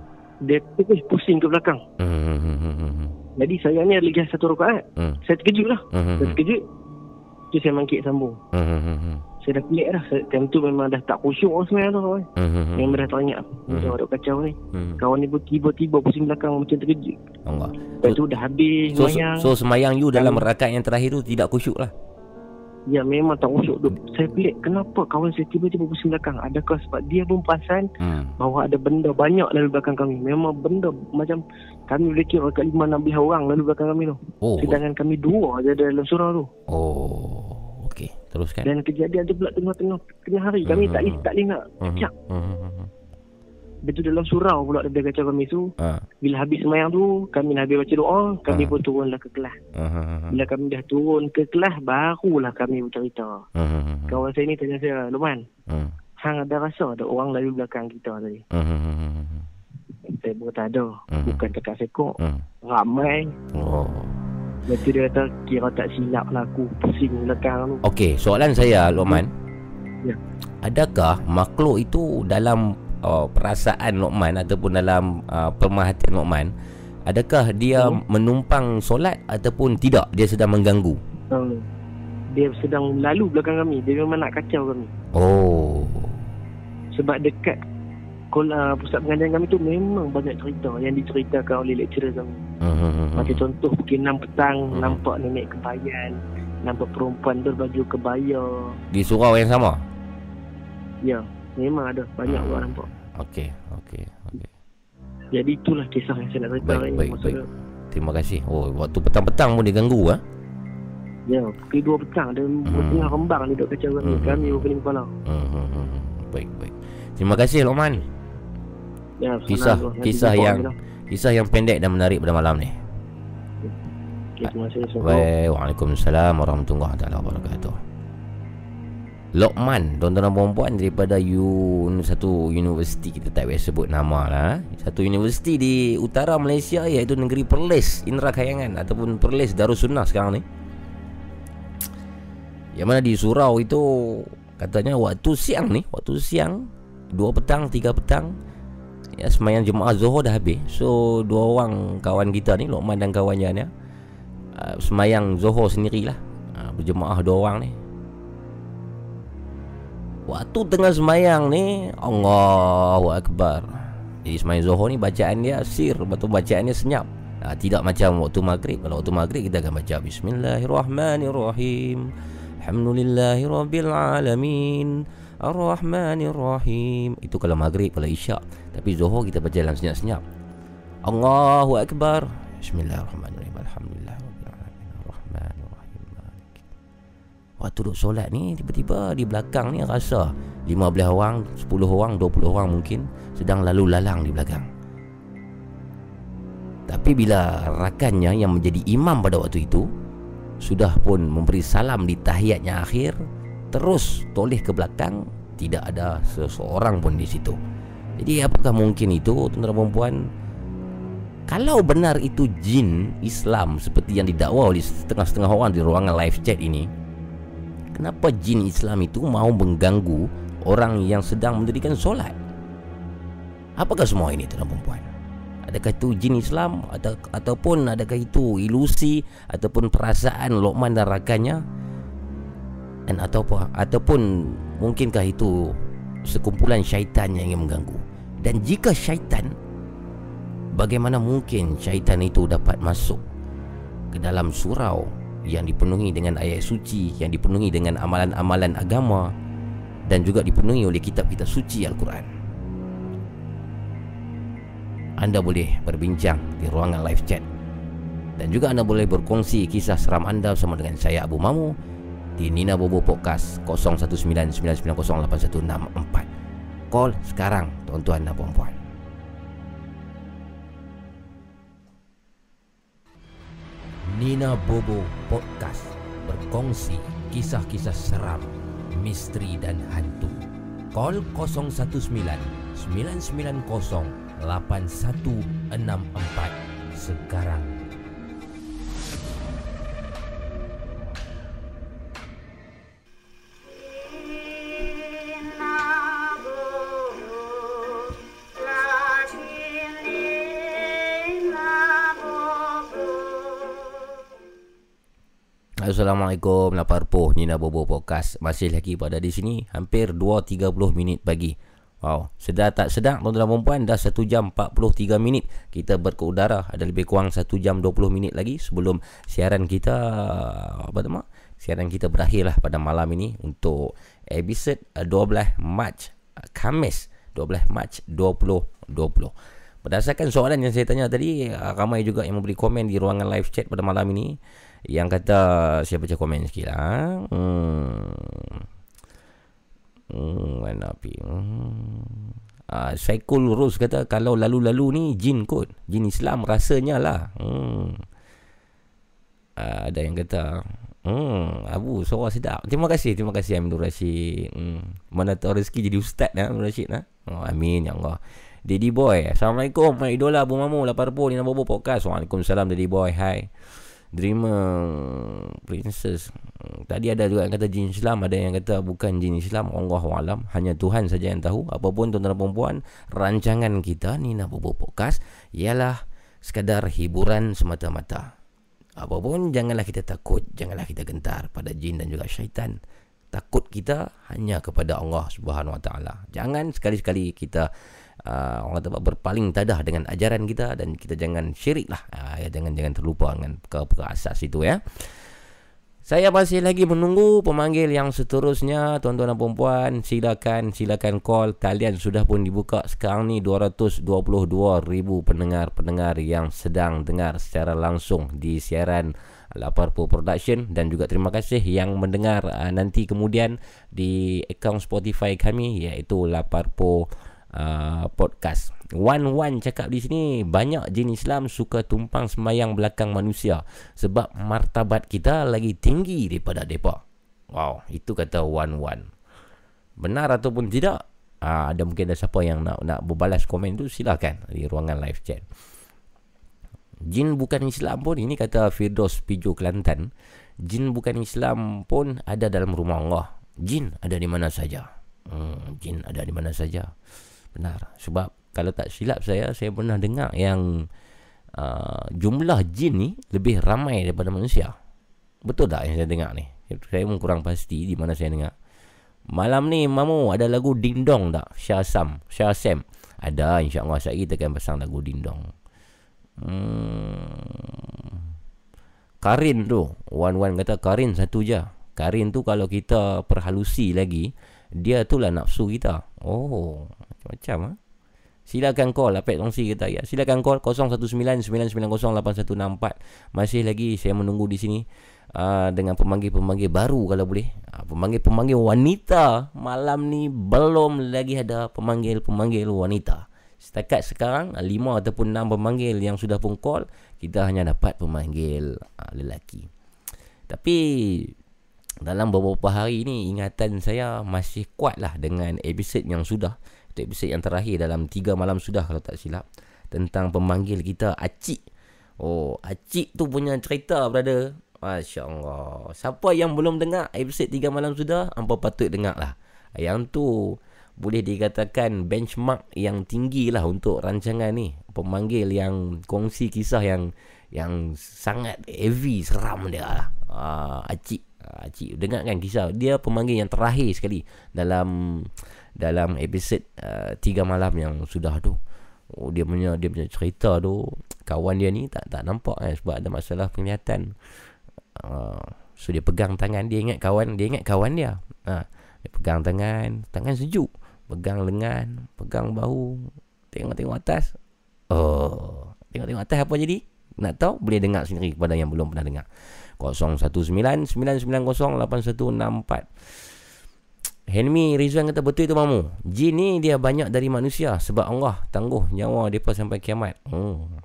dia terus pusing ke belakang. Hmm. hmm, hmm, hmm, hmm, Jadi saya ni ada lagi satu rakaat. Hmm. Saya terkejut lah. Hmm, hmm, Saya hmm. terkejut. Tu saya mangkit sambung. Hmm, hmm, hmm, hmm. Saya dah pelik dah. Time tu memang dah tak khusyuk lah sebenarnya tu. kawan. Hmm, hmm, hmm. Memang dah tak. Hmm. Macam ada kacau ni. Hmm. Kawan ni tiba-tiba pusing belakang macam terkejut. Allah. Lepas tu dah habis So, semayang. so semayang you dalam rakaat yang terakhir tu tidak khusyuk lah. Ya memang tak khusyuk tu. Saya pelik kenapa kawan saya tiba-tiba pusing belakang. Adakah sebab dia pun perasan Hmm. bahawa ada benda banyak lalu belakang kami. Memang benda macam kami boleh kira kat lima enam belas orang lalu belakang kami tu. Oh. Sedangkan kami dua je dalam surau tu. Oh. Teruskan. Dan kejadian tu pula tengah-tengah tengah hari. Kami tak boleh tak boleh nak Hmm, cak. hmm, hmm, hmm. Lepas tu dalam surau pula dia kacau kami tu. Ah. Bila habis semayang tu, kami dah habis baca doa, kami Ah. pun turunlah ke kelas. Ah. Bila kami dah turun ke kelas, barulah kami bercerita. Hmm. Kawan saya ni tanya saya, Luman, Hmm. Hang ada rasa ada orang lalu belakang kita tadi? Hmm. Saya tak ada. Mhm. Bukan dekat sekok. Hmm. Ramai. Oh. Lepas tu dia kata, kira tak silap lah aku pusing belakang tu. Okey, soalan saya Lokman. Ya. Adakah makhluk itu dalam uh, perasaan Lokman ataupun dalam uh, pemerhatian Lokman, adakah dia Hmm. menumpang solat ataupun tidak? Dia sedang mengganggu. Hmm. Dia sedang lalu belakang kami. Dia memang nak kacau kami. Oh. Sebab dekat kolam pusat pengajian kami tu memang banyak cerita yang diceritakan oleh lecturer kami. Hmm, Macam contoh pukul 6 petang Hmm. nampak nenek kebayan. Nampak perempuan berbaju kebaya. Di surau yang sama. Ya, memang ada. Banyak Hmm. orang nampak. Okey, okey, okey. Jadi itulah kisah yang saya nak cerita Baik, ni. baik, baik. dia, Terima kasih. Oh, waktu petang-petang pun dia ganggu ah. Ya, pukul 2 petang. Dia Hmm. tengah rembang dia duduk kacau kami. Hmm. Kami pun pening kepala. Hmm, hmm, hmm, hmm. Baik, baik. Terima kasih Lokman. Ya, Kisah senang tu. Nanti kisah jumpa yang lah. kisah yang pendek dan menarik pada malam ni. Okay, terima kasih. Baik, Waalaikumsalam warahmatullahi taala wabarakatuh. Lokman Tuan-tuan dan perempuan Daripada un, Satu universiti Kita tak payah sebut nama lah Satu universiti di Utara Malaysia Iaitu negeri Perlis Indra Kayangan Ataupun Perlis Darussunnah sekarang ni Yang mana di surau itu Katanya waktu siang ni Waktu siang Dua petang Tiga petang Ya semayang jemaah Zohor dah habis. So dua orang kawan kita ni Lokman dan kawannya ni uh, Semayang Zohor sendirilah. Uh, Berjemaah dua orang ni. Waktu tengah semayang ni Allahu Akbar. Jadi semayang Zohor ni bacaan dia sir. Tu bacaan dia senyap. Ha, Tidak macam waktu maghrib. Kalau waktu maghrib kita akan baca Bismillahirrahmanirrahim Alhamdulillahirrabbilalamin Ar-Rahmanirrahim. Itu kalau maghrib, kalau isyak. Tapi Zohor kita baca dalam senyap-senyap. Allahu Akbar. Bismillahirrahmanirrahim. Alhamdulillah Ar-Rahmanirrahim Maliki. Waktu duduk solat ni Tiba-tiba di belakang ni rasa 15 orang, 10 orang, 20 orang mungkin Sedang lalu lalang di belakang. Tapi bila rakannya yang menjadi imam pada waktu itu Sudah pun memberi salam di tahiyatnya akhir Terus toleh ke belakang Tidak ada seseorang pun di situ. Jadi apakah mungkin itu Tuan-tuan dan perempuan Kalau benar itu jin Islam Seperti yang didakwa oleh setengah-setengah orang di ruangan live chat ini Kenapa jin Islam itu mau mengganggu Orang yang sedang mendirikan solat? Apakah semua ini tuan-tuan dan perempuan Adakah itu jin Islam atau, Ataupun adakah itu ilusi Ataupun perasaan Lokman dan rakannya dan atau apa ataupun mungkinkah itu sekumpulan syaitan yang ingin mengganggu? Dan jika syaitan bagaimana mungkin syaitan itu dapat masuk ke dalam surau yang dipenuhi dengan ayat suci yang dipenuhi dengan amalan-amalan agama dan juga dipenuhi oleh kitab-kitab suci Al-Quran? Anda boleh berbincang di ruangan live chat. Dan juga anda boleh berkongsi kisah seram anda bersama dengan saya Abu Mamu di Nina Bobo Podcast 0199081664. Call sekarang tuan-tuan dan puan-puan. Nina Bobo Podcast berkongsi kisah-kisah seram, misteri dan hantu. Call 019 990 8164 sekarang. Assalamualaikum Lapar Nina Bobo Podcast. Masih lagi pada di sini Hampir 2-30 minit pagi. Wow Sedar tak sedar Tuan-tuan dan perempuan Dah 1 jam 43 minit. Kita berkeudara Ada lebih kurang 1 jam 20 minit lagi Sebelum siaran kita Apa nama Siaran kita berakhir lah pada malam ini Untuk episod 12 Mac Kamis 12 Mac 2020 Berdasarkan soalan yang saya tanya tadi Ramai juga yang memberi komen di ruangan live chat pada malam ini yang kata Saya baca komen sikit lah hmm. Hmm, hmm. Ah, Saikul Rus kata Kalau lalu-lalu ni jin kot Jin Islam rasanya lah hmm. ah, Ada yang kata Hmm, Abu suara sedap. Terima kasih, terima kasih Amin Rashid. Hmm. Mana tahu rezeki jadi ustaz dah Amin Rashid nah. Oh, amin ya Allah. Daddy boy. Assalamualaikum, my idola Abu Mamu lapar pun ni nama podcast. Waalaikumsalam Daddy boy. Hai. Dreamer Princess. Tadi ada juga yang kata jin Islam Ada yang kata bukan jin Islam Allah alam. Hanya Tuhan saja yang tahu. Apapun tuan-tuan dan perempuan Rancangan kita Nina Bobo Podcast Ialah Sekadar hiburan semata-mata. Apapun janganlah kita takut Janganlah kita gentar pada jin dan juga syaitan. Takut kita hanya kepada Allah Subhanahu Wa Taala. Jangan sekali-sekali kita uh, orang kata berpaling tadah dengan ajaran kita dan kita jangan syirik lah. Uh, jangan jangan terlupa dengan perkara asas itu ya. Saya masih lagi menunggu pemanggil yang seterusnya. Tuan-tuan dan puan silakan silakan call. Talian sudah pun dibuka sekarang ni 222 ribu pendengar-pendengar yang sedang dengar secara langsung di siaran Laparpo Production. Dan juga terima kasih yang mendengar uh, nanti kemudian di akaun Spotify kami iaitu Laparpo uh, podcast. Wan Wan cakap di sini banyak jin Islam suka tumpang semayang belakang manusia sebab martabat kita lagi tinggi daripada depa. Wow, itu kata Wan Wan. Benar ataupun tidak? Ah, ada mungkin ada siapa yang nak nak berbalas komen tu silakan di ruangan live chat. Jin bukan Islam pun ini kata Firdaus Pijo Kelantan. Jin bukan Islam pun ada dalam rumah Allah. Jin ada di mana saja. Hmm, jin ada di mana saja. Benar. Sebab kalau tak silap saya, saya pernah dengar yang uh, jumlah jin ni lebih ramai daripada manusia. Betul tak yang saya dengar ni? Saya pun kurang pasti di mana saya dengar. Malam ni Mamu ada lagu Ding Dong tak? Syah Sam, Syah Sam. Ada insya-Allah saya kita akan pasang lagu Ding Dong. Hmm. Karin tu, Wan-wan kata Karin satu je. Karin tu kalau kita perhalusi lagi, dia tu lah nafsu kita. Oh, macam-macam ah. Ha? Silakan call Apek kongsi kita ya. Silakan call 0199908164. Masih lagi saya menunggu di sini uh, dengan pemanggil-pemanggil baru kalau boleh. Uh, pemanggil-pemanggil wanita malam ni belum lagi ada pemanggil-pemanggil wanita. Setakat sekarang 5 ataupun 6 pemanggil yang sudah pun call, kita hanya dapat pemanggil uh, lelaki. Tapi dalam beberapa hari ni ingatan saya masih kuat lah dengan episod yang sudah itu episod yang terakhir dalam 3 malam sudah kalau tak silap tentang pemanggil kita Acik. Oh, Acik tu punya cerita brother. Masya-Allah. Siapa yang belum dengar episod 3 malam sudah, hangpa patut dengar lah. Yang tu boleh dikatakan benchmark yang tinggi lah untuk rancangan ni. Pemanggil yang kongsi kisah yang yang sangat heavy, seram dia lah. Uh, Acik. Uh, Acik, dengar kan kisah. Dia pemanggil yang terakhir sekali dalam dalam episod uh, tiga malam yang sudah tu. Oh, dia punya dia punya cerita tu kawan dia ni tak tak nampak eh, sebab ada masalah penglihatan. Uh, so dia pegang tangan dia ingat kawan dia ingat kawan dia. Ha, dia pegang tangan, tangan sejuk. Pegang lengan, pegang bahu, tengok-tengok atas. Oh, tengok-tengok atas apa jadi? Nak tahu boleh dengar sendiri kepada yang belum pernah dengar. 0199908164. Henmi Rizwan kata betul itu mamu. Jin ni dia banyak dari manusia sebab Allah tangguh nyawa depa sampai kiamat. Hmm.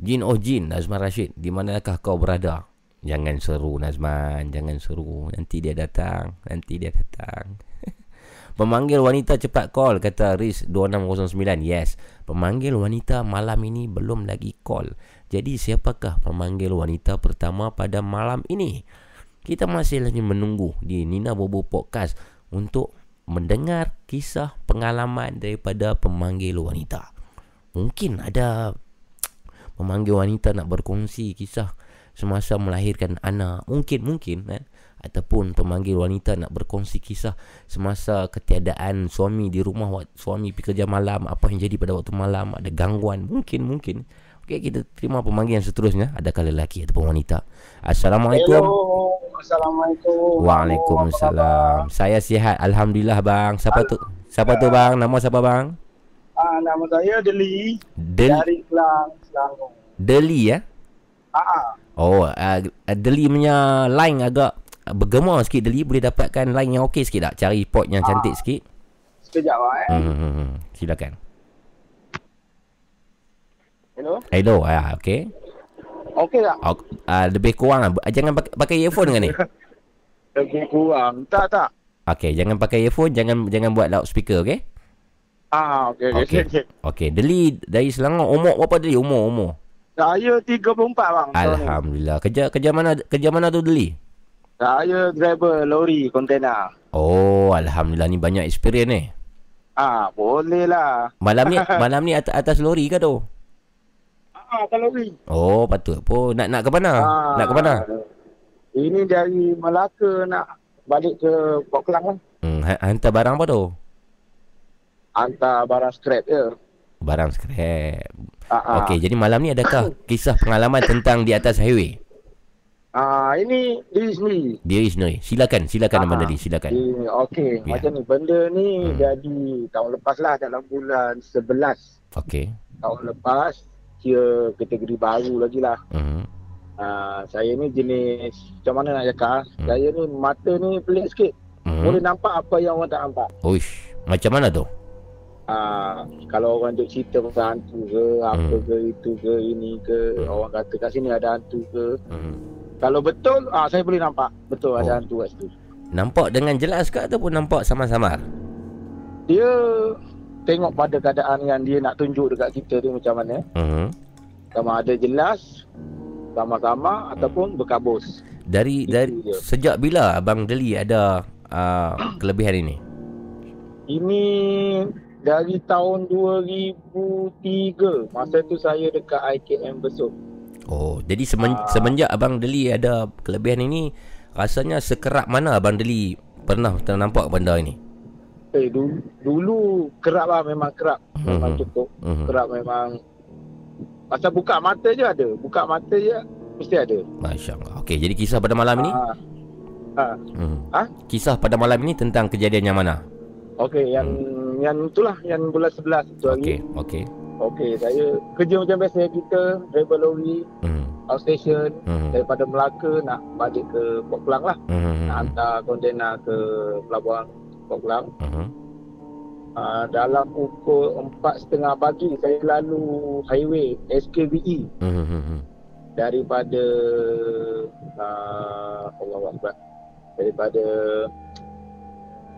Jin oh jin Nazman Rashid, di manakah kau berada? Jangan seru Nazman, jangan seru. Nanti dia datang, nanti dia datang. Pemanggil wanita cepat call kata Riz 2609. Yes, pemanggil wanita malam ini belum lagi call. Jadi siapakah pemanggil wanita pertama pada malam ini? Kita masih lagi menunggu di Nina Bobo Podcast untuk mendengar kisah pengalaman daripada pemanggil wanita. Mungkin ada pemanggil wanita nak berkongsi kisah semasa melahirkan anak. Mungkin, mungkin kan. Ataupun pemanggil wanita nak berkongsi kisah semasa ketiadaan suami di rumah. Suami pergi kerja malam. Apa yang jadi pada waktu malam. Ada gangguan. Mungkin, mungkin. Okey, kita terima pemanggil yang seterusnya. Adakah lelaki ataupun wanita? Assalamualaikum. Hello. Assalamualaikum. Waalaikumsalam. Saya sihat alhamdulillah bang. Siapa tu? Siapa tu bang? Nama siapa bang? Ah nama saya Deli. Del dari Kelang, Selangor. Deli ya? Ah. Oh, uh, Deli punya line agak bergema sikit Deli boleh dapatkan line yang okey sikit tak? Cari port yang cantik sikit. Sekejap ah eh. Hmm, hmm, hmm. silakan. Hello. Hello, ah okey. Okey tak? Oh, uh, lebih kurang lah. Jangan pakai, pakai earphone kan ni? Lebih kurang. Tak tak. Okey, jangan pakai earphone, jangan jangan buat loudspeaker, okey? Ah okey okey. Okey. Okey, Deli dari Selangor. Umur berapa Deli? Umur, umur. Saya 34 bang. Alhamdulillah. Kerja kerja mana kerja mana tu Deli? Saya driver lori kontainer. Oh, alhamdulillah ni banyak experience ni. Ah boleh lah. Malam ni malam ni atas, atas lori ke tu? Ah ke lori. Oh, patut pun. Nak nak ke mana? Ah, Nak ke mana? Ini dari Melaka nak balik ke Port Kelang lah. Hmm, ha- hantar barang apa tu? Hantar barang scrap je. Barang scrap. Ah, ah. Okey, jadi malam ni adakah kisah pengalaman tentang di atas highway? Ah ini diri sendiri. Diri sendiri. Silakan, silakan Abang Ah, Deli, silakan. Okey, Ya. macam ni benda ni Hmm. jadi tahun lepas lah dalam bulan 11 Okey. tahun lepas kira kategori baru lagi lah. Hmm. Uh, saya ni jenis macam mana nak cakap Hmm. Saya ni mata ni pelik sikit Hmm. Boleh nampak apa yang orang tak nampak Uish, macam mana tu? uh, Kalau orang duk cerita pasal hantu ke Apa Hmm. ke itu ke ini ke Hmm. Orang kata kat sini ada hantu ke Hmm. Kalau betul ah Saya boleh nampak Betul Oh. ada hantu kat situ Nampak dengan jelas ke ataupun nampak samar-samar? Dia tengok pada keadaan yang dia nak tunjuk dekat kita tu macam mana. Uh-huh. Sama ada jelas, sama-sama ataupun berkabus. Dari Itu dari dia. sejak bila abang Deli ada uh, kelebihan ini? Ini dari tahun 2003. Masa tu saya dekat IKM Besut. Oh, jadi semen, Ah. semenjak abang Deli ada kelebihan ini, rasanya sekerap mana abang Deli pernah ternampak benda ini? Eh dulu, dulu kerap lah memang kerap. Memang Mhm. cukup. Mhm. Kerap memang. Pasal buka mata je ada. Buka mata je mesti ada. Masya Allah. Okey, jadi kisah pada malam ini? Ah. Ah. Hmm. Ah? Kisah pada malam ini tentang kejadian yang mana? Okey, yang yang itulah yang bulan 11 tu hari. Okey, okey. Okey, saya kerja macam biasa kita, driver lori, Hmm. outstation Hmm. daripada Melaka nak balik ke Port Kelang lah. Hmm. Nak hantar kontena ke pelabuhan Port Kelang. Hmm. Uh, dalam pukul 4.30 pagi saya lalu highway SKVE Hmm. Hmm. daripada uh, Allah Akbar daripada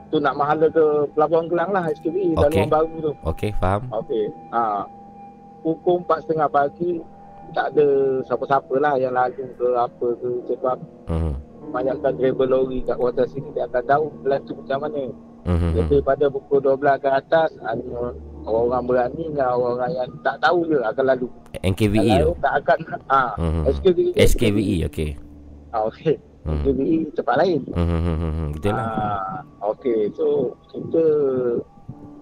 tu nak mahala ke pelabuhan Kelang lah SKVE Okey. laluan baru tu. Okey, faham. Okey. Ha. Pukul 4.30 pagi tak ada siapa-siapa lah yang lalu ke apa ke sebab Hmm. Banyakkan driver lori kat kawasan sini dia akan tahu tu macam mana. Hmm. Lebih pada pukul 12 ke atas hanya orang-orang berani dengan orang-orang yang tak tahu je akan lalu. NKVE tu. tak akan ha, Mhm. SKVE. SKVE, okey. Ha, okey. Hmm. SKVE tempat lain. Hmm. Betul lah. Ah, okey. So kita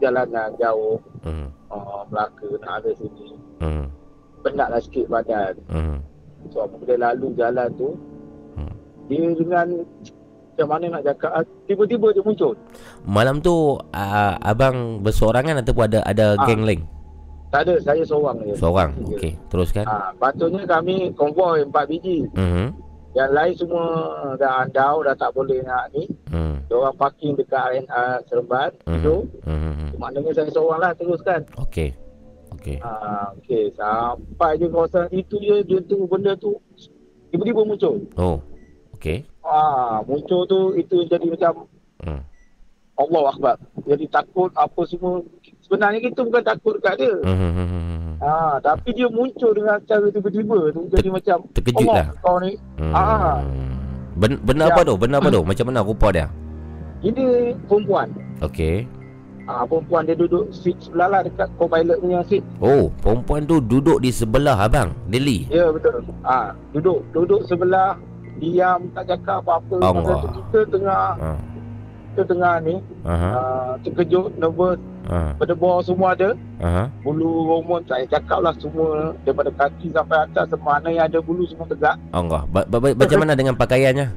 jalanan jauh Hmm. uh, Melaka nak ada sini. Hmm. Penatlah sikit badan. Hmm. So apabila lalu jalan tu. Dia dengan macam mana nak cakap ah, tiba-tiba dia muncul. Malam tu uh, abang bersorangan ataupun ada ada Ah. geng lain? Tak ada, saya seorang je. Seorang. Okey, teruskan. Ah, patutnya kami konvoi 4 biji. Hmm. Yang lain semua dah andau, dah tak boleh nak ni. Hmm. Dia orang parking dekat RNR Seremban. Hmm. Tu. Hmm. Maknanya saya seorang lah teruskan. Okey. Okey. Ah, Okey, sampai je kawasan itu je, dia tu benda tu tiba-tiba muncul. Oh. Okey. Ah, muncul tu itu jadi macam Hmm. Allah Akbar. Jadi takut apa semua. Sebenarnya kita bukan takut dekat dia. Hmm. Ah, tapi dia muncul dengan cara tiba-tiba tu jadi macam terkejut Allah, lah. kau ni. Hmm. Ah, Ben, benda Ya. apa tu? Benda apa tu? Macam mana rupa dia? ini perempuan. Okey. Ah, perempuan dia duduk seat sebelah lah dekat co-pilot punya seat. Oh, perempuan tu duduk di sebelah abang, Deli. Ya betul. Ah, duduk duduk sebelah diam tak cakap apa-apa. Allah. Masa kita tengah Ha. kita tengah ni Aha. ah, terkejut, nervous, Ha. berdebar semua ada. Aha. Bulu romon saya cakap lah semua daripada kaki sampai atas mana yang ada bulu semua tegak. Allah. Ba- ba- ba- macam mana dengan pakaiannya?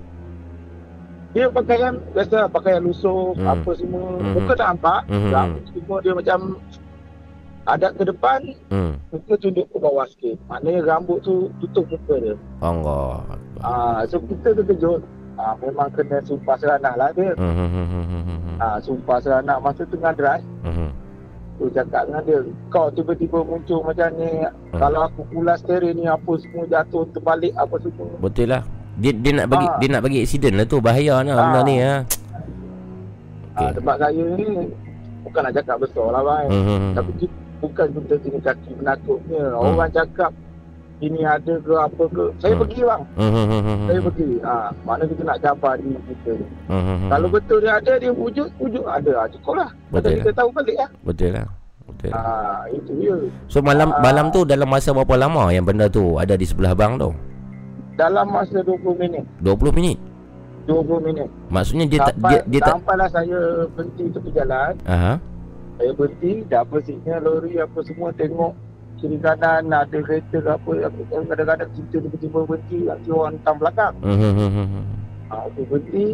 Dia pakaian biasa pakaian lusuh Hmm. apa semua. Hmm. Muka tak nampak. Hmm. Semua dia macam ada ke depan, Hmm. muka tunduk ke bawah sikit. Maknanya rambut tu tutup muka dia. Allah. Ah, so kita terkejut. Ah, memang kena sumpah seranah lah dia. Hmm. Hmm. Hmm. Hmm. Ah, sumpah seranah masa tengah drive. Hmm. Tu cakap dengan dia, kau tiba-tiba muncul macam ni. Hmm. Kalau aku pulas steering ni apa semua jatuh terbalik apa semua. Betul lah. Dia dia nak bagi Ah. dia nak bagi accident lah tu bahaya lah Ah. benda ni ha. Ah, tempat saya ni bukan nak cakap besar lah bang. Hmm. Tapi kita, bukan kita sini kaki menakutnya. Hmm. Orang cakap ini ada ke apa ke. Saya Hmm. pergi bang. Hmm. Hmm. Hmm. Hmm. Saya pergi. Ah, mana kita nak cabar diri kita. Hmm. Kalau betul dia ada, dia wujud, wujud ada. Ah, cukup lah. Betul kita tahu balik lah. Betul lah. Betul. Ah, itu dia. So malam Ah. malam tu dalam masa berapa lama yang benda tu ada di sebelah abang tu? Dalam masa 20 minit. 20 minit. 20 minit. Maksudnya dia tak sampai, dia, dia tak Sampailah saya berhenti tepi jalan. Aha. Saya berhenti, double signal lori apa semua tengok kiri kanan ada kereta ke apa apa- kadang-kadang kita tiba-tiba berhenti nanti orang datang belakang Hmm. Hmm. Hmm. Hmm. ha, aku berhenti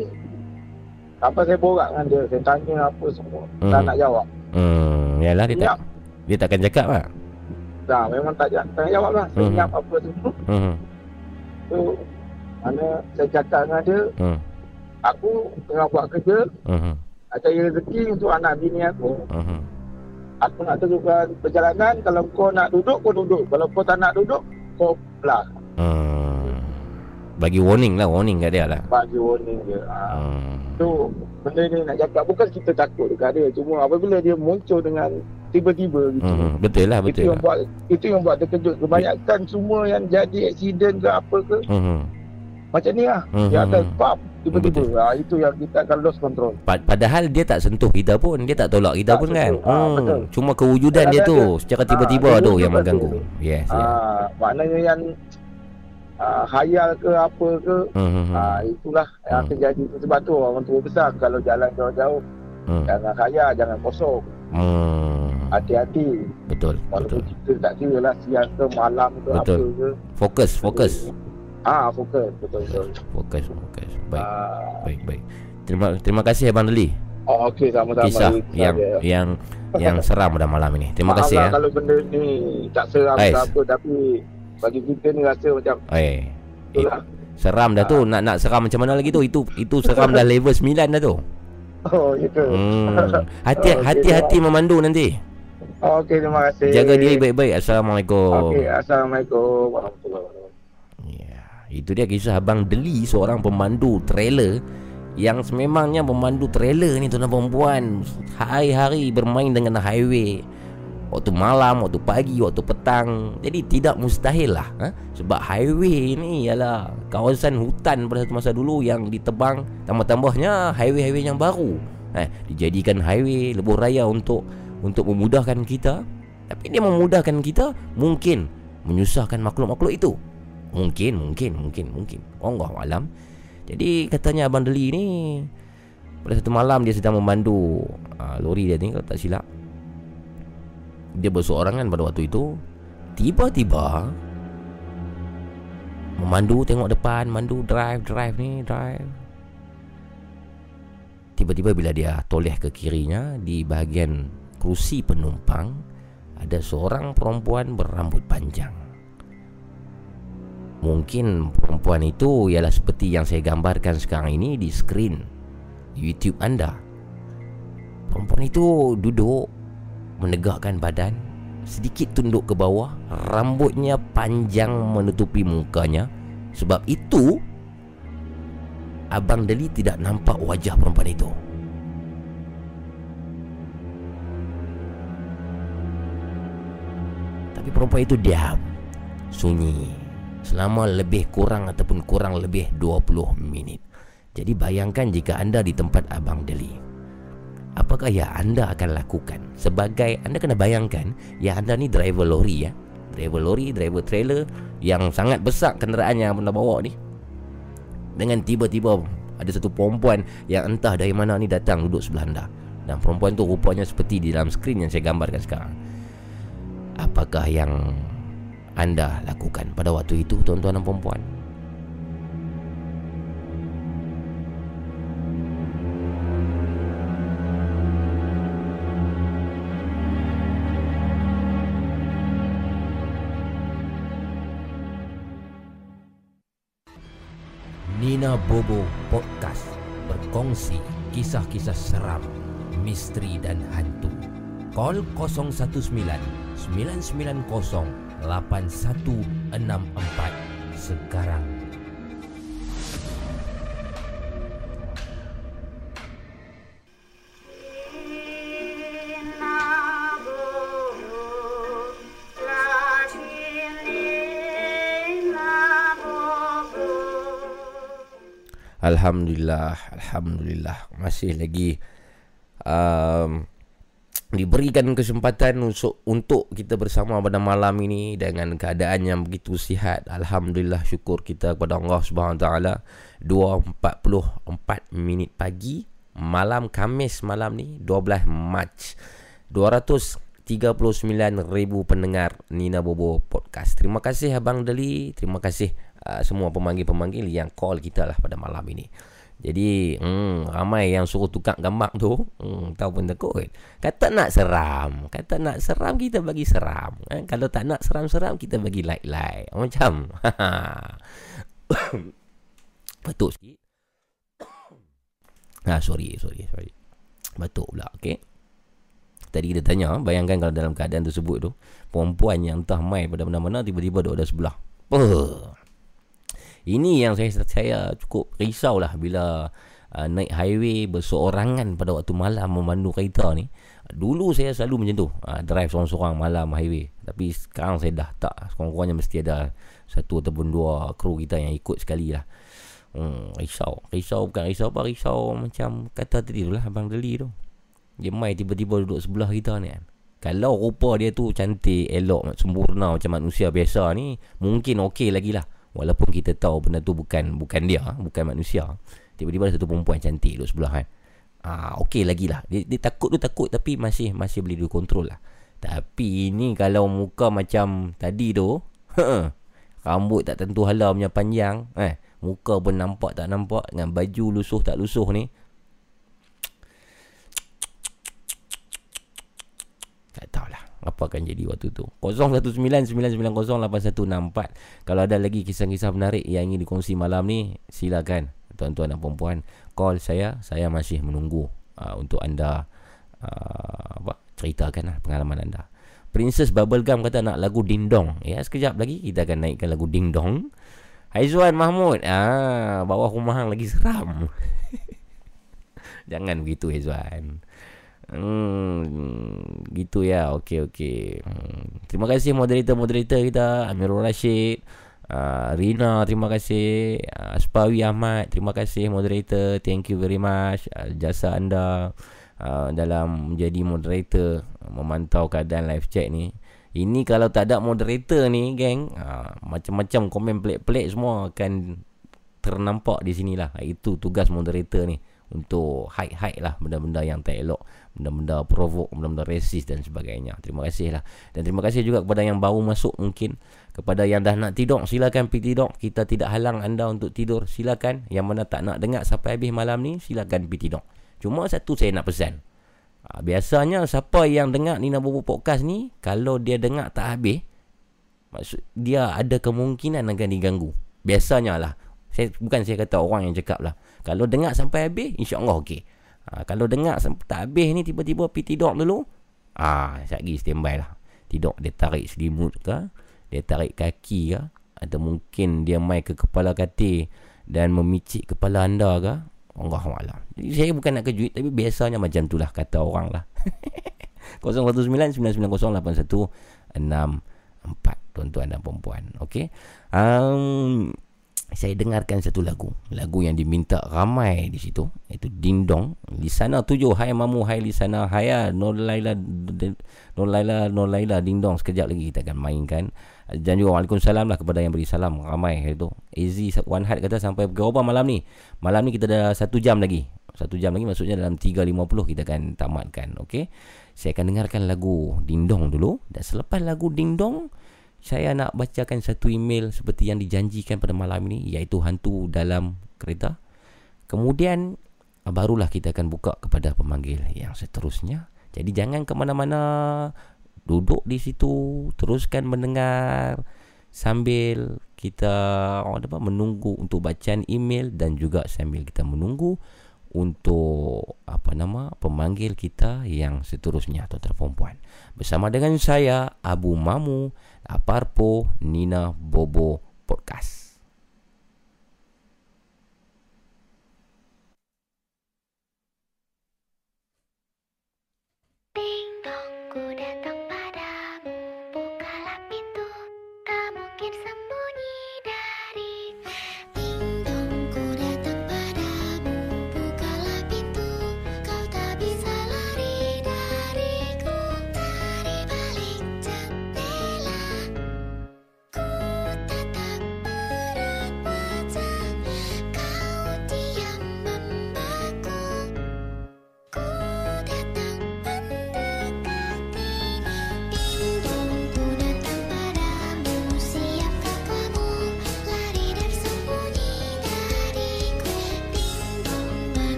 sampai saya borak dengan dia saya tanya apa semua Hmm. tak nak jawab Hmm, yalah dia tak dia takkan cakap lah. dah memang tak, tak nak jawab lah Hmm. senyap apa semua Hmm. so mana saya cakap dengan dia Hmm. aku tengah buat kerja Hmm. Cari rezeki untuk anak bini aku Hmm. aku nak teruskan perjalanan kalau kau nak duduk kau duduk kalau kau tak nak duduk kau belah Hmm. Bagi warning lah Warning kat dia lah bagi warning je. Ha. hmm. Tu benda ni nak cakap bukan kita takut dekat dia cuma apabila dia muncul dengan tiba-tiba gitu. Hmm. Betul lah Itu Betul yang lah buat itu yang buat terkejut. Kebanyakan semua yang jadi aksiden ke apa ke hmm. macam ni lah. Hmm, Dia akan hmm. Tiba-tiba. Ha, itu yang kita akan lost control. Pa- Padahal dia tak sentuh kita pun Dia tak tolak kita Tak pun kan sentuh. Ah, betul. Cuma kewujudan dia tu Kadang-kadang Secara tiba-tiba dia tu Yang mengganggu tu. Yes, yes. Ah, maknanya yang ah, khayal ke apa ke Hmm, hmm, hmm. ah, itulah yang Hmm. akan jadi sebab tu orang tua besar kalau jalan jauh-jauh Hmm. jangan khayal jangan kosong Hmm. hati-hati Betul walaupun Betul kita tak kira lah siang ke malam ke Betul. apa ke Fokus Fokus ah fokus. Betul betul. Fokus Fokus. Baik ah, Baik baik. Terima terima kasih Abang Deli. Oh, okey sama-sama. Kisah yang saja. yang yang seram pada malam ini. Terima Maaf kasih lah ya. kalau benda ni tak seram Ais. apa tapi bagi kita ni rasa macam Eh itulah Seram dah tu. Nak nak seram macam mana lagi tu? Itu itu seram dah level 9 dah tu. Oh itu hmm. Hati Okey, hati-hati memandu nanti. Okey terima kasih. Jaga diri baik-baik. Assalamualaikum. Okey assalamualaikum warahmatullahi wabarakatuh itu dia kisah Abang Deli seorang pemandu trailer yang sememangnya pemandu trailer ni tuan dan perempuan hari-hari bermain dengan highway waktu malam, waktu pagi, waktu petang. Jadi tidak mustahil lah ha? sebab highway ni ialah kawasan hutan pada satu masa dulu yang ditebang tambah-tambahnya highway-highway yang baru. Eh, dijadikan highway lebuh raya untuk untuk memudahkan kita. Tapi dia memudahkan kita mungkin menyusahkan makhluk-makhluk itu. Mungkin, mungkin, mungkin, mungkin. Allah alam. Jadi katanya Abang Deli ni pada satu malam dia sedang memandu uh, lori dia ni kalau tak silap. Dia berseorangan pada waktu itu. Tiba-tiba memandu tengok depan, mandu drive, drive ni, drive. Tiba-tiba bila dia toleh ke kirinya di bahagian kerusi penumpang ada seorang perempuan berambut panjang. Mungkin perempuan itu ialah seperti yang saya gambarkan sekarang ini di skrin YouTube anda. Perempuan itu duduk menegakkan badan, sedikit tunduk ke bawah, rambutnya panjang menutupi mukanya. Sebab itu Abang Deli tidak nampak wajah perempuan itu. Tapi perempuan itu diam Sunyi Selama lebih kurang ataupun kurang lebih 20 minit. Jadi bayangkan jika anda di tempat Abang Deli Apakah yang anda akan lakukan? Sebagai anda kena bayangkan Ya anda ni driver lori ya. Driver lori, driver trailer Yang sangat besar kenderaan yang anda bawa ni. Dengan tiba-tiba Ada satu perempuan Yang entah dari mana ni datang duduk sebelah anda. Dan perempuan tu rupanya seperti di dalam skrin yang saya gambarkan sekarang. Apakah yang anda lakukan pada waktu itu tuan-tuan dan perempuan? Nina Bobo Podcast berkongsi kisah-kisah seram, misteri dan hantu. Call 019 990 8164 sekarang. Alhamdulillah, Alhamdulillah Masih lagi um, Diberikan kesempatan untuk, untuk kita bersama pada malam ini Dengan keadaan yang begitu sihat. Alhamdulillah syukur kita kepada Allah SWT 2.44 minit pagi Malam Kamis malam ni 12 Mac. 239 ribu pendengar Nina Bobo Podcast. Terima kasih Abang Deli. Terima kasih uh, semua pemanggil-pemanggil yang call kita lah pada malam ini. Jadi hmm, ramai yang suruh tukar gambar tu hmm, Tahu pun takut Kata nak seram Kata nak seram kita bagi seram. Eh? Kalau tak nak seram-seram kita bagi like-like. Macam Batuk sikit. Ah sorry sorry sorry. Batuk pula okay Tadi kita tanya Bayangkan kalau dalam keadaan tersebut tu Perempuan yang entah mai pada mana-mana Tiba-tiba duduk ada sebelah. Puh. Ini yang saya saya cukup risau lah bila uh, naik highway berseorangan pada waktu malam memandu kereta ni. Dulu saya selalu macam tu, uh, drive seorang-seorang malam highway. Tapi sekarang saya dah tak. Sekurang-kurangnya mesti ada satu ataupun dua kru kita yang ikut sekali lah. Hmm, risau. Risau bukan risau apa, risau macam kata tadi tu lah Abang Deli tu. Dia mai tiba-tiba duduk sebelah kita ni kan. Kalau rupa dia tu cantik, elok, sempurna macam manusia biasa ni, mungkin okey lagi lah. Walaupun kita tahu benda tu bukan bukan dia, bukan manusia. Tiba-tiba ada satu perempuan cantik duduk sebelah kan. Ah, okey lagi lah. Dia, dia takut tu takut tapi masih masih boleh dikontrol lah. Tapi ni kalau muka macam tadi tu, rambut tak tentu hala punya panjang, eh, muka pun nampak tak nampak dengan baju lusuh tak lusuh ni, Tak tahulah apa akan jadi waktu tu. 0199908164 Kalau ada lagi kisah-kisah menarik yang ingin dikongsi malam ni Silakan. Tuan-tuan dan perempuan Call saya, saya masih menunggu uh, Untuk anda uh, apa ceritakan lah pengalaman anda. Princess Bubblegum kata nak lagu Ding Dong. Ya sekejap lagi kita akan naikkan lagu Ding Dong. Haizwan Mahmud. Ah, Bawah rumah hang lagi seram. Jangan begitu Haizwan Hmm, gitu ya. Okey okey. Hmm. Terima kasih moderator-moderator kita Amirul Rashid, uh, Rina, terima kasih. Uh, Aspawi Ahmad, terima kasih moderator. Thank you very much uh, jasa anda uh, dalam menjadi moderator memantau keadaan live chat ni. Ini kalau tak ada moderator ni, geng, uh, macam-macam komen pelik-pelik semua akan ternampak di sinilah. Itu tugas moderator ni untuk hide-hide lah benda-benda yang tak elok benda-benda provoke, benda-benda resist dan sebagainya. Terima kasih lah. Dan terima kasih juga kepada yang baru masuk mungkin. Kepada yang dah nak tidur, silakan pergi tidur. Kita tidak halang anda untuk tidur, silakan. Yang mana tak nak dengar sampai habis malam ni, silakan pergi tidur. Cuma satu saya nak pesan. Ha, biasanya siapa yang dengar Nina Bobo Podcast ni, kalau dia dengar tak habis, maksud dia ada kemungkinan akan diganggu. Biasanya lah. Saya, bukan saya kata orang yang cakap lah. Kalau dengar sampai habis, insyaAllah okey. Ha, kalau dengar tak habis ni tiba-tiba pergi tidur dulu. Ah, ha, lagi standby lah. Tidur dia tarik selimut ke, dia tarik kaki ke, atau mungkin dia mai ke kepala katil dan memicik kepala anda ke. Allah Allah. Jadi saya bukan nak kejut tapi biasanya macam tu lah kata orang lah. 0199908164 tuan-tuan dan perempuan. Okey. Um, saya dengarkan satu lagu. Lagu yang diminta ramai di situ iaitu Ding Dong. Di sana tujuh. Hai mamu hai di sana hai laila no laila Ding Dong. Sekejap lagi kita akan mainkan. Dan juga Waalaikumsalam lah kepada yang beri salam ramai itu Easy One Heart kata sampai berapa malam ni. Malam ni kita dah satu jam lagi. Satu jam lagi maksudnya dalam 3.50 kita akan tamatkan ok saya akan dengarkan lagu Ding Dong dulu. Dan selepas lagu Ding Dong saya nak bacakan satu email seperti yang dijanjikan pada malam ini iaitu hantu dalam kereta. Kemudian barulah kita akan buka kepada pemanggil yang seterusnya. Jadi jangan ke mana-mana. Duduk di situ, teruskan mendengar sambil kita orang apa menunggu untuk bacaan email dan juga sambil kita menunggu untuk apa nama pemanggil kita yang seterusnya atau perempuan. Bersama dengan saya Abu Mamu Aparpo Nina Bobo Podcast.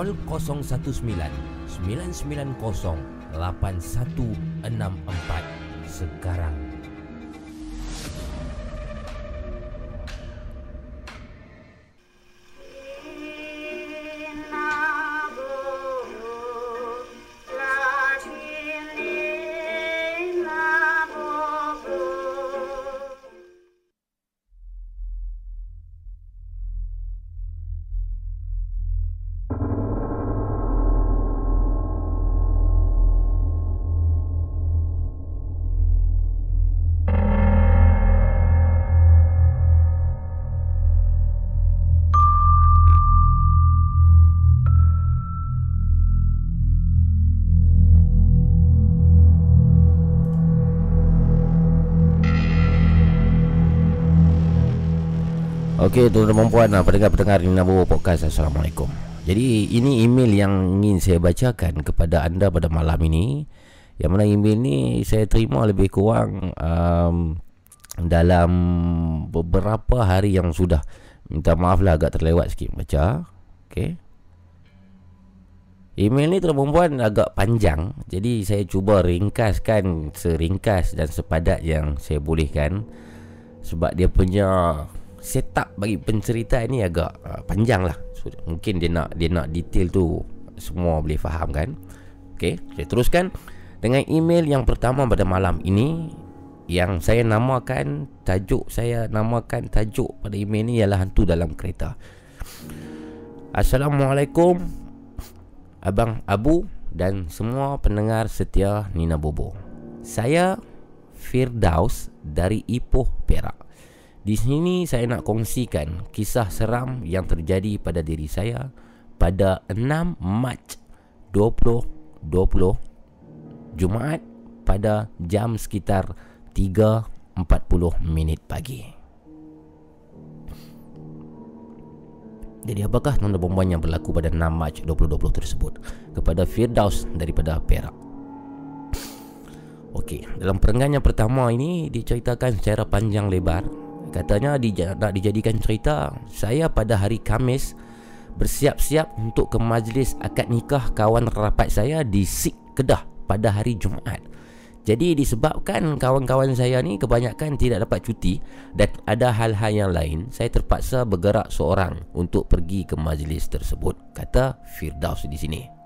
Call 019 990 8164 sekarang. Okey, tuan-tuan dan puan, ah, pendengar-pendengar Nina Bobo Podcast, Assalamualaikum. Jadi, ini email yang ingin saya bacakan kepada anda pada malam ini. Yang mana email ni saya terima lebih kurang um, dalam beberapa hari yang sudah. Minta maaf lah agak terlewat sikit baca. Okey. Email ni tuan-tuan puan agak panjang. Jadi, saya cuba ringkaskan seringkas dan sepadat yang saya bolehkan. Sebab dia punya setup bagi pencerita ni agak uh, panjang lah. So, Mungkin dia nak dia nak detail tu Semua boleh faham kan? Okay, saya teruskan. Dengan email yang pertama pada malam ini Yang saya namakan Tajuk saya namakan tajuk pada email ni Ialah hantu dalam kereta. Assalamualaikum Abang Abu Dan semua pendengar setia Nina Bobo. Saya Firdaus dari Ipoh Perak di sini saya nak kongsikan kisah seram yang terjadi pada diri saya pada 6 Mac 2020 Jumaat pada jam sekitar 3.40 minit pagi. Jadi apakah tanda perempuan yang berlaku pada 6 Mac 2020 tersebut kepada Firdaus daripada Perak? Okey, dalam perenggan yang pertama ini diceritakan secara panjang lebar Katanya di, nak dijadikan cerita. Saya pada hari Kamis Bersiap-siap untuk ke majlis akad nikah kawan rapat saya di Sik Kedah pada hari Jumaat. Jadi disebabkan kawan-kawan saya ni kebanyakan tidak dapat cuti Dan ada hal-hal yang lain Saya terpaksa bergerak seorang untuk pergi ke majlis tersebut Kata Firdaus di sini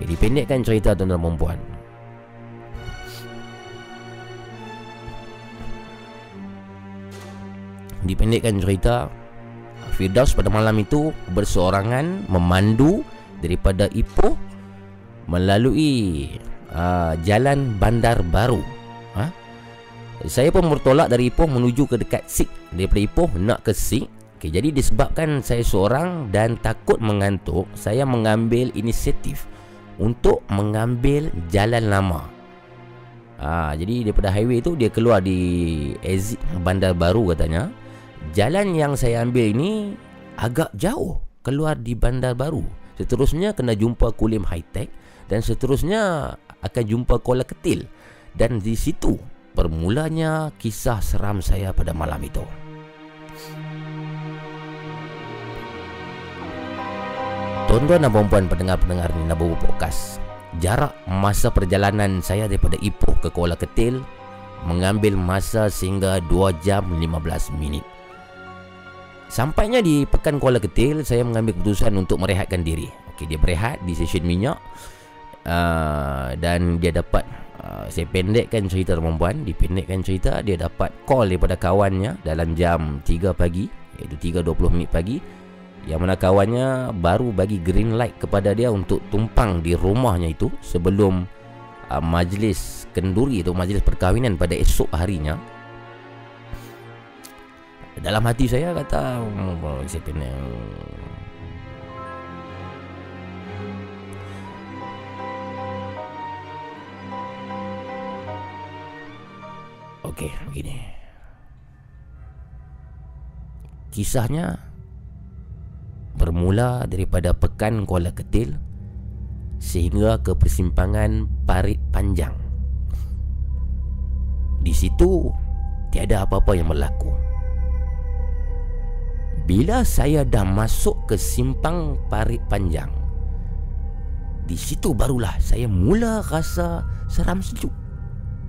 Okay, dipendekkan cerita tuan-tuan perempuan Dipendekkan cerita Firdaus pada malam itu berseorangan memandu daripada Ipoh melalui uh, jalan bandar baru. Ha? Saya pun bertolak dari Ipoh menuju ke dekat Sik. Daripada Ipoh nak ke Sik. Okay, jadi disebabkan saya seorang dan takut mengantuk, saya mengambil inisiatif untuk mengambil jalan lama. Ha, jadi daripada highway tu dia keluar di exit bandar baru katanya. Jalan yang saya ambil ini agak jauh keluar di bandar baru. Seterusnya kena jumpa Kulim High Tech dan seterusnya akan jumpa Kuala Ketil. Dan di situ bermulanya kisah seram saya pada malam itu. Tuan-tuan dan puan pendengar-pendengar ni Nabu Podcast Jarak masa perjalanan saya daripada Ipoh ke Kuala Ketil Mengambil masa sehingga 2 jam 15 minit. Sampainya di Pekan Kuala Ketil Saya mengambil keputusan untuk merehatkan diri. Okey, Dia berehat di stesen minyak uh, Dan dia dapat uh, Saya pendekkan cerita perempuan Dipendekkan cerita Dia dapat call daripada kawannya Dalam jam 3 pagi Iaitu 3.20 minit pagi yang mana kawannya baru bagi green light kepada dia untuk tumpang di rumahnya itu sebelum uh, majlis kenduri atau majlis perkahwinan pada esok harinya dalam hati saya kata oh, Okey, begini. Kisahnya bermula daripada Pekan Kuala Ketil sehingga ke persimpangan Parit Panjang. Di situ tiada apa-apa yang berlaku. Bila saya dah masuk ke simpang Parit Panjang, di situ barulah saya mula rasa seram sejuk.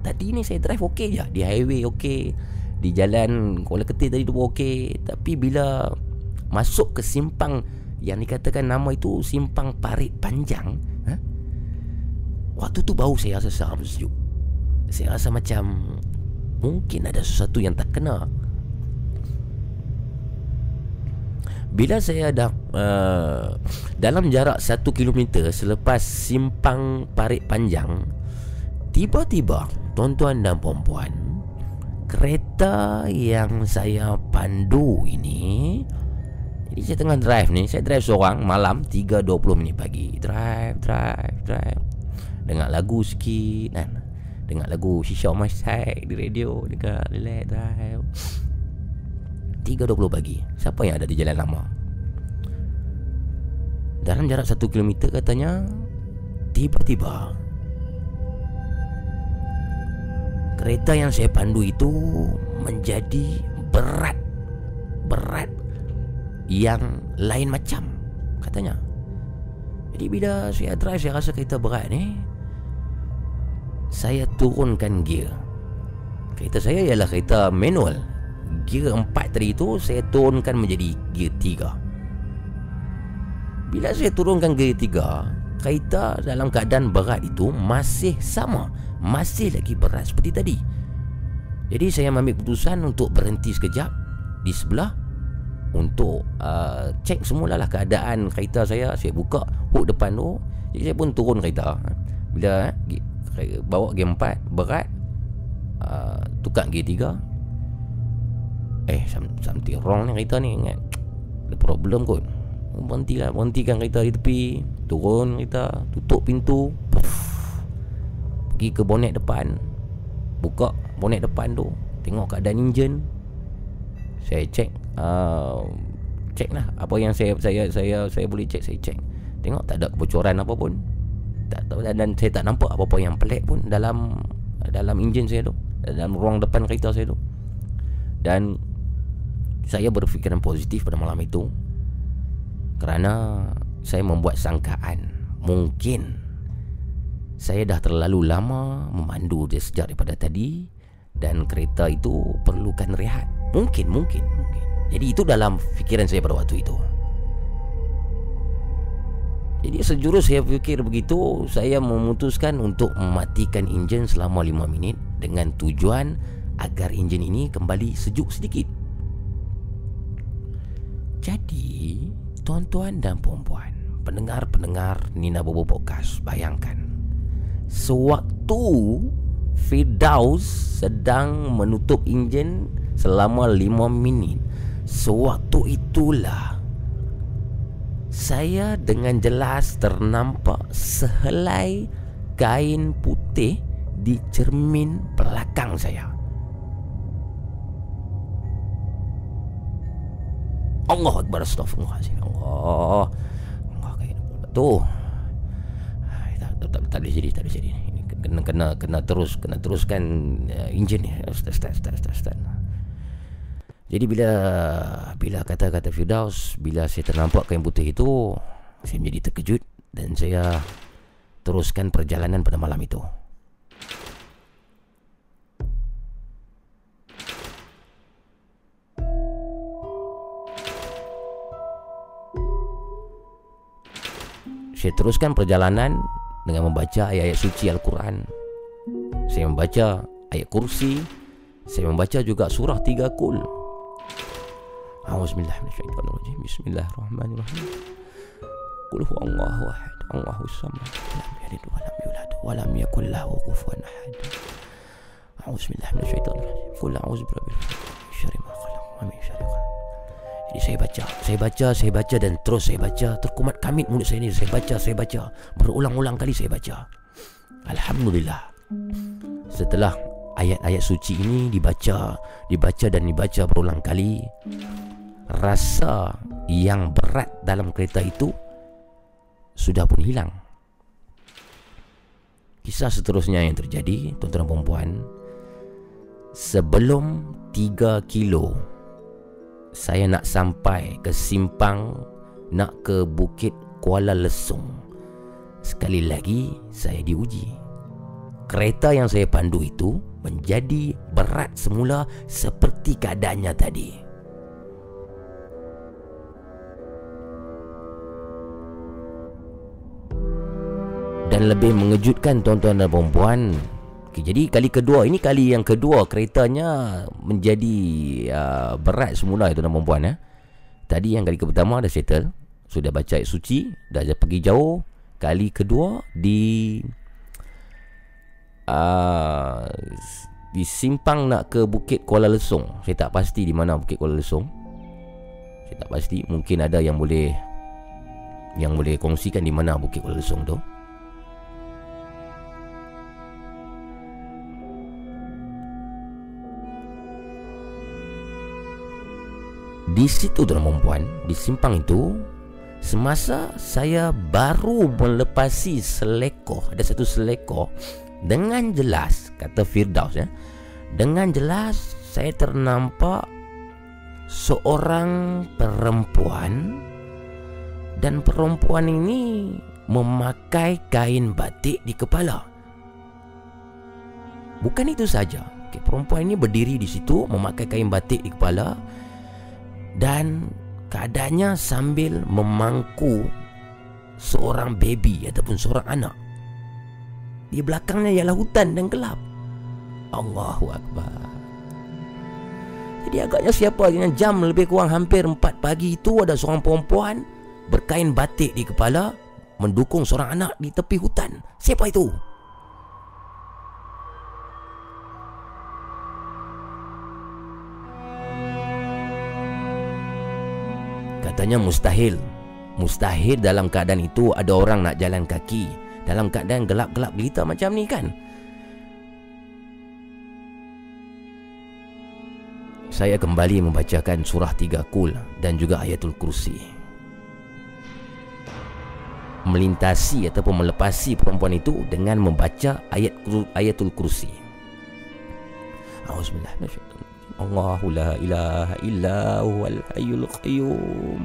Tadi ni saya drive okey je, di highway okey, di jalan Kuala Ketir tadi tu okey, tapi bila masuk ke simpang yang dikatakan nama itu simpang Parit Panjang, ha? Waktu tu bau saya rasa seram sejuk. Saya rasa macam mungkin ada sesuatu yang tak kena. Bila saya dah uh, dalam jarak satu kilometer selepas simpang Parit Panjang, tiba-tiba tuan-tuan dan puan-puan, kereta yang saya pandu ini jadi saya tengah drive ni Saya drive seorang malam 3.20 minit pagi. Drive, drive, drive. Dengar lagu sikit kan? Dengar lagu Shisha My Side Di radio Dengar relax drive. 3.20 pagi. Siapa yang ada di jalan lama? Dalam jarak 1 km katanya Tiba-tiba Kereta yang saya pandu itu Menjadi berat. Berat Yang lain macam Katanya. Jadi bila saya drive Saya rasa kereta berat ni Saya turunkan gear. Kereta saya ialah kereta manual. Gear 4 tadi itu Saya turunkan menjadi gear 3 Bila saya turunkan gear 3 Kereta dalam keadaan berat itu Masih sama Masih lagi berat seperti tadi. Jadi saya ambil keputusan untuk berhenti sekejap Di sebelah untuk uh, cek semulalah keadaan kereta saya. Saya buka hook depan tu jadi saya pun turun kereta. Bila eh, bawa gear 4 berat uh, tukar gear 3 eh something wrong ni kereta ni ingat? Ada problem kot. Berhenti lah berhentikan kereta di tepi turun kereta tutup pintu pergi ke bonet depan. Buka bonet depan tu tengok keadaan enjin. Saya cek uh, cek lah. Apa yang saya saya saya saya boleh cek saya cek tengok tak ada kebocoran apa pun. Tak tahu dan, dan saya tak nampak apa-apa yang pelik pun dalam dalam enjin saya tu. Dalam ruang depan kereta saya tu. Dan saya berfikiran positif pada malam itu kerana saya membuat sangkaan. Mungkin saya dah terlalu lama memandu dia sejak daripada tadi dan kereta itu perlukan rehat. Mungkin, mungkin, mungkin. Jadi itu dalam fikiran saya pada waktu itu. Jadi sejurus saya fikir begitu, saya memutuskan untuk mematikan enjin selama 5 minit dengan tujuan agar enjin ini kembali sejuk sedikit. Jadi, tuan-tuan dan puan-puan, pendengar-pendengar Nina Bobo Podcast, bayangkan sewaktu Firdaus sedang menutup enjin selama lima minit Sewaktu itulah Saya dengan jelas ternampak sehelai kain putih di cermin belakang saya. Allah Akbar Astaghfirullahaladzim. Allah. Allah kain tu. Tak, tak, tak, tak jadi Tak boleh jadi. Kena kena kena terus kena teruskan uh, enjin ni. Start start start start, start. Jadi bila bila kata-kata Firdaus, bila saya ternampak kain putih itu, saya menjadi terkejut dan saya teruskan perjalanan pada malam itu. Saya teruskan perjalanan dengan membaca ayat-ayat suci Al-Quran. Saya membaca ayat kursi, saya membaca juga surah tiga kul. أعوذ بالله من الشيطان الرجيم بسم الله الرحمن الرحيم قل هو الله أحد الله الصمد لم يلد ولم يولد ولم يكن له كفوا أحد أعوذ بالله من الشيطان الرجيم min syarri ma الشر ما خلق ومن شر Jadi saya baca, saya baca, saya baca dan terus saya baca. Terkumat kamit mulut saya ni, saya baca, saya baca. Berulang-ulang kali saya baca. Alhamdulillah. Setelah ayat-ayat suci ini dibaca Dibaca dan dibaca berulang kali rasa yang berat dalam kereta itu sudah pun hilang. Kisah seterusnya yang terjadi Tuan-tuan dan perempuan Sebelum 3 kilo Saya nak sampai ke simpang Nak ke Bukit Kuala Lesung. Sekali lagi saya diuji. Kereta yang saya pandu itu Menjadi berat semula Seperti keadaannya tadi Dan lebih mengejutkan tuan-tuan dan perempuan okay, Jadi kali kedua Ini kali yang kedua keretanya Menjadi uh, berat semula tuan-tuan dan perempuan ya. Tadi yang kali pertama dah settle Sudah baca ayat suci Dah pergi jauh. Kali kedua Di uh, Di simpang nak ke Bukit Kuala Lesung. Saya tak pasti di mana Bukit Kuala Lesung. Saya tak pasti Mungkin ada yang boleh Yang boleh kongsikan di mana Bukit Kuala Lesung tu Di situ tuan perempuan Di simpang itu Semasa saya baru melepasi selekoh Ada satu selekoh Dengan jelas Kata Firdaus ya Dengan jelas Saya ternampak Seorang perempuan Dan perempuan ini Memakai kain batik di kepala. Bukan itu saja. Okay, Perempuan ini berdiri di situ Memakai kain batik di kepala dan keadaannya sambil memangku seorang baby ataupun seorang anak. Di belakangnya ialah hutan dan gelap. Allahu Akbar. Jadi agaknya siapa dengan jam lebih kurang hampir 4 pagi itu ada seorang perempuan berkain batik di kepala mendukung seorang anak di tepi hutan. Siapa itu? Katanya mustahil. Mustahil dalam keadaan itu Ada orang nak jalan kaki. Dalam keadaan gelap-gelap gelita macam ni kan? Saya kembali membacakan surah tiga kul Dan juga ayatul kursi. Melintasi ataupun melepasi perempuan itu Dengan membaca ayat ayatul kursi. Auzubillahiminasyaitanirrajim الله لا إله إلا هو الحي القيوم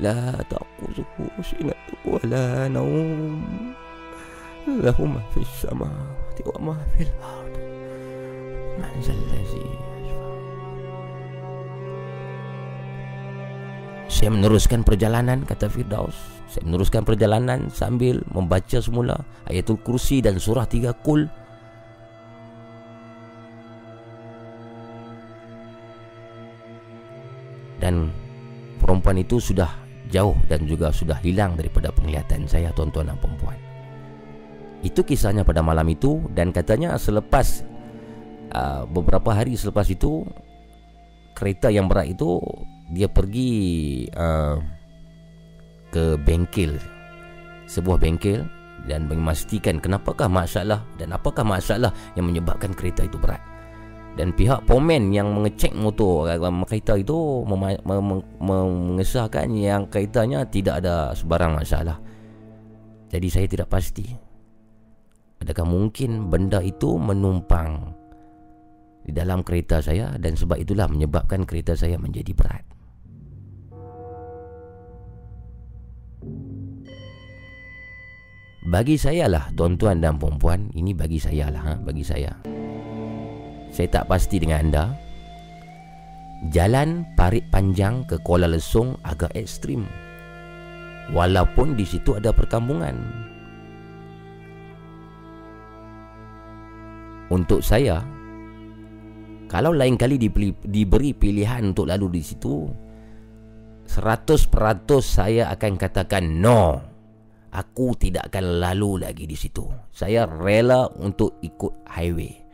لا تأخذه سنة ولا نوم له ما في السماوات وما في الأرض من ذا الذي Saya meneruskan perjalanan kata Firdaus Saya meneruskan perjalanan sambil membaca semula Ayatul Kursi dan surah tiga kul dan perempuan itu sudah jauh dan juga sudah hilang daripada penglihatan saya tuan-tuan dan perempuan. Itu kisahnya pada malam itu dan katanya selepas uh, beberapa hari selepas itu kereta yang berat itu dia pergi uh, ke bengkel sebuah bengkel dan memastikan kenapakah masalah dan apakah masalah yang menyebabkan kereta itu berat dan pihak pomen yang mengecek motor dalam kereta itu mem- mengesahkan yang keretanya tidak ada sebarang masalah. Jadi saya tidak pasti. Adakah mungkin benda itu menumpang di dalam kereta saya dan sebab itulah menyebabkan kereta saya menjadi berat. Bagi saya lah tuan-tuan dan puan-puan Ini bagi saya lah ha? Bagi saya saya tak pasti dengan anda. Jalan parit panjang ke Kuala Lesung agak ekstrim. Walaupun di situ ada perkampungan. Untuk saya Kalau lain kali diberi, diberi pilihan untuk lalu di situ 100% saya akan katakan no Aku tidak akan lalu lagi di situ. Saya rela untuk ikut highway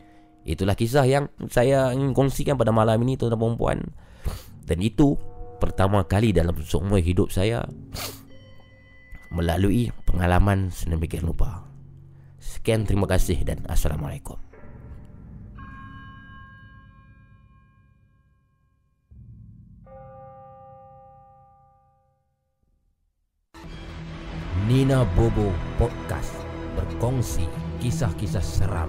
Itulah kisah yang saya ingin kongsikan pada malam ini tuan-tuan dan puan. Dan itu pertama kali dalam seumur hidup saya melalui pengalaman sedemikian rupa. Sekian terima kasih dan assalamualaikum. Nina Bobo Podcast berkongsi kisah-kisah seram,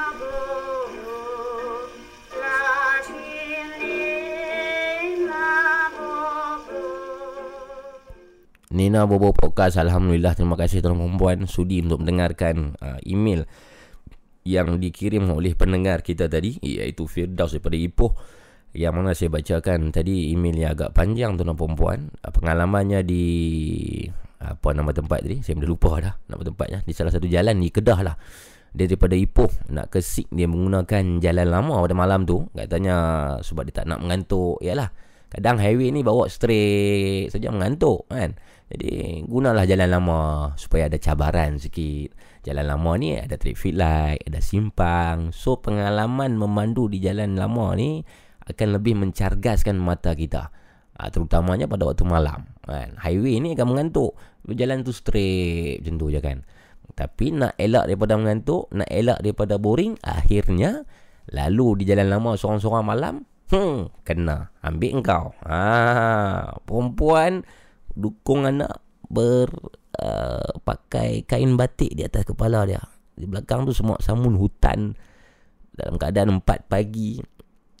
Nina Bobo Podcast Alhamdulillah Terima kasih tuan-tuan perempuan Sudi untuk mendengarkan uh, email Yang dikirim oleh pendengar kita tadi Iaitu Firdaus daripada Ipoh. Yang mana saya bacakan tadi Emailnya agak panjang tuan-tuan perempuan uh, Pengalamannya di Apa nama tempat tadi? Saya dah lupa dah Nama tempatnya. Di salah satu jalan di Kedah lah. Dia daripada Ipoh. Nak ke Sik dia menggunakan jalan lama pada malam tu. Katanya sebab dia tak nak mengantuk. Yalah kadang highway ni bawa straight saja mengantuk kan jadi gunalah jalan lama supaya ada cabaran sikit. Jalan lama ni ada traffic light, ada simpang. So pengalaman memandu di jalan lama ni akan lebih mencargaskan mata kita. Ha, terutamanya pada waktu malam. Kan? Highway ni akan mengantuk. Jalan tu straight macam tu je kan. Tapi nak elak daripada mengantuk, nak elak daripada boring, akhirnya lalu di jalan lama seorang-seorang malam, hmm, kena ambil engkau. Ha, perempuan dukung anak ber uh, pakai kain batik di atas kepala dia. Di belakang tu semua samun hutan. Dalam keadaan 4 pagi.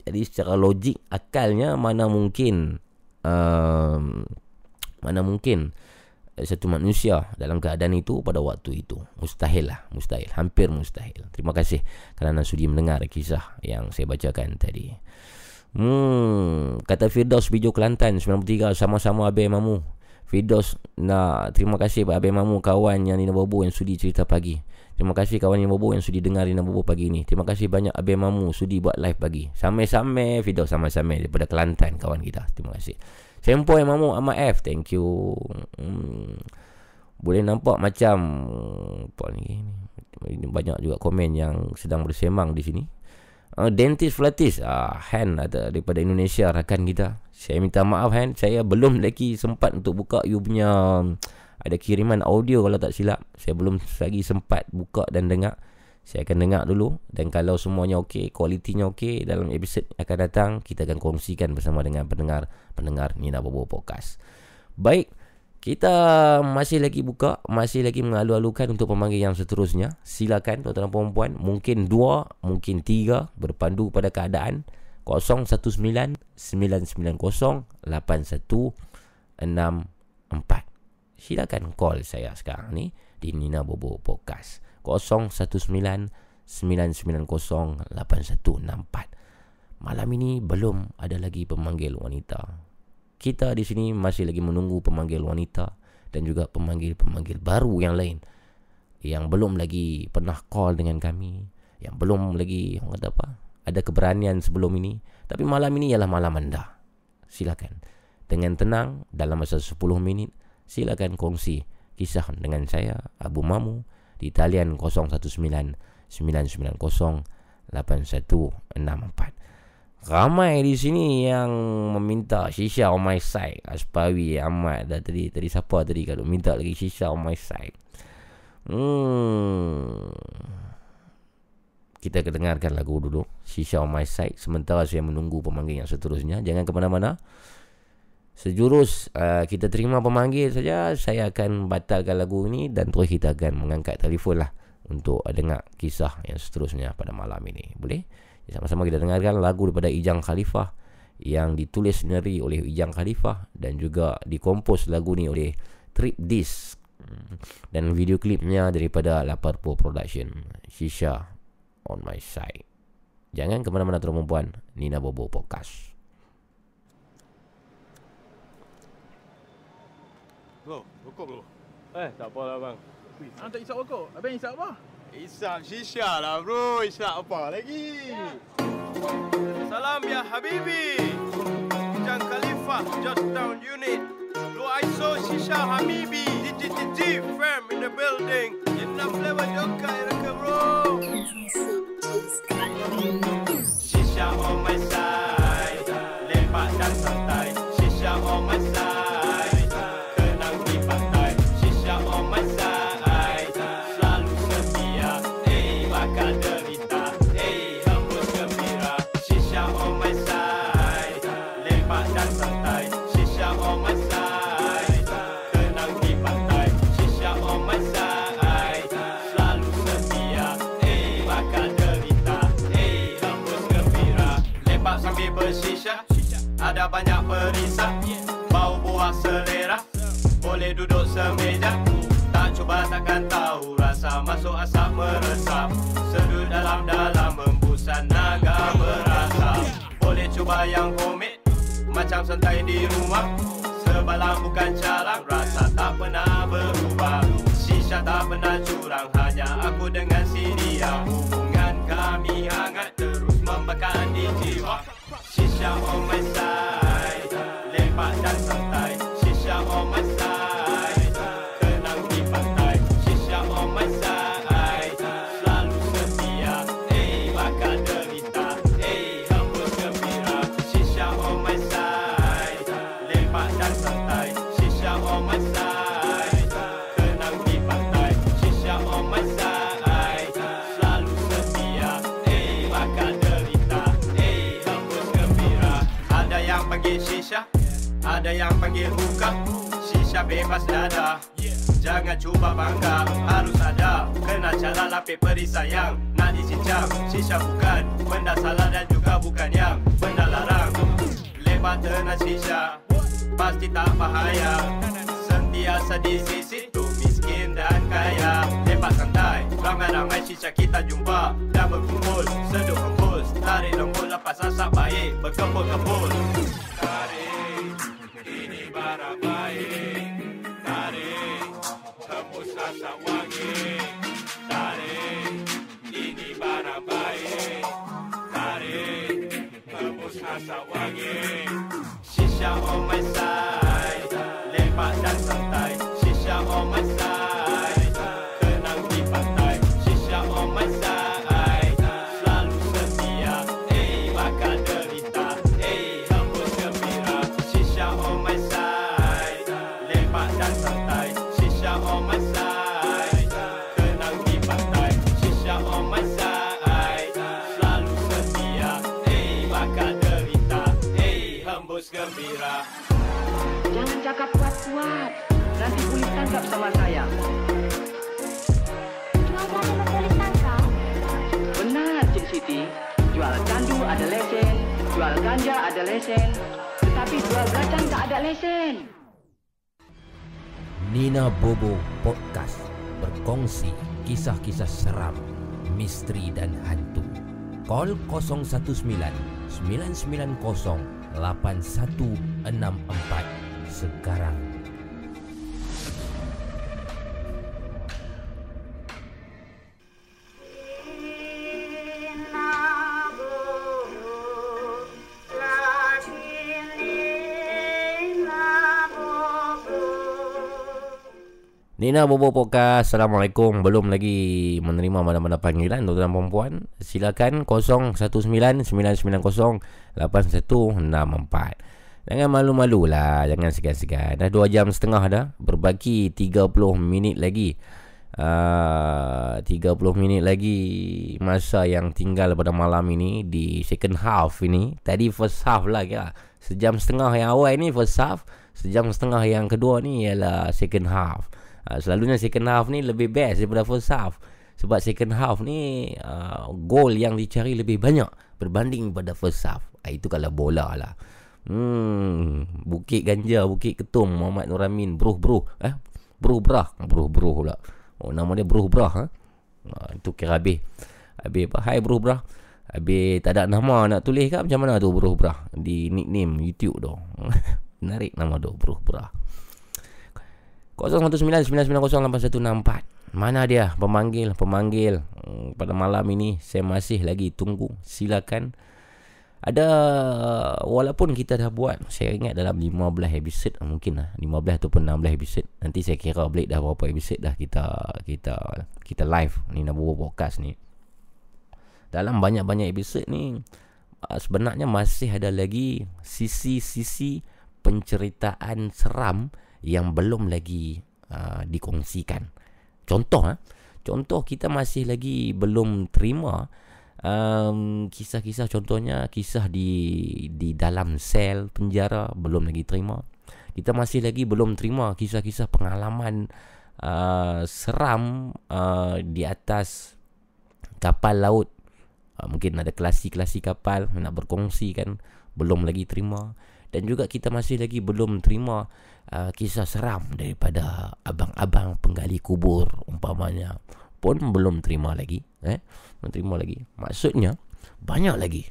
Jadi secara logik akalnya mana mungkin um, mana mungkin satu manusia dalam keadaan itu pada waktu itu. Mustahil lah mustahil. Hampir mustahil. Terima kasih kerana sudi mendengar kisah yang saya bacakan tadi. Hmm kata Firdaus Bijo Kelantan 93 sama-sama abai mamu Fidos nak terima kasih Pak Abang Mamu kawan yang Nina Bobo yang sudi cerita pagi. Terima kasih kawan Nina Bobo yang sudi dengar Nina Bobo pagi ni. Terima kasih banyak Abang Mamu sudi buat live pagi. Sama-sama Fidos sama-sama daripada Kelantan kawan kita. Terima kasih. Sempoi Mamu Ahmad F. Thank you. Hmm. Boleh nampak macam apa ni? Banyak juga komen yang sedang bersemang di sini. Uh, dentist Flatis uh, Han ada daripada Indonesia rakan kita. Saya minta maaf Han saya belum lagi sempat untuk buka you punya ada kiriman audio kalau tak silap. Saya belum lagi sempat buka dan dengar. Saya akan dengar dulu dan kalau semuanya okey kualitinya okey dalam episod akan datang kita akan kongsikan bersama dengan pendengar pendengar Nina Bobo Podcast. Baik kita masih lagi buka, masih lagi mengalu-alukan untuk pemanggil yang seterusnya. Silakan tuan-tuan dan puan mungkin dua, mungkin tiga berpandu pada keadaan 019 990 8164. Silakan call saya sekarang ni di Nina Bobo Podcast 019 990 8164. Malam ini belum ada lagi pemanggil wanita kita di sini masih lagi menunggu pemanggil wanita dan juga pemanggil-pemanggil baru yang lain yang belum lagi pernah call dengan kami, yang belum lagi orang kata apa, ada keberanian sebelum ini, tapi malam ini ialah malam anda. Silakan dengan tenang dalam masa 10 minit silakan kongsi kisah dengan saya Abu Mamu di talian 019 990 8164. Ramai di sini yang meminta Shisha on my side. Aspawi Ahmad dah tadi Tadi siapa tadi kalau minta lagi Shisha on my side? Hmm. Kita kedengarkan lagu dulu Shisha on my side. Sementara saya menunggu pemanggil yang seterusnya. Jangan ke mana-mana. Sejurus uh, kita terima pemanggil saja. Saya akan batalkan lagu ini Dan terus kita akan mengangkat telefon lah Untuk dengar kisah yang seterusnya pada malam ini. Boleh? Sama-sama kita dengarkan lagu daripada Ijang Khalifah yang ditulis sendiri oleh Ijang Khalifah dan juga dikompos lagu ni oleh Trip Disc. Dan video klipnya daripada Laparpo Production. Shisha on my side. Jangan ke mana-mana tuan perempuan Nina Bobo Podcast. Bro, rokok bro. Eh, tak apa lah bang. Abang tak isap rokok? Abang isap apa? Isap shisha lah bro, isap apa lagi? Salam ya Habibi. Jang Khalifah, Georgetown Unit. Lo ISO Shisha Habibi. DTTG firm in the building. Inna flavor joka iraka bro. Shisha on my side. Lepak dan santai. Shisha on my side Ada banyak perisai. Bau buah selera Boleh duduk semeja. Tak cuba takkan tahu Rasa masuk asap meresap. Sedut dalam-dalam Membusan naga berasa Boleh cuba yang homemade Macam santai di rumah. Sebalang bukan calang Rasa tak pernah berubah. Shisha tak pernah curang Hanya aku dengan si dia On my side. Lepak dan Ada yang panggil hookah Shisha bebas dada. Jangan cuba bangga Harus ada. Kena cara lapik perisai yang Nak dicincang Shisha bukan. Benda salah dan juga bukan yang Benda larang. Lepas tenang shisha Pasti tak bahaya. Sentiasa di sisi tu Miskin dan kaya. Lepas santai Ramai-ramai shisha kita jumpa. Dan berkumpul Seduk hembus Tarik lembut lepas asap baik Berkebul-kebul Tarik Ini barang baik Tarik Hembus asap wangi Tarik Ini barang baik Tarik Hembus asap wangi Shisha on my side Lepak dan santai Shisha on my side polis tangkap sama saya. Benar, Cik Siti. Jual candu ada lesen, jual ganja ada lesen. Tetapi jual belakang tak ada lesen. Nina Bobo Podcast berkongsi kisah-kisah seram, misteri dan hantu. Call 019 990 8164 sekarang. Nina Bobo Podcast Assalamualaikum. Belum lagi menerima mana-mana panggilan Tuan-tuan dan perempuan Silakan 011-990-8164 Jangan malu-malu lah Jangan segan-segan. Dah 2 jam setengah dah Berbagi 30 minit lagi uh, 30 minit lagi Masa yang tinggal pada malam ini Di second half ini. Tadi first half lah kira. Sejam setengah yang awal ni first half Sejam setengah yang kedua ni Ialah second half. Uh, selalunya second half ni lebih best daripada first half. Sebab second half ni uh, gol yang dicari lebih banyak berbanding pada first half. Uh, itu kalau bola lah. Hmm, Bukit Ganja Bukit Ketum Muhammad Nuramin Bruh Bruh eh? Bruh Brah Bruh Bruh pula oh, nama dia Bruh Brah eh? uh, itu kira habis. Habis apa? Hai Bruh Brah. Habis tak ada nama nak tulis kan macam mana tu Bruh Brah? Di nickname YouTube tu. Menarik nama tu Bruh Brah. 0199908164 Mana dia? Pemanggil Pemanggil. Hmm, Pada malam ini Saya masih lagi tunggu. Silakan Ada Walaupun kita dah buat Saya ingat dalam 15 episod Mungkin lah 15 ataupun 16 episod Nanti saya kira balik dah berapa episod dah Kita Kita Kita live Ni nak buat podcast ni Dalam banyak-banyak episod ni uh, Sebenarnya masih ada lagi Sisi-sisi Penceritaan seram yang belum lagi uh, dikongsikan. Contoh eh, contoh kita masih lagi belum terima um, kisah-kisah contohnya kisah di di dalam sel penjara belum lagi terima. Kita masih lagi belum terima kisah-kisah pengalaman uh, seram uh, di atas kapal laut. Uh, mungkin ada kelasi-kelasi kapal nak berkongsi kan belum lagi terima dan juga kita masih lagi belum terima uh, kisah seram daripada abang-abang penggali kubur umpamanya pun belum terima lagi eh belum terima lagi maksudnya banyak lagi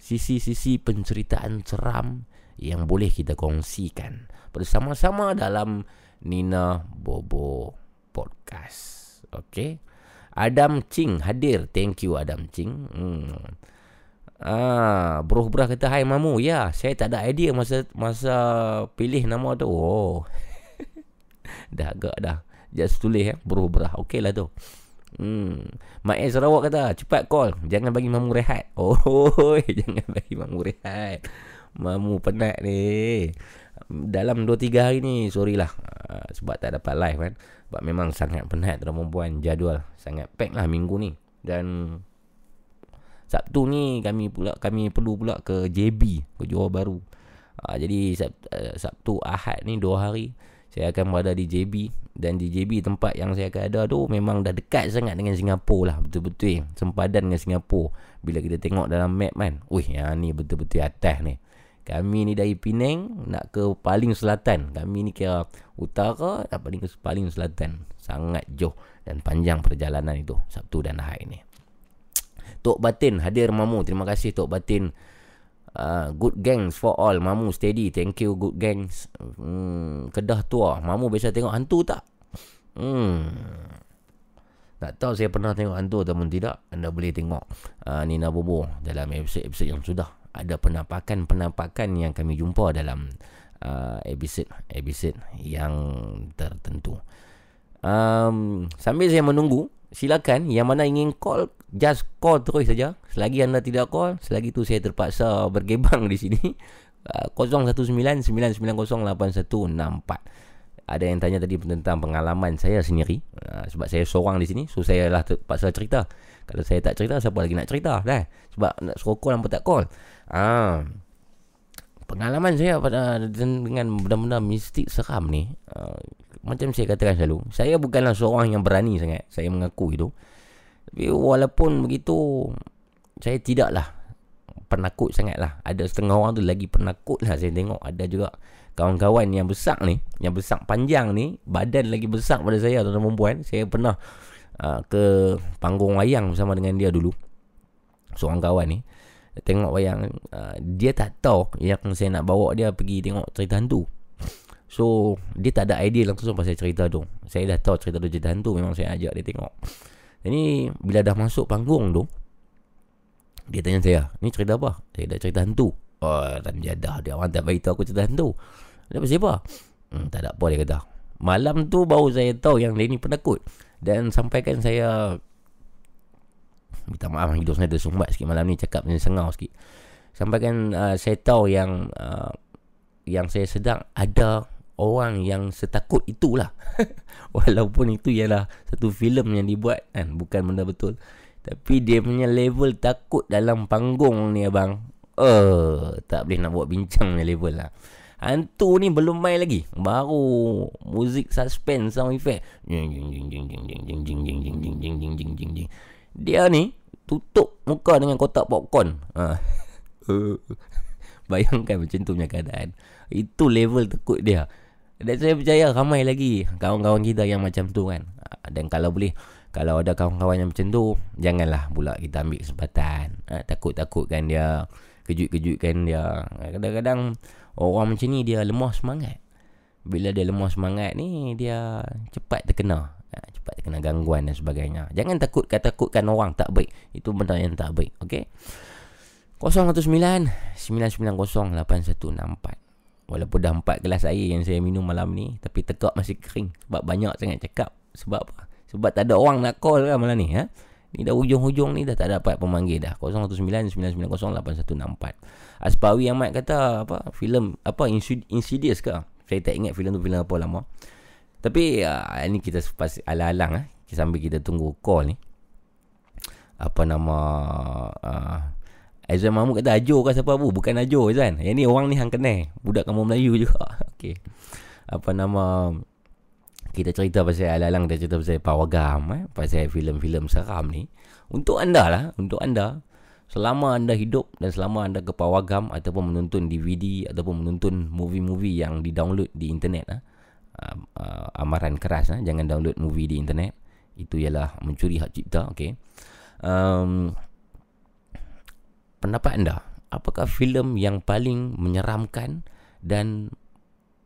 sisi-sisi penceritaan seram yang boleh kita kongsikan bersama-sama dalam Nina Bobo Podcast. Okey. Adam Ching hadir. Thank you Adam Ching. Hmm. Ah, Bro Brah kata hai mamu. Ya, saya tak ada idea masa masa pilih nama tu. Oh. dah agak dah. Just tulis ya, Bro Brah. Okey lah tu. Hmm. Mak Sarawak kata, cepat call. Jangan bagi mamu rehat. Oh, jangan bagi mamu rehat. Mamu penat ni dalam 2-3 hari ni sorry lah uh, sebab tak dapat live kan sebab memang sangat penat dalam perempuan jadual sangat pack lah minggu ni dan Sabtu ni kami pula kami perlu pula ke JB ke Johor Baru uh, jadi uh, Sabtu Ahad ni 2 hari saya akan berada di JB dan di JB tempat yang saya akan ada tu memang dah dekat sangat dengan Singapura lah betul-betul sempadan dengan Singapura bila kita tengok dalam map kan wih yang ni betul-betul atas ni kami ni dari Penang nak ke paling selatan. Kami ni kira utara dan paling paling selatan. Sangat jauh dan panjang perjalanan itu Sabtu dan Ahad ini. Tok Batin hadir Mamu. Terima kasih Tok Batin. Uh, good gangs for all. Mamu steady. Thank you good gangs. Hmm, kedah tua. Mamu biasa tengok hantu tak? Hmm. Tak tahu saya pernah tengok hantu ataupun tidak. Anda boleh tengok uh, Nina Bobo dalam episode-episode yang sudah ada penampakan-penampakan yang kami jumpa dalam uh, episod episod yang tertentu. Um, sambil saya menunggu, silakan yang mana ingin call just call terus saja. Selagi anda tidak call, selagi itu saya terpaksa bergebang di sini. Uh, 0199908164. Ada yang tanya tadi tentang pengalaman saya sendiri uh, sebab saya seorang di sini, so saya lah terpaksa cerita. Kalau saya tak cerita, siapa lagi nak cerita dah? Sebab nak suruh call, nampak tak call. Ah, pengalaman saya pada dengan benda-benda mistik seram ni uh, macam saya katakan selalu saya bukanlah seorang yang berani sangat saya mengaku itu tapi walaupun begitu saya tidaklah penakut sangat lah ada setengah orang tu lagi penakut lah saya tengok. Ada juga kawan-kawan yang besar ni yang besar panjang ni badan lagi besar pada saya tuan-tuan perempuan. Saya pernah uh, ke panggung wayang bersama dengan dia dulu. Seorang kawan ni tengok wayang uh, dia tak tahu yang saya nak bawa dia pergi tengok cerita hantu. So dia tak ada idea langsung pasal cerita tu. Saya dah tahu cerita tu cerita hantu memang saya ajak dia tengok jadi bila dah masuk panggung tu dia tanya saya ni cerita apa? Saya dah cerita hantu. Oh dan jadah dia orang tak beritahu aku cerita hantu. Dia pasal apa hmm, tak ada apa dia kata. Malam tu baru saya tahu yang dia ni penakut. Dan sampaikan saya minta maaf hidup saya tersumbat sikit malam ni cakap macam sengau sikit. Sampaikan uh, saya tahu yang uh, yang saya sedang ada orang yang setakut itulah walaupun itu ialah satu filem yang dibuat kan bukan benda betul tapi dia punya level takut dalam panggung ni abang eh uh, tak boleh nak buat bincang punya level lah Hantu ni belum main lagi Baru Muzik suspense Sound effect Dia ni Tutup muka dengan kotak popcorn ha. Bayangkan macam tu punya keadaan Itu level takut dia dan saya percaya ramai lagi kawan-kawan kita yang macam tu kan. Ha, dan kalau boleh, kalau ada kawan-kawan yang macam tu, janganlah pula kita ambil kesempatan. Ha, takut-takutkan dia, kejut-kejutkan dia. Kadang-kadang orang macam ni dia lemah semangat. Bila dia lemah semangat ni, dia cepat terkena ha, cepat kena gangguan dan sebagainya. Jangan takut takutkan orang tak baik. Itu benda yang tak baik. Okey. 019-990-8164 Walaupun dah 4 gelas air yang saya minum malam ni Tapi tekak masih kering. Sebab banyak sangat cakap. Sebab apa? Sebab tak ada orang nak call kan malam ni ha? Ni dah hujung-hujung ni dah tak dapat pemanggil dah. 019-990-8164 Aspawi Ahmad kata apa filem apa Insidious ke? Saya tak ingat filem tu filem apa lama. Tapi uh, ini kita pas alang-alang eh sambil kita tunggu call ni. Apa nama uh, Aizan Mahmud kata Ajo ke siapa bu? Bukan Ajo Aizan. Yang ni orang ni hang kenal. Budak kamu Melayu juga. Okey. Apa nama kita cerita pasal alang-alang kita cerita pasal pawagam eh pasal filem-filem seram ni. Untuk anda lah, untuk anda Selama anda hidup dan selama anda ke pawagam ataupun menonton DVD ataupun menonton movie-movie yang di-download di internet ah. Uh, amaran keras ah jangan download movie di internet. Itu ialah mencuri hak cipta, okey. Um, pendapat anda, apakah filem yang paling menyeramkan dan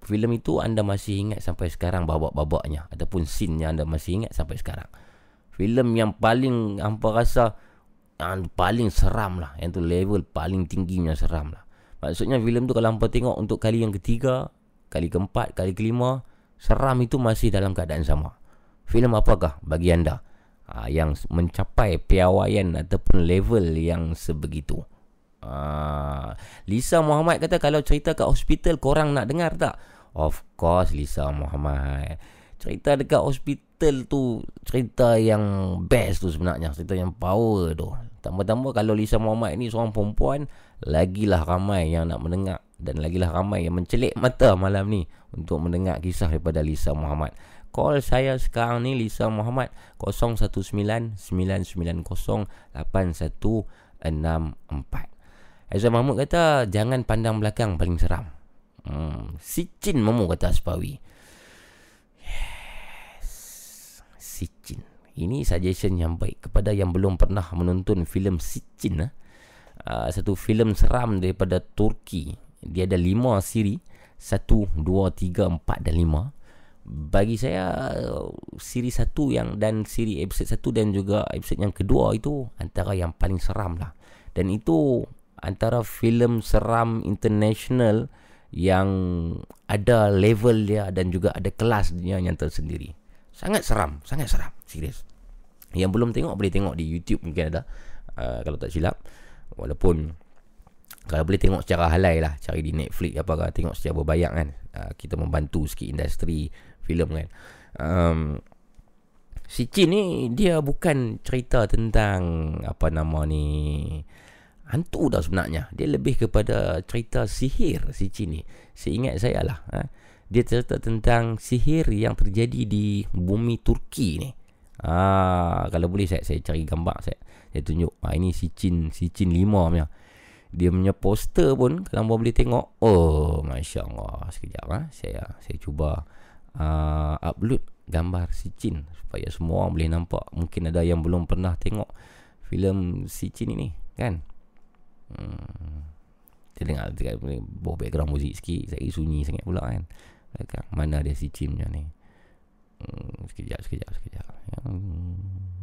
filem itu anda masih ingat sampai sekarang babak-babaknya ataupun scene yang anda masih ingat sampai sekarang? Filem yang paling hampa rasa yang paling seram lah yang tu level paling tingginya seram lah. Maksudnya filem tu kalau hampa tengok untuk kali yang ketiga kali keempat kali kelima seram itu masih dalam keadaan sama. Filem apakah bagi anda ha, yang mencapai piawaian ataupun level yang sebegitu. Ha, Lisa Muhammad kata kalau cerita kat hospital korang nak dengar tak? Of course Lisa Muhammad. Cerita dekat hospital tu cerita yang best tu sebenarnya. Cerita yang power tu. Tambah-tambah kalau Lisa Muhammad ni seorang perempuan lagilah ramai yang nak mendengar dan lagilah ramai yang mencelik mata malam ni untuk mendengar kisah daripada Lisa Muhammad call saya sekarang ni Lisa Muhammad 019-990-8164 Azam Mahmud kata jangan pandang belakang paling seram hmm. Si Mamu kata Aspawi Sicin. Ini suggestion yang baik kepada yang belum pernah menonton filem Sicin. Uh, satu filem seram daripada Turki. Dia ada lima siri. Satu, dua, tiga, empat dan lima. Bagi saya siri satu yang dan siri episod satu dan juga episod yang kedua itu antara yang paling seram lah. Dan itu antara filem seram international yang ada level dia dan juga ada kelas dia yang tersendiri. Sangat seram Sangat seram Serius Yang belum tengok Boleh tengok di YouTube Mungkin ada uh, Kalau tak silap Walaupun Kalau boleh tengok secara halai lah Cari di Netflix apa kan Tengok secara berbayar kan uh, Kita membantu sikit industri filem kan um, Si Chin ni Dia bukan cerita tentang Apa nama ni Hantu dah sebenarnya Dia lebih kepada cerita sihir si Chin ni Seingat saya lah ha? dia cerita tentang sihir yang terjadi di bumi Turki ni. Ah, kalau boleh saya saya cari gambar saya saya tunjuk. Ah ini si Chin si Chin 5 punya. Dia punya poster pun kalau boleh tengok. Oh, masya-Allah. Sekejap ah. Saya saya cuba uh, upload gambar si Chin supaya semua orang boleh nampak. Mungkin ada yang belum pernah tengok filem si Chin ini, kan? Hmm. Saya dengar, dengar bawa background muzik sikit Saya sunyi sangat pula kan. Mana dia si Cimnya ni? Hmm, sekejap, sekejap, sekejap. Hmm.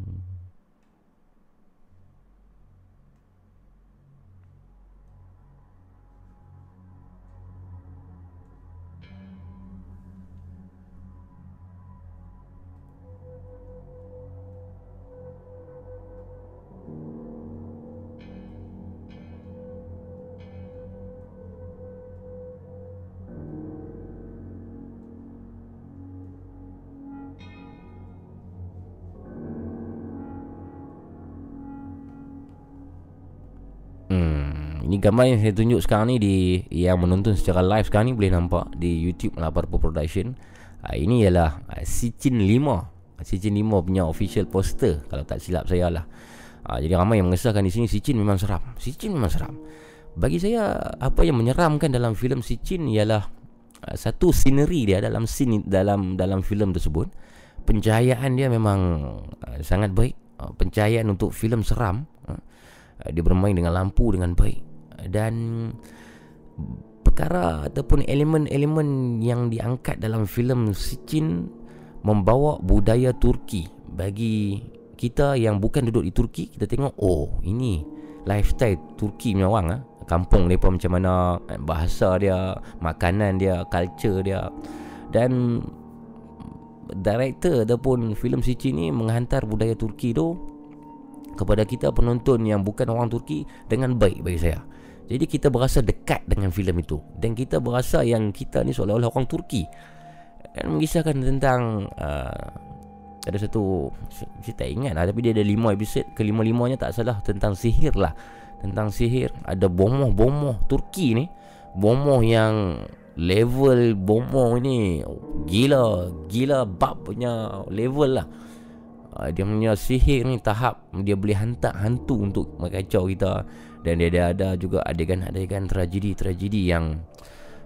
Gambar yang saya tunjuk sekarang ni di yang menonton secara live sekarang ni boleh nampak di YouTube Laparpo Production. Ha, ini ialah ha, Sicin 5. Sicin 5 punya official poster kalau tak silap saya lah. Ha, jadi ramai yang mengesahkan di sini Sicin memang seram. Sicin memang seram. Bagi saya apa yang menyeramkan dalam filem Sicin ialah ha, satu scenery dia dalam scene dalam dalam filem tersebut. Pencahayaan dia memang ha, sangat baik. Ha, pencahayaan untuk filem seram. Ha, dia bermain dengan lampu dengan baik dan perkara ataupun elemen-elemen yang diangkat dalam filem Sicin membawa budaya Turki bagi kita yang bukan duduk di Turki kita tengok oh ini lifestyle Turki punya orang ah. Kampung depa macam mana eh, bahasa dia makanan dia culture dia. Dan director ataupun filem Sicin ni menghantar budaya Turki tu kepada kita penonton yang bukan orang Turki dengan baik bagi saya jadi kita berasa dekat dengan filem itu dan kita berasa yang kita ni seolah-olah orang Turki. Dan mengisahkan tentang uh, ada satu saya tak ingat lah tapi dia ada lima episod kelima-limanya tak salah tentang sihir lah. Tentang sihir ada bomoh-bomoh Turki ni. Bomoh yang level bomoh ni gila gila bab punya level lah. uh, dia punya sihir ni tahap dia boleh hantar hantu untuk mengacau kita dan dia ada juga adegan-adegan tragedi-tragedi yang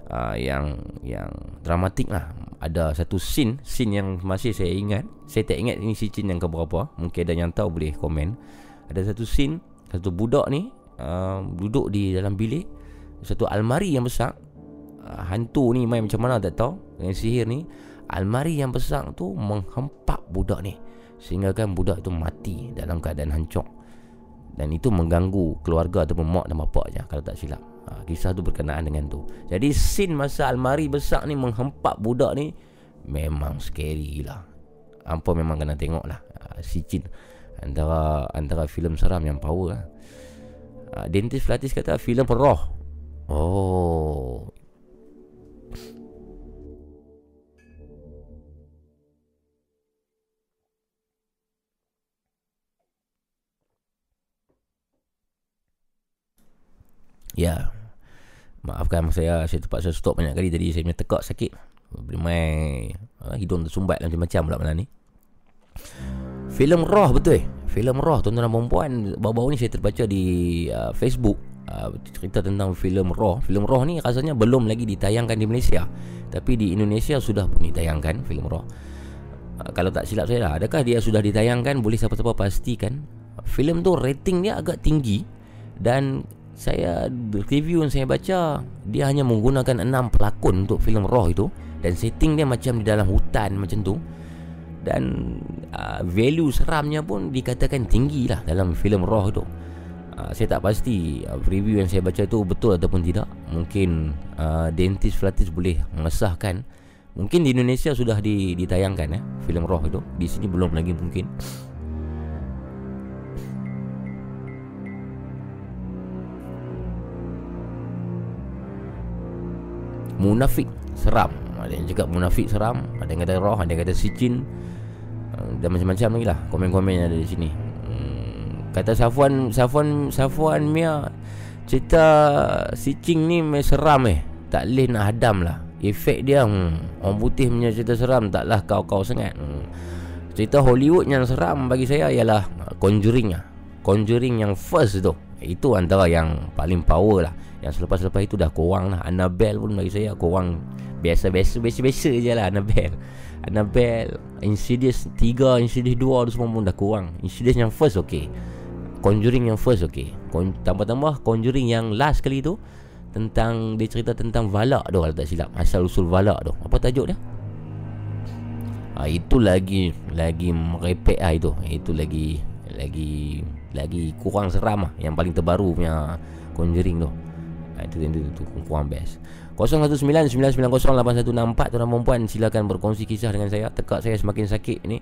uh, yang yang dramatik lah. Ada satu scene scene yang masih saya ingat. Saya tak ingat ini scene yang keberapa. Mungkin ada yang tahu boleh komen. Ada satu scene satu budak ni uh, duduk di dalam bilik. Satu almari yang besar. Uh, hantu ni main macam mana tak tahu. Dengan sihir ni. Almari yang besar tu menghempak budak ni. Sehingga kan budak tu mati dalam keadaan hancur dan itu mengganggu keluarga ataupun mak dan bapak je kalau tak silap. Ha, kisah tu berkenaan dengan tu. Jadi scene masa almari besar ni menghempak budak ni memang scary lah. Hampa memang kena tengok lah. Ha, si Chin antara antara filem seram yang power lah. Ha, Dentist Flatis kata filem roh. Oh Ya. Maafkan saya Saya terpaksa stop banyak kali. Tadi saya punya tekak sakit. Boleh main ha, Hidung tersumbat macam-macam pula malam ni. Filem roh betul eh? Filem roh tuan-tuan dan perempuan Baru-baru ni saya terbaca di uh, Facebook. Uh, Cerita tentang filem roh. Filem roh ni rasanya belum lagi ditayangkan di Malaysia. Tapi di Indonesia sudah pun ditayangkan filem roh. Uh, Kalau tak silap saya lah Adakah dia sudah ditayangkan? Boleh siapa-siapa pastikan. Filem tu rating dia agak tinggi Dan saya review yang saya baca dia hanya menggunakan enam pelakon untuk filem roh itu. Dan setting dia macam di dalam hutan macam tu. Dan uh, value seramnya pun dikatakan tinggi lah dalam filem roh itu. Uh, saya tak pasti uh, review yang saya baca itu betul ataupun tidak. Mungkin uh, dentist flatis boleh mengesahkan. Mungkin di Indonesia sudah ditayangkan ya filem roh itu. Di sini belum lagi mungkin munafik seram. Ada yang cakap munafik seram ada yang kata roh ada yang kata sicin uh, dan macam-macam lagi lah. Komen-komen yang ada di sini. Hmm, kata Safwan Safwan Safwan Mia cerita sicing ni seram eh. Tak boleh nak hadam lah. Efek dia hmm, orang putih punya cerita seram taklah kau-kau sangat. Hmm. cerita Hollywood yang seram bagi saya ialah Conjuring lah. Conjuring yang first tu. Itu antara yang paling power lah Yang selepas-selepas itu dah kurang lah. Annabelle pun bagi saya kurang Biasa-biasa Biasa-biasa je lah Annabelle. Annabelle Insidious 3 Insidious 2 tu semua pun dah kurang Insidious yang first okay Conjuring yang first okay Tambah-tambah Conjuring yang last kali tu Tentang Dia cerita tentang Valak tu Kalau tak silap. Asal-usul Valak tu. Apa tajuk dia? Ha, itu lagi Lagi merepek lah itu. Itu lagi Lagi lagi kurang seram lah. Yang paling terbaru punya Conjuring tu itu, itu kurang best. 019-990-8164 Tuan perempuan silakan berkongsi kisah dengan saya. Tekak saya semakin sakit ni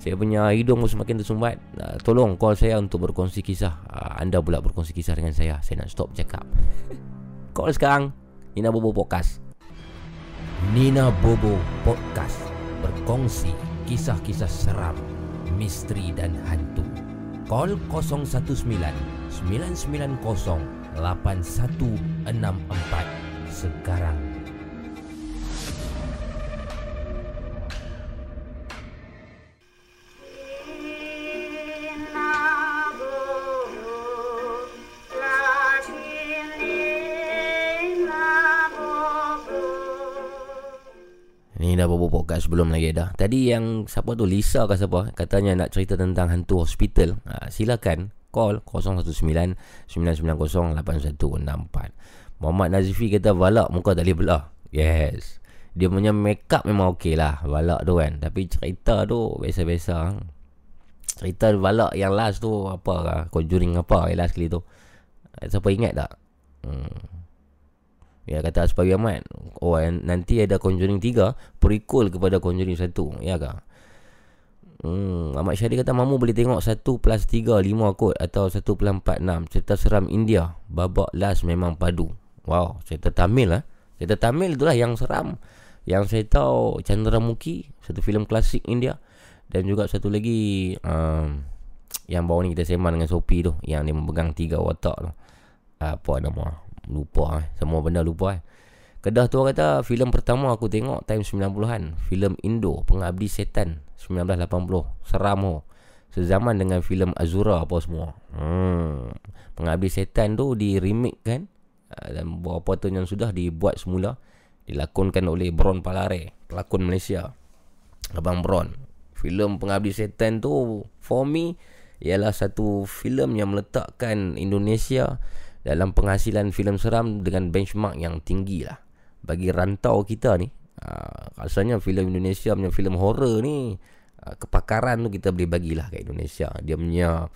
Saya punya hidung semakin tersumbat. Uh, Tolong call saya untuk berkongsi kisah. Uh, Anda pula berkongsi kisah dengan saya. Saya nak stop cakap. Call sekarang. Nina Bobo Podcast. Nina Bobo Podcast. Berkongsi kisah-kisah seram Misteri dan hantu. Call 019 990 8164 sekarang. Ni dah bobo podcast sebelum lagi dah. Tadi yang siapa tu Lisa ke siapa katanya nak cerita tentang hantu hospital. Ha, silakan call 019-990-8164. Muhammad Nazifi kata valak muka tak boleh belah. Yes. Dia punya makeup memang okey lah valak tu kan. Tapi cerita tu biasa-biasa. Cerita valak yang last tu apa lah. Conjuring apa yang last kali tu. Siapa ingat tak? Hmm. Ya kata Aspawi Ahmad Oh nanti ada Conjuring 3 Prequel kepada Conjuring 1 Ya kah Hmm, Ahmad Syahdi kata Mamu boleh tengok 1 plus 3 5 kot Atau 1 plus 4 6 Cerita seram India. Babak last memang padu. Wow cerita Tamil lah Cerita Tamil itulah yang seram. Yang saya tahu Chandra Mukhi Satu filem klasik India. Dan juga satu lagi um, Yang bawah ni kita sembang dengan Sophie tu Yang dia memegang tiga watak tu. Apa nama? Lupa eh. Semua benda lupa eh. Kedah tu kata filem pertama aku tengok time 90-an. Filem Indo Pengabdi Setan 1980. Seram oh. sezaman dengan filem Azura apa semua. Hmm. Pengabdi Setan tu di remake kan uh, dan beberapa tahun yang sudah dibuat semula dilakonkan oleh Bron Palare, pelakon Malaysia. Abang Bron. Filem Pengabdi Setan tu for me ialah satu filem yang meletakkan Indonesia dalam penghasilan filem seram dengan benchmark yang tinggi lah bagi rantau kita ni uh, rasanya filem Indonesia punya filem horror ni uh, kepakaran tu kita boleh bagilah kat Indonesia dia punya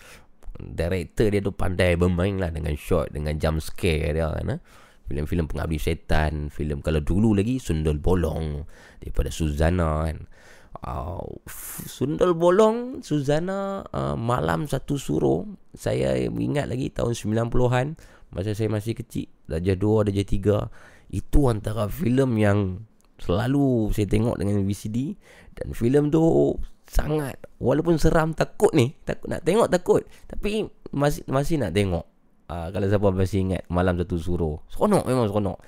director dia tu pandai bermain lah dengan shot dengan jump scare dia kan eh? filem-filem pengabdi setan filem kalau dulu lagi Sundel Bolong daripada Suzana kan uh, Sundel Bolong Suzana uh, Malam Satu Suruh saya ingat lagi tahun 90-an masa saya masih kecil darjah 2 darjah 3 itu antara filem yang selalu saya tengok dengan VCD dan filem tu sangat. Walaupun seram takut ni takut nak tengok takut. Tapi masih masih nak tengok. Uh, kalau siapa masih ingat malam satu suruh. Seronok memang seronok.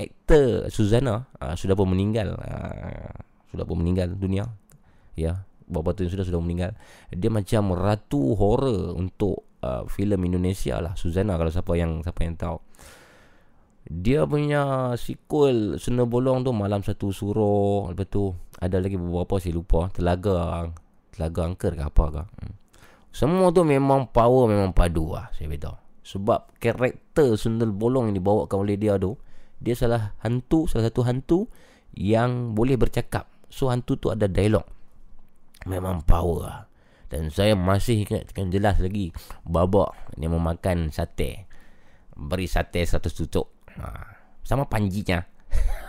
Aktor Suzana uh, sudah pun meninggal. Uh, sudah pun meninggal dunia. Ya beberapa tahun sudah sudah meninggal. Dia macam ratu horror untuk uh, filem Indonesia lah. Suzana kalau siapa yang siapa yang tahu dia punya sequel Sunda Bolong tu Malam Satu Suruh. Lepas tu Ada lagi beberapa saya lupa. Telaga Telaga Angker ke apa ke. Hmm. Semua tu memang power Memang padu lah Saya beritahu. Sebab karakter Sundel Bolong yang dibawakan oleh dia tu Dia salah hantu Salah satu hantu Yang boleh bercakap. So hantu tu ada dialog. Memang power lah. Dan saya masih ingat dengan jelas lagi Babak Dia memakan sate. Beri sate 100 tutup ha. Sama panjinya.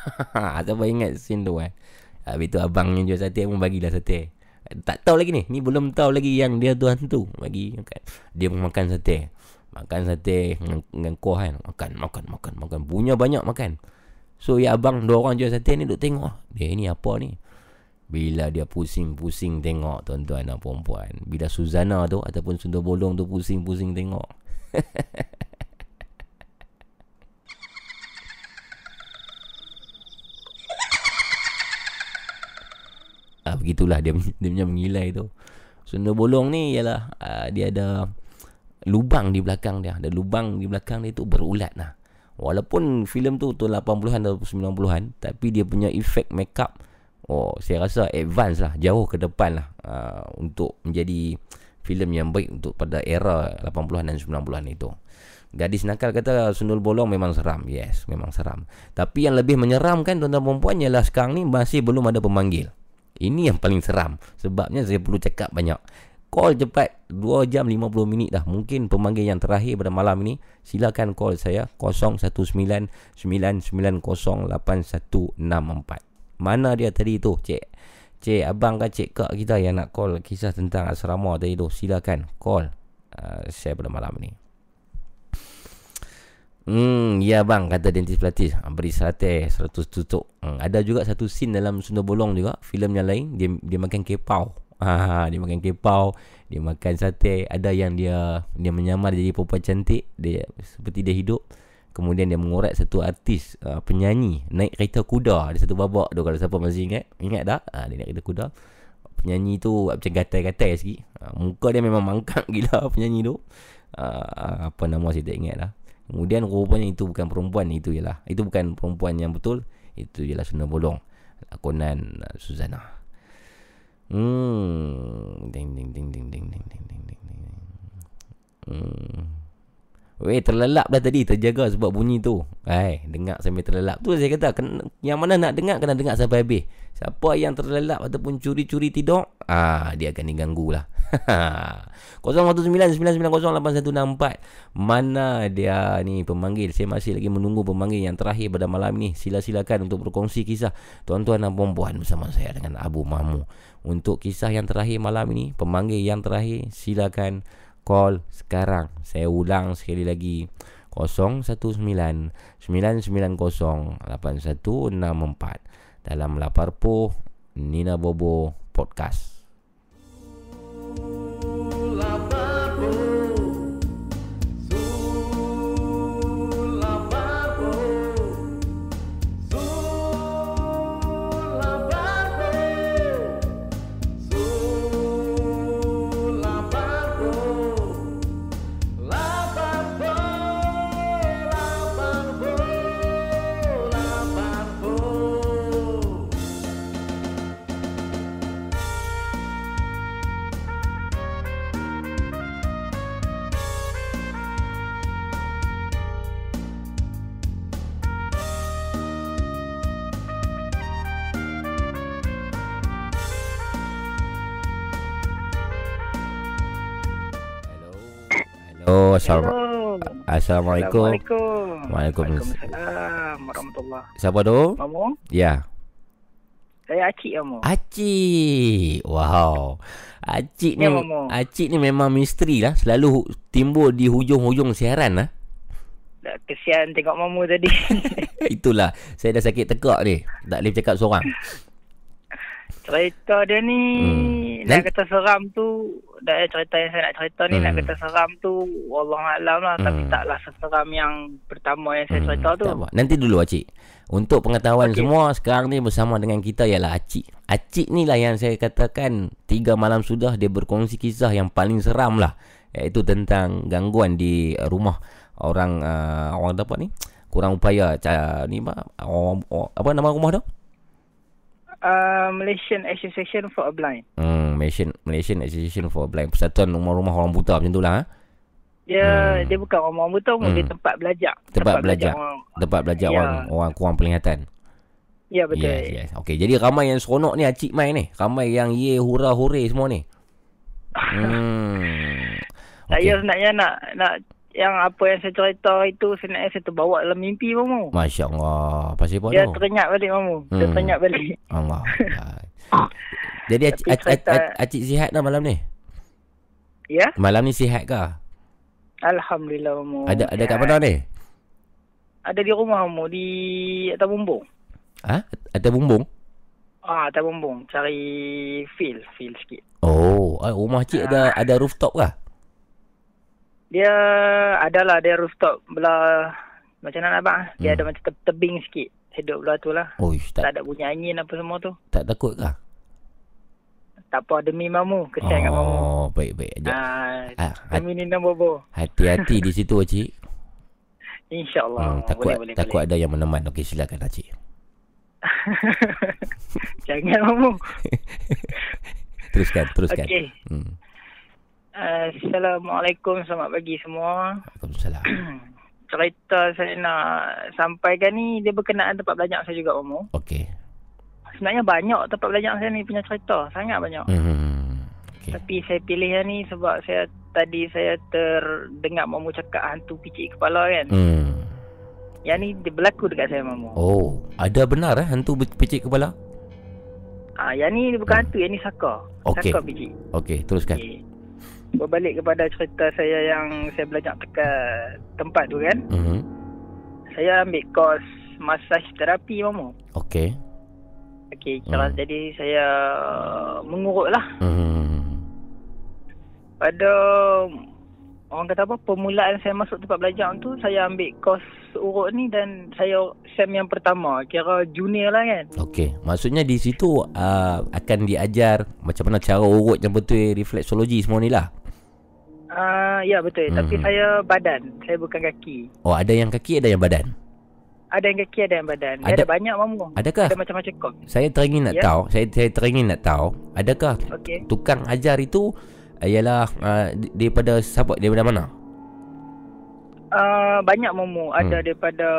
Siapa ingat scene tu kan Habis tu abang yang jual sate pun bagilah sate. Tak tahu lagi ni. Ni belum tahu lagi yang dia tu. Hantu Bagi. Dia pun makan sate. Makan sate dengan, dengan kuah kan. Makan, makan, makan, makan. Punya banyak makan. So ya abang dua orang jual sate ni duk tengok. Dia ni apa ni? Bila dia pusing-pusing tengok tuan-tuan dan puan Bila Suzana tu ataupun Sunda Bolong tu pusing-pusing tengok. ah, begitulah dia, dia punya mengilai tu. Sunda Bolong ni ialah uh, dia ada lubang di belakang dia. Ada lubang di belakang dia tu berulat lah. Walaupun filem tu tu 80-an atau 90-an tapi dia punya efek makeup Oh, saya rasa advance lah, jauh ke depan lah uh, untuk menjadi filem yang baik untuk pada era 80-an dan 90-an itu. Gadis nakal kata Sundul Bolong memang seram. Yes, memang seram. Tapi yang lebih menyeramkan tuan-tuan perempuan ialah sekarang ni masih belum ada pemanggil. Ini yang paling seram. Sebabnya saya perlu cakap banyak. Call cepat 2 jam 50 minit dah. Mungkin pemanggil yang terakhir pada malam ini silakan call saya 0199908164. Mana dia tadi tu cik Cik abang kan cik kak kita yang nak call Kisah tentang asrama tadi tu Silakan call uh, Saya pada malam ni Hmm, ya bang kata dentis pelatis ah, beri sate 100 tutup. Hmm, ada juga satu scene dalam Sunda Bolong juga, filem yang lain dia dia makan kepau. Ha, dia makan kepau, dia makan sate, ada yang dia dia menyamar jadi perempuan cantik, dia seperti dia hidup. Kemudian dia mengorat satu artis uh, penyanyi naik kereta kuda ada satu babak tu kalau siapa masih ingat. Ingat tak? Ha, dia naik kereta kuda. Penyanyi tu macam gatai-gatai sikit. Ha, muka dia memang mangkak gila penyanyi tu. Uh, apa nama saya tak ingat lah. Kemudian rupanya itu bukan perempuan itu ialah. Itu bukan perempuan yang betul. Itu ialah Sunda Bolong. Lakonan Suzana. Hmm. Ding ding ding ding ding ding ding ding ding. Hmm. Weh terlelap dah tadi Terjaga sebab bunyi tu. Hai Dengar sampai terlelap. Tu saya kata kena, Yang mana nak dengar Kena dengar sampai habis. Siapa yang terlelap Ataupun curi-curi tidur Ah Dia akan diganggu lah. 0199908164 Mana dia ni pemanggil? Saya masih lagi menunggu pemanggil yang terakhir pada malam ni. Sila-silakan untuk berkongsi kisah Tuan-tuan dan perempuan bersama saya dengan Abu Mahmu Untuk kisah yang terakhir malam ini Pemanggil yang terakhir Silakan call sekarang. Saya ulang sekali lagi. 019-990-8164 dalam Laparpo Nina Bobo Podcast. Hello. Assalamualaikum. Assalamualaikum. Waalaikumsalam. Waalaikumsalam warahmatullahi. Siapa tu? Mamu? Ya. Saya Acik kamu. Acik. Wow. Acik ni Ya. Acik ni memang misteri lah. Selalu timbul di hujung-hujung siaran lah. Dah kesian tengok mamu tadi. Itulah. Saya dah sakit tekak ni. Tak boleh bercakap seorang. Cerita dia ni Hmm. nak kata seram tu dah cerita yang saya nak cerita ni nak Hmm. kata seram tu wallah alam lah tapi Hmm. taklah seseram yang pertama yang saya cerita tu. Tak apa. Nanti dulu Acik. Untuk pengetahuan Okey. semua sekarang ni bersama dengan kita ialah Acik. Acik ni lah yang saya katakan tiga malam sudah dia berkongsi kisah yang paling seram lah. Iaitu tentang gangguan di rumah orang uh, orang apa ni? Kurang upaya ca, ni apa? Orang, orang, apa nama rumah tu? Uh, Malaysian Association for a Blind. Hmm, Malaysian Malaysian Association for Blind Persatuan Rumah-Rumah Orang Buta macam tu lah. Ha? Dia dia bukan orang betul Hmm. dia tempat belajar. Tempat, belajar. orang. Tempat belajar Ya. orang orang kurang penglihatan. Ya betul. Yes, yes. Okey, jadi ramai yang seronok ni Acik main ni. Ramai yang ye hura hore semua ni. Hmm. Saya sebenarnya nak nak yang apa yang saya cerita itu sebenarnya saya terbawa dalam mimpi mamu. Masya Allah. Pasal apa Dia tu? teringat balik mamu. Dia Hmm. teringat balik. Allah. Jadi Acik, Acik, Acik, cerita- Acik sihat dah malam ni? Ya? Malam ni sihat ke? Alhamdulillah mamu. Ada ada kat mana ni? Ada di rumah mamu di atas bumbung. Ha? Ada bumbung? Ah, atas bumbung. Cari feel, feel sikit. Oh, ah, rumah cik ada ada rooftop ke? Dia adalah dia rooftop belah macam mana abang? Dia Hmm. ada macam te- tebing sikit. Hidup belah tu lah. Oish, Tak tak ada bunyi angin apa semua tu. tak takut ke? Tak apa demi mamu. Kesian kat mamu. Oh, baik baik. Ajak. Ah, Ah, hat- demi Nina Bobo. Hati-hati di situ Acik. InsyaAllah. Hmm, takut boleh, boleh, takut boleh. ada yang meneman. Okey, silakan Acik. Jangan mamu. Teruskan, teruskan. Okey. Hmm. Assalamualaikum. Selamat pagi semua. Waalaikumsalam. Cerita saya nak sampaikan ni dia berkenaan tempat belajar saya juga mamu. Okey. Sebenarnya banyak tempat belajar saya ni punya cerita. Sangat banyak. Hmm. Tapi saya pilih yang ni sebab saya tadi saya terdengar mamu cakap hantu picit kepala kan. Hmm. Yang ni dia berlaku dekat saya mamu. Oh, ada benar eh hantu picit kepala? Ah, yang ni bukan hantu, yang ni saka. Okey. Saka picit. Okey, teruskan. Berbalik kepada cerita saya yang saya belajar dekat tempat tu kan. Mhm. Saya ambil kos massage terapi mamu. Okey. Okey, cara jadi saya mengurut lah. Mhm. Pada orang kata apa permulaan saya masuk tempat belajar tu saya ambil kos urut ni dan saya sem yang pertama kira junior lah kan. Okey, maksudnya di situ uh, akan diajar macam mana cara urut yang betul refleksologi semua ni lah. Ah ya betul Mhm. tapi saya badan, saya bukan kaki. Oh, ada yang kaki, ada yang badan. Ada yang kaki ada yang badan. Ada- ada, banyak mamu. Adakah? Ada macam-macam kos. Saya teringin nak Ya. tahu, saya saya teringin nak tahu, adakah Okey. tukang ajar itu uh, ialah uh, daripada siapa daripada mana? Uh, banyak mamu. Ada Hmm. daripada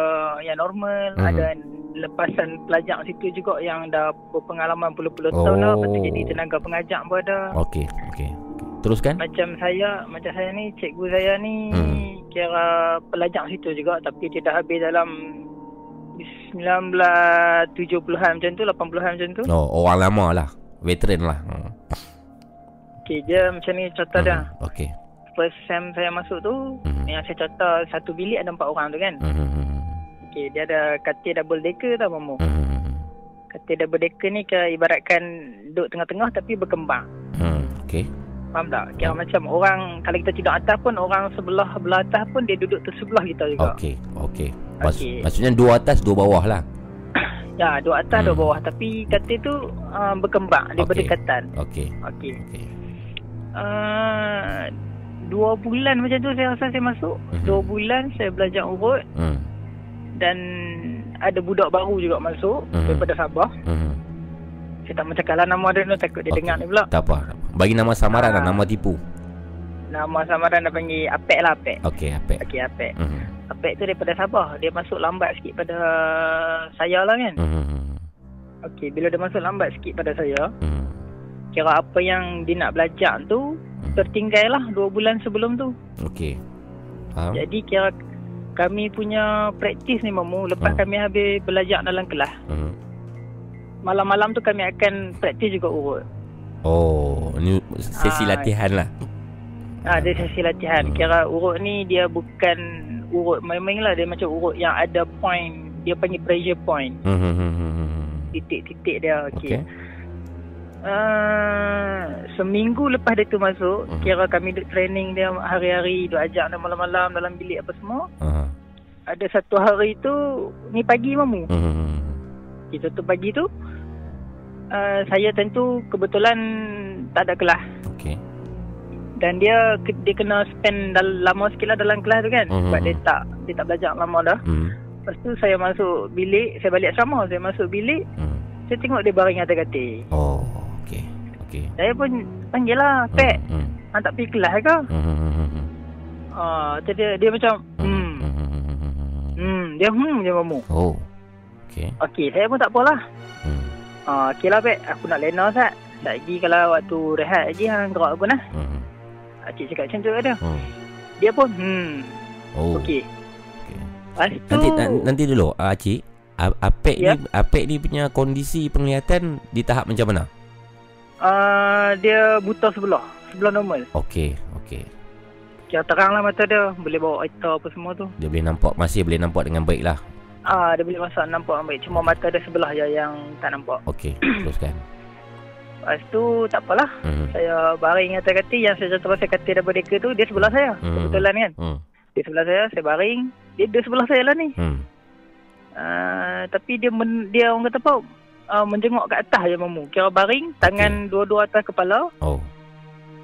yang normal, Hmm. ada lepasan pelajar situ juga yang dah berpengalaman puluh-puluh tahun lah. Lepas tu Oh. jadi tenaga pengajar pun ada. Okey, okey. Teruskan. Macam saya, macam saya ni, cikgu saya ni Hmm. kira pelajar situ juga tapi dia dah habis dalam 1970-an macam tu, 80-an macam tu. Oh, orang lama lah. Veteran lah. Hmm. Okey, dia macam ni cerita dia. Okey. First sem saya masuk tu, Mhm. yang saya cerita satu bilik ada empat orang tu kan. Mhm. Okey, dia ada katil double decker tau mamu. Mhm. Katil double decker ni ke ibaratkan duduk tengah-tengah tapi berkembang. Hmm. Okey. Faham tak? Kira macam orang kalau kita tidur atas pun orang sebelah belah atas pun dia duduk tersebelah kita juga. Okey, okey. Mas- Okey. Maksudnya dua atas, dua bawah lah. Ya, dua atas Hmm. dua bawah tapi katil tu uh, berkembang, dia Okey. berdekatan. Okey. Okey. Uh, dua bulan macam tu saya rasa saya masuk. Mhm. Dua bulan saya belajar urut Hmm. dan ada budak baru juga masuk Mhm. daripada Sabah. Hmm. Saya tak mau cakap lah nama dia tu takut dia dengar ni pula. Tak apa. Bagi nama samaran lah, Ah. nama tipu. Nama samaran dah panggil Apek lah Apek. Okey, apa? Okey Apek. Mhm. Apek tu daripada Sabah. Dia masuk lambat sikit pada saya lah kan. Mhm. Okey, bila dia masuk lambat sikit pada saya, Mhm. kira apa yang dia nak belajar tu tertinggal lah dua bulan sebelum tu. Okey. Faham? Jadi kira kami punya praktis ni mamu lepas Hmm. kami habis belajar dalam kelas. Mhm. Malam-malam tu kami akan praktis juga urut. Oh, ni sesi Ah. latihan lah. Ha, dia sesi latihan. Kira urut ni dia bukan urut main-main lah. Dia macam urut yang ada point. Dia panggil pressure point. Hmm, hmm, hmm, hmm. Titik-titik dia. Okey. Okay. Uh, seminggu lepas dia tu masuk, Mhm. kira kami duk training dia hari-hari, duk ajak dia malam-malam dalam bilik apa semua. Aha. Ada satu hari tu, ni pagi mamu. Hmm, hmm, hmm. Kita tu pagi tu, uh, saya tentu kebetulan tak ada kelas. Okey. Dan dia dia kena spend dal- lama sikit lah dalam kelas tu kan. Mhm. Sebab dia tak dia tak belajar lama dah. Hmm. Lepas tu saya masuk bilik, saya balik asrama, saya masuk bilik. Hmm. Saya tengok dia baring atas katil. Oh, okey. Okey. Saya pun panggil lah, Pek. Hmm. Han tak pergi kelas ke? Hmm, hmm, hmm, hmm. Ah, uh, dia dia macam hmm. Hmm, dia hmm je mamu. Oh. Okey. Okey, saya pun tak apalah. Hmm. Ah, okey lah, Pek. Aku nak lena sat. Lagi kalau waktu rehat lagi hang gerak aku nah. Hmm. Cik cakap macam tu ada. Hmm. Dia pun hmm. Oh. Okey. Lepas tu Nanti na- nanti dulu, ah, Cik. Apek Ya. ni Apek ni punya kondisi penglihatan di tahap macam mana? uh, dia buta sebelah. Sebelah normal. Okey, okey. Kira terang lah mata dia. Boleh bawa aita apa semua tu. Dia boleh nampak masih boleh nampak dengan baik lah. Ah, dia boleh masak nampak ambil. Cuma mata dia sebelah je yang tak nampak. Okey, teruskan. Lepas tu tak apalah. Hmm. Saya baring atas katil yang saya jatuh pasal katil daripada dia tu dia sebelah saya. Hmm. Kebetulan kan. Hmm. Dia sebelah saya, saya baring. Dia, dia sebelah saya lah ni. Hmm. Uh, tapi dia men, dia orang kata apa? Uh, menjenguk kat atas je mamu. Kira baring, tangan dua-dua atas kepala. Oh.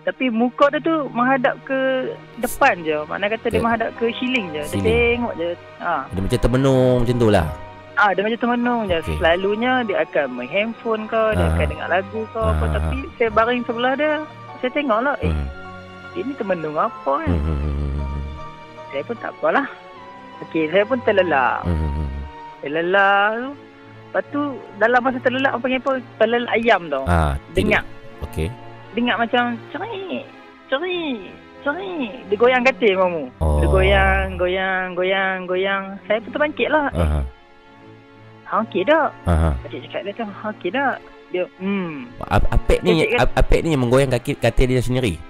Tapi muka dia tu menghadap ke depan je. Makna kata dia menghadap ke ceiling je. Dia tengok je. Ha. Dia macam termenung macam tu lah. Ah, dia macam termenung je. Okey. Selalunya dia akan main handphone ke, dia Ah. akan dengar lagu apa. Ah. Tapi saya baring sebelah dia, saya tengok lah. Eh, Hmm. dia ni termenung apa kan? Hmm, Saya pun tak apalah. Okey, saya pun terlelap. hmm. Terlelap tu. Lepas tu, dalam masa terlelap, apa panggil apa? Terlelap ayam tau. Ah, Dengar. Okey. Dengar macam, cerik, cerik, cerik. Dia goyang katil mamu. Oh. Dia goyang, goyang, goyang, goyang. Saya pun terbangkit lah. Aha. ha, okey tak? Aha. Pakcik cakap dia tu, ha, okey tak? Dia, hmm. Ap- Apek ni kan? Apek ni yang menggoyang kaki katil dia sendiri.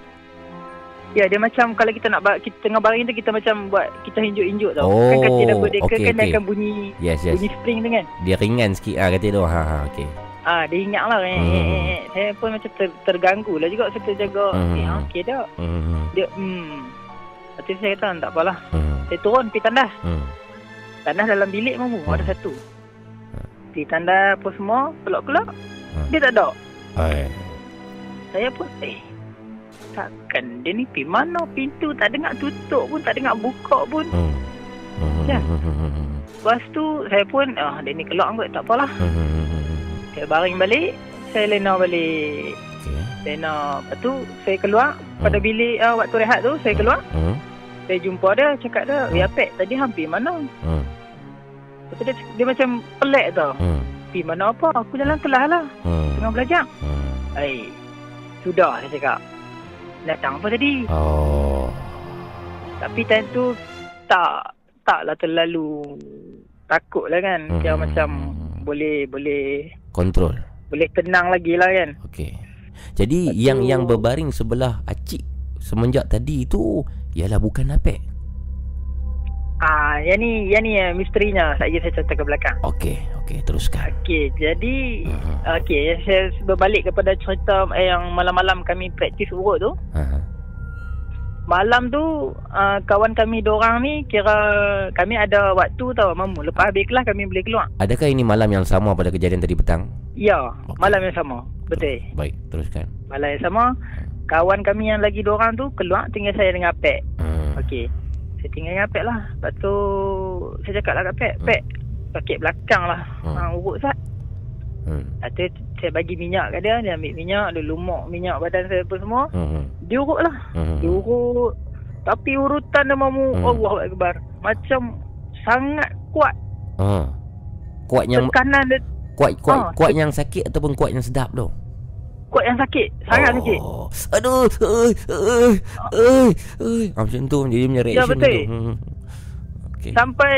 Ya, dia macam kalau kita nak kita tengah baring tu kita macam buat kita hinjuk-hinjuk tau. Oh, kan katil dah berdeka okey, kan dia okey. akan bunyi Yes, yes. bunyi spring tu kan. Dia ringan sikit ah katil tu. Ha ha okey. Ah, dia ingat lah. Eh, Hmm. eh, eh, eh. Saya pun macam ter, terganggu lah juga serta jaga. Hmm. Eh, okey tak? Hmm. Dia, hmm. Lepas tu saya kata, tak apalah. Hmm. Saya turun pergi tandas. Hmm. Tandas dalam bilik mamu. Ada satu. Pergi tandas apa semua. Pelak-pelak. Dia tak ada. Hai. Saya pun, eh. Takkan dia ni pergi mana pintu tak dengar tutup pun tak dengar buka pun. Hmm. Hmm. Ya. Lepas tu saya pun ah dia ni keluar kot tak apalah. Hmm, hmm, hmm, hmm, hmm. Saya baring balik, saya lena balik. Okey. Lena. Lepas tu saya keluar pada bilik ah, waktu rehat tu saya keluar. Hmm. Saya jumpa dia, cakap dia, "Ya Pek, tadi hampir mana?" Hmm. Lepas tu dia, dia macam pelik tau. Hmm. Pergi mana apa? Aku jalan kelas lah. Hmm. Tengah belajar. Hmm. Eh, sudah saya cakap. Datang apa tadi? Oh. Tapi time tu tak taklah terlalu takut lah kan. Hmm. Dia macam boleh boleh Kontrol. boleh tenang lagi lah kan. Okey. Jadi yang yang berbaring sebelah acik semenjak tadi tu ialah bukan Apek. Ah, yang ni yang ni eh, misterinya. Saya saya cerita ke belakang. Okey, okey teruskan. Okey, jadi okey, saya berbalik kepada cerita eh, yang malam-malam kami praktis urut tu. Ha. Malam tu uh, kawan kami dorang ni kira kami ada waktu tau mamu. Lepas habis kelas kami boleh keluar. Adakah ini malam yang sama pada kejadian tadi petang? Ya, malam yang sama. Betul. Baik, teruskan. Malam yang sama kawan kami yang lagi dorang tu keluar tinggal saya dengan Pek. Hmm. Okey. Saya tinggal dengan Pek lah. Lepas tu saya cakap lah kat Pek, Pek pakai belakang lah. Hmm. Ha, urut sat. Hmm. Lepas tu saya bagi minyak kat dia, dia ambil minyak, dia lumak minyak badan saya apa semua. Hmm. Dia urut lah. Hmm. Dia urut. Tapi urutan dia mamu, Hmm. Allah Akbar. Macam sangat kuat. Ha. Kuat yang Tekanan dia kuat kuat Ah, kuat yang sakit ataupun kuat yang sedap tu? Kuat yang sakit. Sangat sakit. Aduh, oi, oi, oi. Ah, macam tu jadi punya Ya, reaction betul. tu. Hmm. Okey. Sampai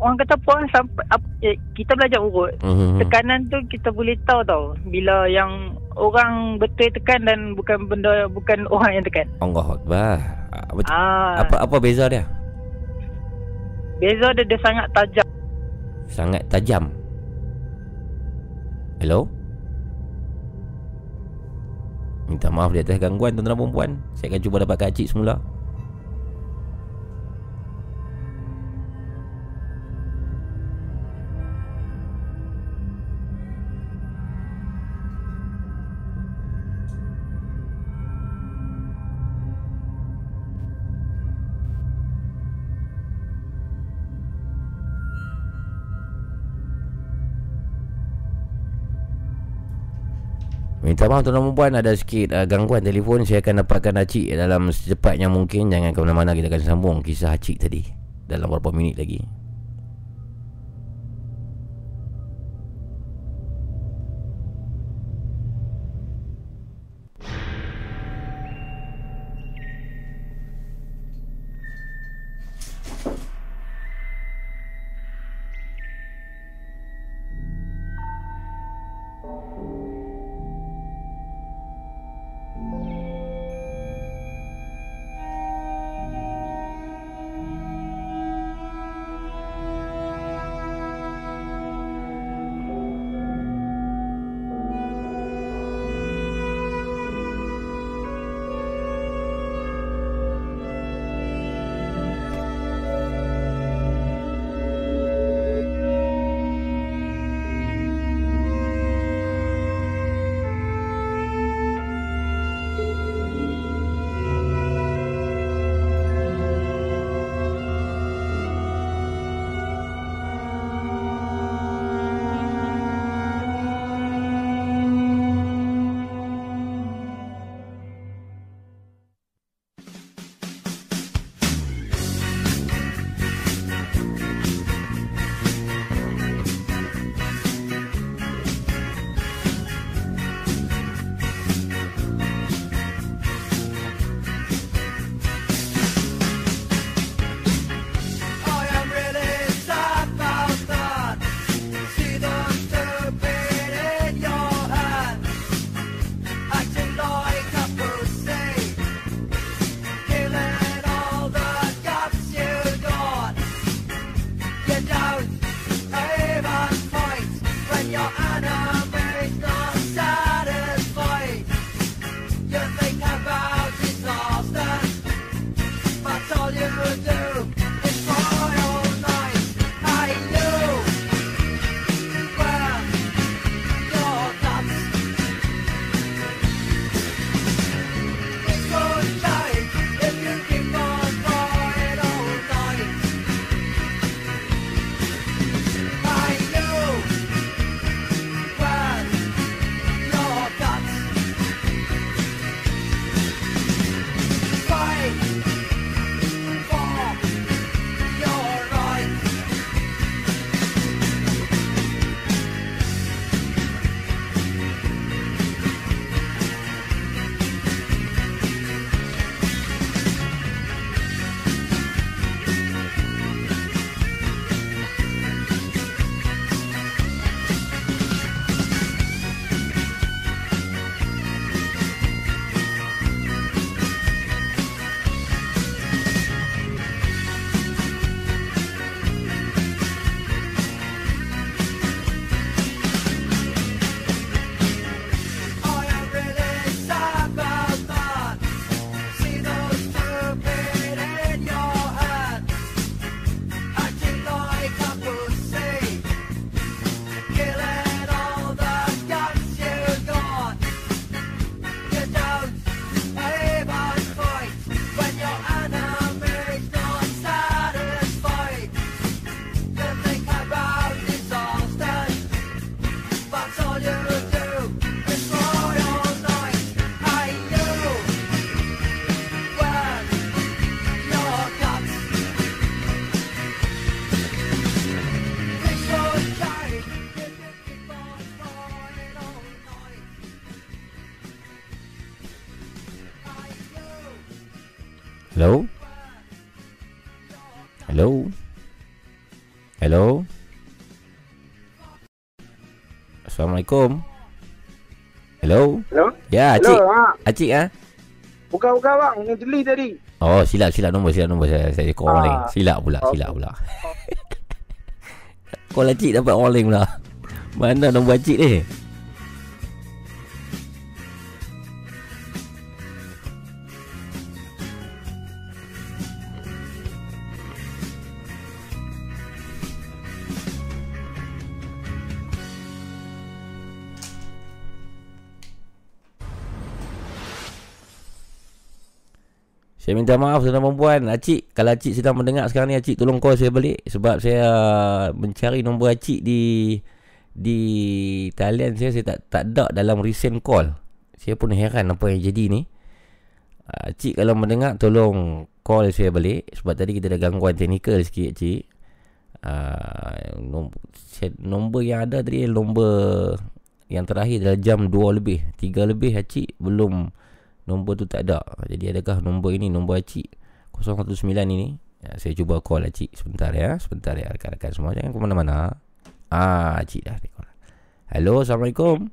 orang kata puan sampai ap, eh, kita belajar urut. Mhm. Tekanan tu kita boleh tahu tau bila yang orang betul tekan dan bukan benda bukan orang yang tekan. Allah Akbar. Apa, Ah. apa apa beza dia? Beza dia, dia sangat tajam. Sangat tajam. Hello? Minta maaf di atas gangguan tuan-tuan dan perempuan. Saya akan cuba dapatkan Cik semula. Minta maaf tuan-tuan perempuan Ada sikit uh, gangguan telefon Saya akan dapatkan Acik dalam secepatnya mungkin. Jangan ke mana-mana Kita akan sambung kisah Acik tadi. Dalam beberapa minit lagi Assalamualaikum. Hello? Hello? Ya, Acik. Hello, ha. Acik ah. Bukan-bukan bang, yang jeli tadi. Oh, silap silap nombor silap nombor saya saya call orang Ah. lain. Silap pula, Okey. silap pula. call Acik dapat orang lain pula. Mana nombor Acik ni? Saya minta maaf tuan perempuan Acik Kalau Acik sedang mendengar sekarang ni Acik tolong call saya balik. Sebab saya Mencari nombor Acik di Di Talian saya Saya tak tak ada dalam recent call. Saya pun heran Apa yang jadi ni. Acik kalau mendengar Tolong Call saya balik. Sebab tadi kita ada gangguan teknikal sikit Acik. Uh, nombor, nombor yang ada tadi Nombor Yang terakhir adalah jam 2 lebih 3 lebih Acik. Belum Nombor tu tak ada Jadi adakah nombor ini Nombor Acik 019 ini ya, Saya cuba call Acik Sebentar ya Sebentar ya Rakan-rakan semua Jangan ke mana-mana Ah Acik dah. Halo Assalamualaikum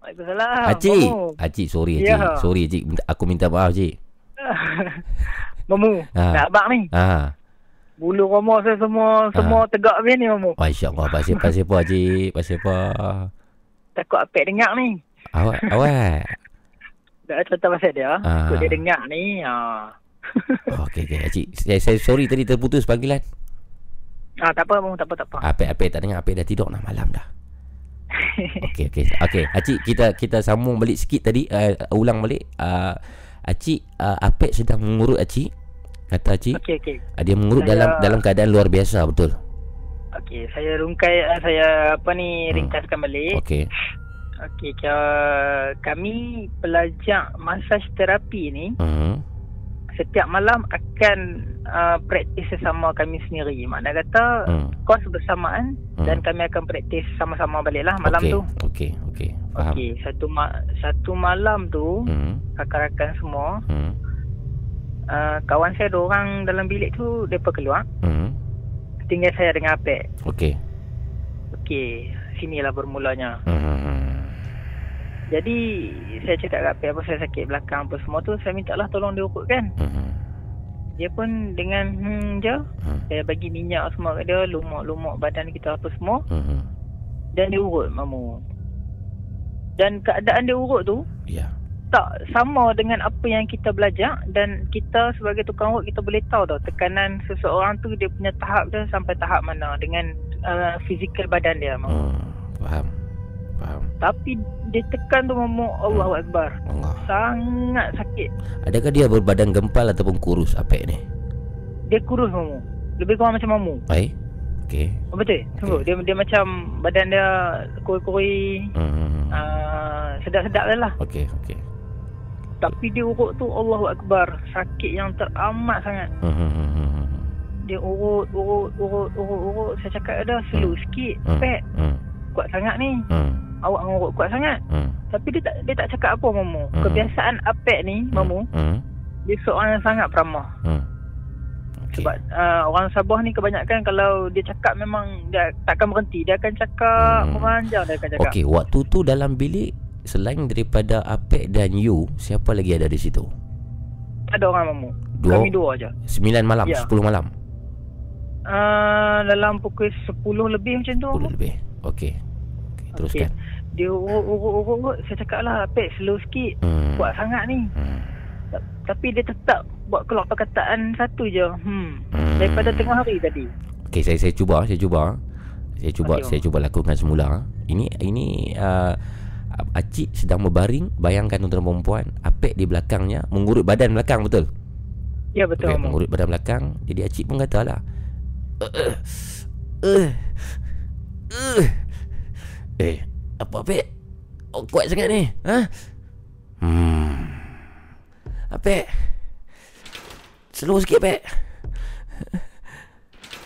Waalaikumsalam. Acik Mamu. Acik sorry. Acik Sorry Acik Aku minta maaf Acik Mamu, Ah. nak abang ni. Ah, Bulu roma saya semua semua tegak habis ni Mamu. Masya Allah pasal apa Acik Pasal apa Takut apek dengar ni. Awak Awak Dah cerita pasal dia. Ah. Takut dia dengar ni. Ha. Okey okey Acik saya, saya sorry tadi terputus panggilan Ah, tak apa Mamu, tak apa tak apa. Apek-apek tak dengar Apek dah tidur dah malam dah Okey okey okey Acik kita kita sambung balik sikit tadi uh, ulang balik uh, Acik uh, Apek sedang mengurut Acik kata Acik Okey okey. uh, dia mengurut Saya- dalam dalam keadaan luar biasa betul Okey, saya rungkai ah, saya apa ni ringkaskan balik. Okey Okey, kami pelajar massage terapi ni hmm. setiap malam akan uh, praktis sesama kami sendiri. Makna kata Hmm. kos bersamaan Hmm. dan kami akan praktis sama-sama baliklah malam Okey, tu. Okey okey faham Okey, satu ma- satu malam tu hmm. rakan-rakan semua Hmm. uh, kawan saya dua orang dalam bilik tu depa keluar. Hmm. Tinggal saya dengan Apek. Okey Okey, sinilah bermulanya. hmm. Jadi saya cakap kat Apek apa saya sakit belakang apa semua tu saya minta lah tolong dia urutkan. Hmm. Dia pun dengan hmm je Hmm. saya bagi minyak semua kat dia, lumuk-lumuk badan kita apa semua Hmm. dan dia urut mamu. Dan keadaan dia urut tu Ya tak sama dengan apa yang kita belajar dan kita sebagai tukang urut kita boleh tahu tau tekanan seseorang tu dia punya tahap dia sampai tahap mana dengan uh, fizikal badan dia mamu. Hmm. Faham Faham Tapi dia tekan tu mamu Allahu Akbar. Allah Sangat sakit. Adakah dia berbadan gempal ataupun kurus Apek ni Dia kurus mamu. Lebih kurang macam mamu. Baik Okey Oh, betul. Tunggu. Dia dia macam badan dia kuri-kuri hmm. uh, sedap-sedap lah. Okey okey Tapi dia urut tu Allahu Akbar. Sakit yang teramat sangat. hmm. Dia urut, urut, urut, urut, urut. Saya cakap ada slow sikit. Hmm. Pet. Hmm. Kuat sangat ni. Hmm. Awak mengurut kuat sangat. Hmm. Tapi dia tak dia tak cakap apa Mamu. Hmm. Kebiasaan Apek ni Mamu, Hmm. dia seorang yang sangat peramah. Hmm. Okay. Sebab uh, orang Sabah ni kebanyakan kalau dia cakap memang dia takkan berhenti. Dia akan cakap Hmm. memanjang dia akan cakap. Okey, waktu tu dalam bilik selain daripada Apek dan you, siapa lagi ada di situ? Ada orang Mamu. Dua- Kami dua aja. 9 malam, Ya. 10 malam. Uh, dalam pukul 10 lebih macam tu. 10 lebih. Okey. Okey, teruskan. Dia urut, urut, urut, urut. Saya cakap lah, Pek, slow sikit. Hmm. Kuat sangat ni. Hmm. Ta- Tapi dia tetap buat keluar perkataan satu je. Hmm. Hmm. Daripada tengah hari tadi. Okey, saya saya cuba, saya cuba. Saya cuba, Okey, saya cuba lakukan semula. Ini ini uh, Acik sedang berbaring Bayangkan tuan perempuan Apek di belakangnya Mengurut badan belakang betul? Ya betul. okay. Mengurut badan belakang Jadi Acik pun kata lah uh, uh, uh. Eh Apa Apek Oh kuat sangat ni Ha Hmm Apek Slow sikit Apek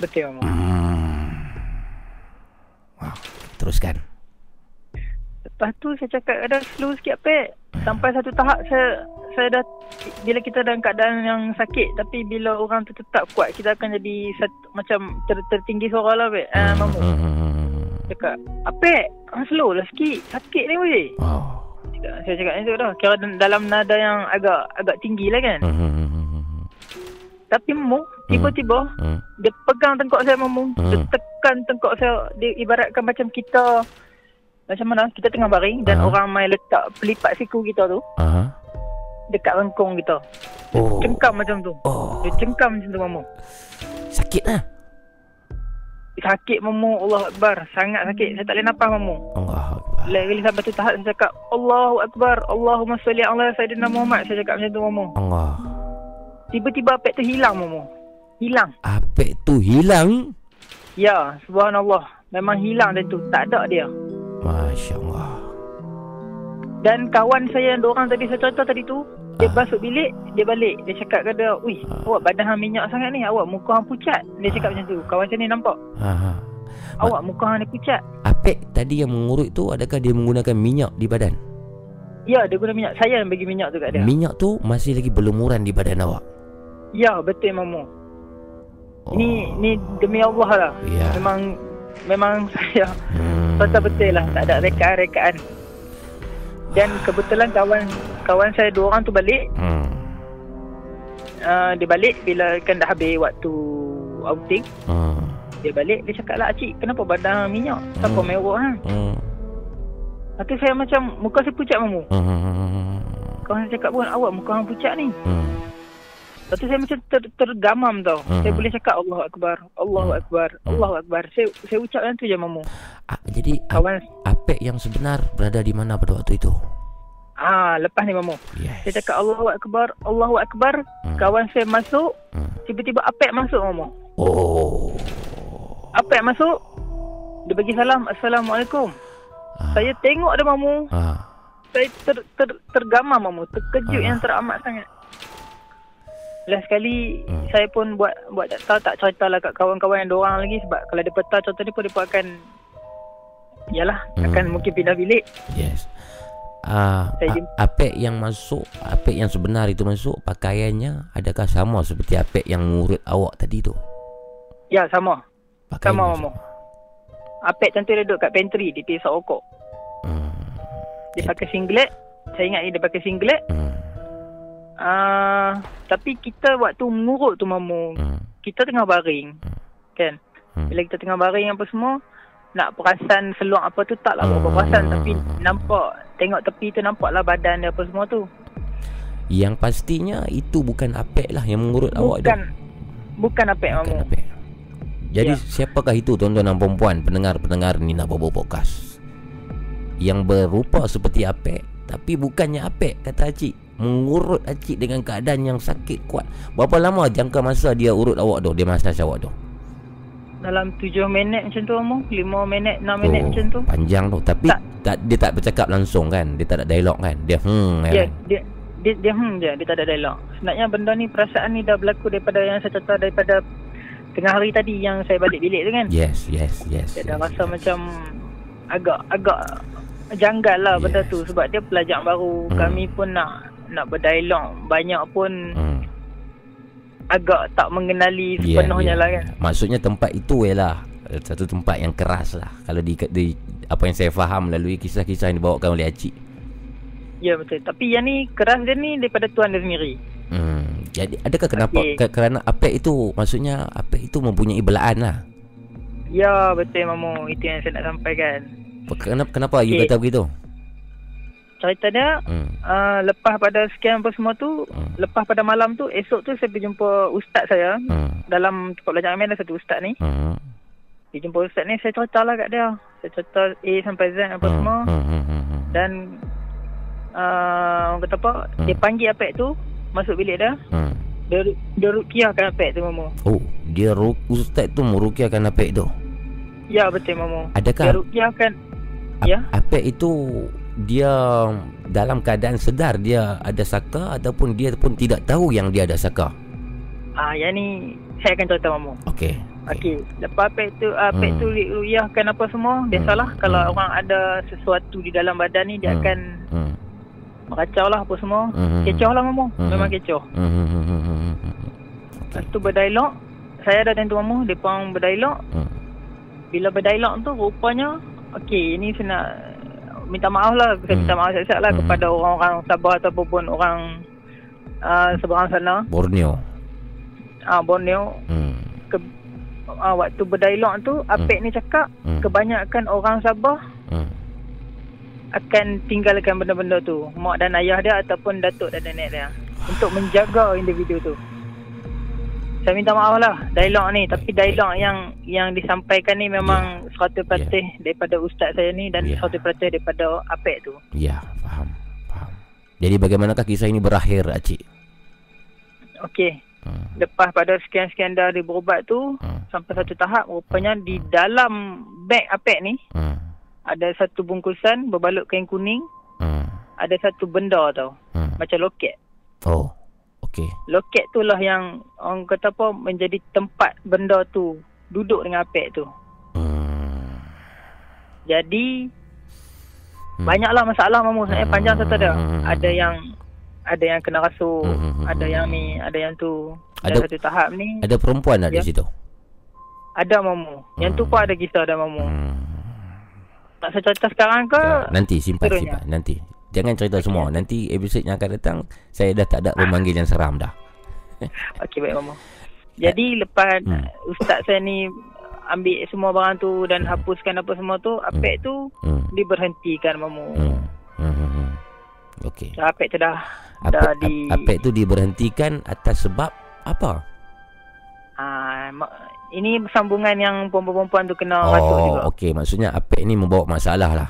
Betul Mamu. Hmm Wow Teruskan Lepas tu saya cakap ada slow sikit Pek. Sampai satu tahap saya saya dah bila kita dalam keadaan yang sakit tapi bila orang tu tetap kuat kita akan jadi satu, macam ter, tertinggi suara lah. Ah, mamu. Cakap, Apek, ah, slow lah sikit. Sakit ni weh. Oh. Cakap, saya cakap macam tu dah. Kira dalam nada yang agak agak tinggi lah kan. Tapi mamu, tiba-tiba Hmm. dia pegang tengkok saya mamu. Dia Hmm. tekan tengkok saya. Dia ibaratkan macam kita macam mana kita tengah baring dan Ah. orang main letak pelipat siku kita tu Aha. dekat rengkong kita. Dia Oh. cengkam macam tu. Oh. Dia cengkam macam tu mamu. Sakit lah. Sakit mamu Allah Akbar. Sangat sakit. Saya tak boleh nafas mamu. Allah Lagi sampai tu tahap saya cakap Allahu Akbar. Allahumma salli ala Sayyidina Muhammad. Saya cakap macam tu mamu. Allah. Tiba-tiba apek tu hilang mamu. Hilang. Apek tu hilang. Ya, subhanallah. Memang hilang dia tu. Tak ada dia. Masya Allah. Dan kawan saya yang dua orang tadi saya cerita tadi tu, dia masuk bilik, dia balik. Dia cakap ke dia, "Wih, awak badan hang minyak sangat ni. Awak muka hang pucat." Dia cakap macam tu. Kawan saya ni nampak. Ha. Awak muka hang ni pucat. Apek tadi yang mengurut tu adakah dia menggunakan minyak di badan? Ya, dia guna minyak. Saya yang bagi minyak tu kat dia. Minyak tu masih lagi berlumuran di badan awak. Ya, betul mamu. Ni ni demi Allah lah. Oh. Ya. Memang memang saya Hmm. betul betul lah. Tak ada rekaan-rekaan. Dan kebetulan kawan kawan saya dua orang tu balik. Hmm. Uh, dia balik bila kan dah habis waktu outing. Hmm. Dia balik dia cakap lah Cik kenapa badan minyak Siapa Hmm. merah ha? Hmm. Lepas saya macam Muka saya pucat mamu Hmm. Kawan saya cakap pun Awak muka hang pucat ni Hmm. Lepas tu saya macam ter, tergamam tau. Hmm. Saya boleh cakap Allahu Akbar Allahu Akbar Allahu Akbar. Saya saya ucap tu je mamu. Ah, jadi Kawan. Apek yang sebenar berada di mana pada waktu itu? Ah, lepas ni mamu. Yes. Saya cakap Allahu Akbar Allahu Akbar. Kawan saya masuk. Tiba-tiba apek masuk mamu. Oh. Apek masuk. Dia bagi salam Assalamualaikum. Saya tengok dia mamu. Ah. saya ter, ter, tergamam mamu. Terkejut yang teramat sangat last sekali hmm. saya pun buat buat tak tahu tak cerita lah kat kawan-kawan yang orang lagi sebab kalau dia petah contoh ni pun dia pun akan yalah hmm. akan mungkin pindah bilik Yes. Ah, jumpa- apek yang masuk, apek yang sebenar itu masuk, pakaiannya adakah sama seperti apek yang mengurut awak tadi tu? ya sama Pakaian sama mamu Apek tentu dia duduk kat pantry di pisau rokok Hmm. dia pakai singlet saya ingat dia pakai singlet Hmm. Ah, tapi kita waktu mengurut tu mamu Hmm. kita tengah baring kan bila kita tengah baring apa semua nak perasan seluar apa tu tak lah berapa perasan tapi nampak tengok tepi tu nampak lah badan dia apa semua tu Yang pastinya itu bukan apek lah yang mengurut awak tu. bukan bukan apek mamu Jadi Ya. siapakah itu tuan-tuan dan perempuan pendengar-pendengar Nina Bobo Podcast? Yang berupa seperti apek tapi bukannya apek kata Acik. Mengurut Acik dengan keadaan yang sakit kuat. Berapa lama jangka masa dia urut awak tu? Dia massage awak tu? dalam 7 minit macam tu mamu 5 minit 6 minit Oh, macam tu Panjang tu Tapi tak. dia tak bercakap langsung kan Dia tak ada dialog kan Dia hmm dia, kan? dia dia dia hmm je dia tak ada dialog sebenarnya benda ni perasaan ni dah berlaku daripada yang saya cerita daripada tengah hari tadi yang saya balik bilik tu kan Yes yes yes, Saya yes. dah rasa macam agak agak janggal lah benda tu sebab dia pelajar baru. Hmm. Kami pun nak nak berdialog banyak pun Hmm. agak tak mengenali Ya, sepenuhnya ya. lah kan. Maksudnya tempat itu ialah Satu tempat yang keras lah Kalau di, di Apa yang saya faham Melalui kisah-kisah yang dibawakan oleh Acik Ya betul. Tapi yang ni keras dia ni daripada tuan dia sendiri. hmm. Jadi adakah kenapa okay. Kerana apek itu Maksudnya apek itu mempunyai belaan lah Ya betul mamu itu yang saya nak sampaikan. Kenapa, kenapa you Okey. kata begitu Cerita dia hmm. uh, lepas pada sekian apa semua tu, lepas pada malam tu esok tu saya pergi jumpa ustaz saya Hmm. dalam tempat belajar kami ada satu ustaz ni. Hmm. Dia jumpa ustaz ni saya cerita lah kat dia. Saya cerita A sampai Z apa semua. Hmm. Hmm. Hmm. Hmm. Dan uh, orang kata apa Dia panggil apek tu Masuk bilik dia Hmm. Dia, dia rukiahkan apek tu mamu Oh Dia ru- Ustaz tu merukiahkan apek tu Ya betul mamu Adakah Dia rukiahkan Ya Apek itu Dia Dalam keadaan sedar Dia ada saka Ataupun dia pun tidak tahu Yang dia ada saka Ah, Yang ni Saya akan cerita mamu Okey Okey Lepas apek tu Apek Hmm. tu rukiahkan apa semua Biasalah Kalau orang ada sesuatu di dalam badan ni Dia Hmm. akan hmm. Kacau lah apa semua. Mhm. Kecoh lah mamu. Mhm. Memang kecoh. Hmm, hmm, hmm, hmm, hmm, hmm. Lepas tu berdialog. Saya ada tentu mamu. Mereka orang berdialog. Hmm. Bila berdialog tu rupanya. Okey ini saya nak minta maaf lah. Saya minta maaf siap-siap lah kepada orang-orang Sabah ataupun orang uh, seberang sana. Borneo. uh, Borneo Hmm. ke, uh, waktu berdialog tu Apek ni cakap Hmm. kebanyakan orang Sabah Hmm. akan tinggalkan benda-benda tu mak dan ayah dia ataupun datuk dan nenek dia untuk menjaga individu tu saya minta maaf lah dialog ni tapi dialog yang yang disampaikan ni memang 100% daripada ustaz saya ni dan 100% daripada Apek tu Ya, faham. Faham. Jadi bagaimanakah kisah ini berakhir, Acik? Okey. Lepas pada sekian-sekian dah dia berubat tu sampai satu tahap rupanya di dalam beg Apek ni Hmm. ada satu bungkusan berbalut kain kuning. Hmm. Ada satu benda tau. Hmm. Macam loket. Oh, okey. Loket tu lah yang orang kata apa menjadi tempat benda tu duduk dengan Apek tu. Hmm. Jadi banyaklah masalah mamu saya panjang satu ada. Ada yang ada yang kena rasuk, ada yang ni, ada yang tu. Dan Ada- satu tahap ni Ada perempuan tak Ya. di situ? Ada mamu. Yang tu pun ada kisah ada mamu. Hmm. Tak saya cerita sekarang ke? Nanti simpan Seterusnya. simpan nanti. Jangan cerita semua. Nanti episod yang akan datang saya dah tak ada memanggil yang seram dah. Okey baik mamu. Jadi lepas Hmm. ustaz saya ni ambil semua barang tu dan hapuskan apa semua tu, Apek tu Hmm. diberhentikan mamu. Hmm. Hmm. hmm, hmm. Okey. So, Apek tu dah dah Apa di apa itu diberhentikan atas sebab apa? ah, ini sambungan yang perempuan-perempuan tu kena ratuk juga. Oh, okey. Maksudnya Apek ni membawa masalah lah.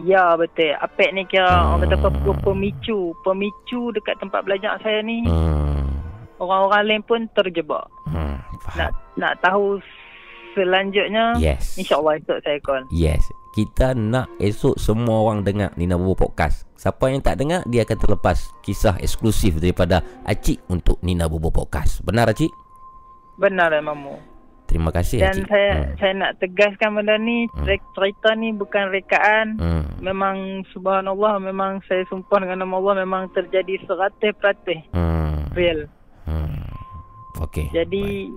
Ya betul. Apek ni kira Hmm. orang kata apa pe- pemicu, pemicu dekat tempat belajar saya ni. Hmm. Orang-orang lain pun terjebak. Hmm. Nak nak tahu selanjutnya Yes. insyaallah esok saya call. Yes. Kita nak esok semua orang dengar Nina Bobo Podcast. Siapa yang tak dengar, dia akan terlepas kisah eksklusif daripada Acik untuk Nina Bobo Podcast. Benar Acik? Benar mamu. Terima kasih Dan Acik. saya saya nak tegaskan benda ni cer- cerita ni bukan rekaan. Hmm. Memang subhanallah memang saya sumpah dengan nama Allah memang terjadi 100% Hmm. real. Hmm. Okey. Jadi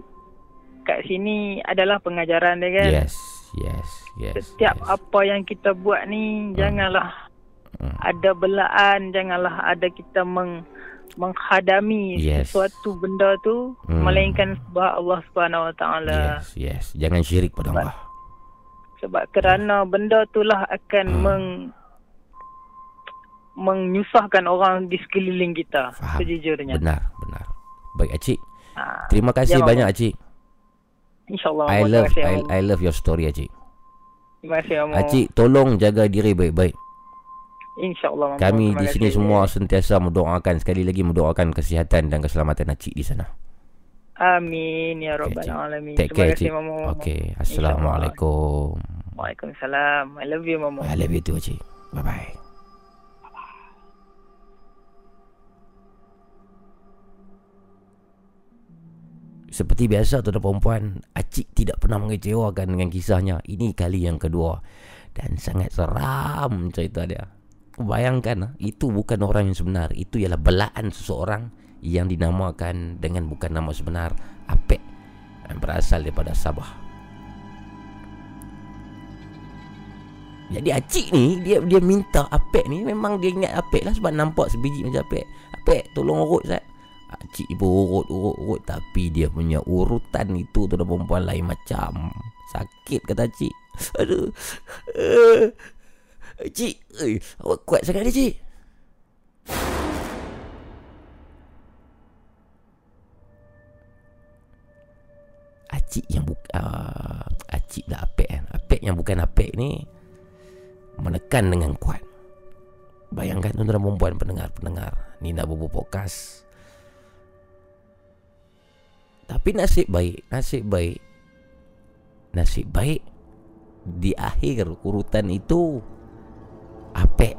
kat sini adalah pengajaran dia kan. Yes. Yes. Yes. Setiap apa yang kita buat ni janganlah Hmm. ada belaan, janganlah ada kita meng menghadami Yes. sesuatu benda tu Hmm. melainkan sebab Allah Subhanahu Wa Taala. Yes. Yes. Jangan syirik pada Allah. Sebab kerana benda itulah akan Hmm. meng menyusahkan orang di sekeliling kita Faham. sejujurnya. Benar. Benar. Baik Acik. Ha. Terima kasih Ya, banyak Acik. InsyaAllah. I love I. I love your story Acik. Terima kasih. Acik tolong jaga diri baik-baik. InsyaAllah. Kami di sini semua sentiasa mendoakan sekali lagi mendoakan kesihatan dan keselamatan Acik di sana. Amin ya rabbal alamin. Take Terima care kasih Acik. Okey, assalamualaikum. Waalaikumsalam. I love you Mamu. I love you too Acik. Bye bye. Seperti biasa tuan dan perempuan, Acik tidak pernah mengecewakan dengan kisahnya. Ini kali yang kedua. Dan sangat seram cerita dia. Bayangkan, ah, itu bukan orang yang sebenar. Itu ialah belaan seseorang yang dinamakan dengan bukan nama sebenar. Apek. Yang berasal daripada Sabah. Jadi Acik ni dia dia minta Apek ni memang dia ingat Apek lah sebab nampak sebiji macam Apek. Apek tolong urut Zat. Acik pun urut urut urut tapi dia punya urutan itu tu perempuan lain macam. Sakit kata Acik. Aduh. Uh, Cik, eh, awak kuat sangat ni Cik. Acik yang bukan uh, Acik dah apek kan Apek yang bukan apek ni Menekan dengan kuat. Bayangkan tuan-tuan perempuan pendengar-pendengar Nina Bobo Podcast. Tapi nasib baik Nasib baik Nasib baik Di akhir urutan itu Apek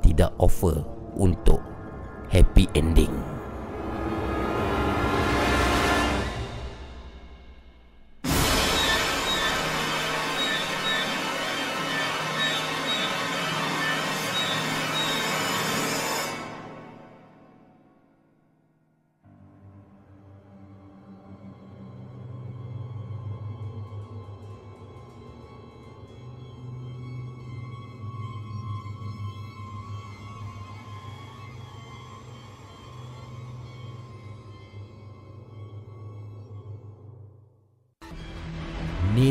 Tidak offer Untuk Happy ending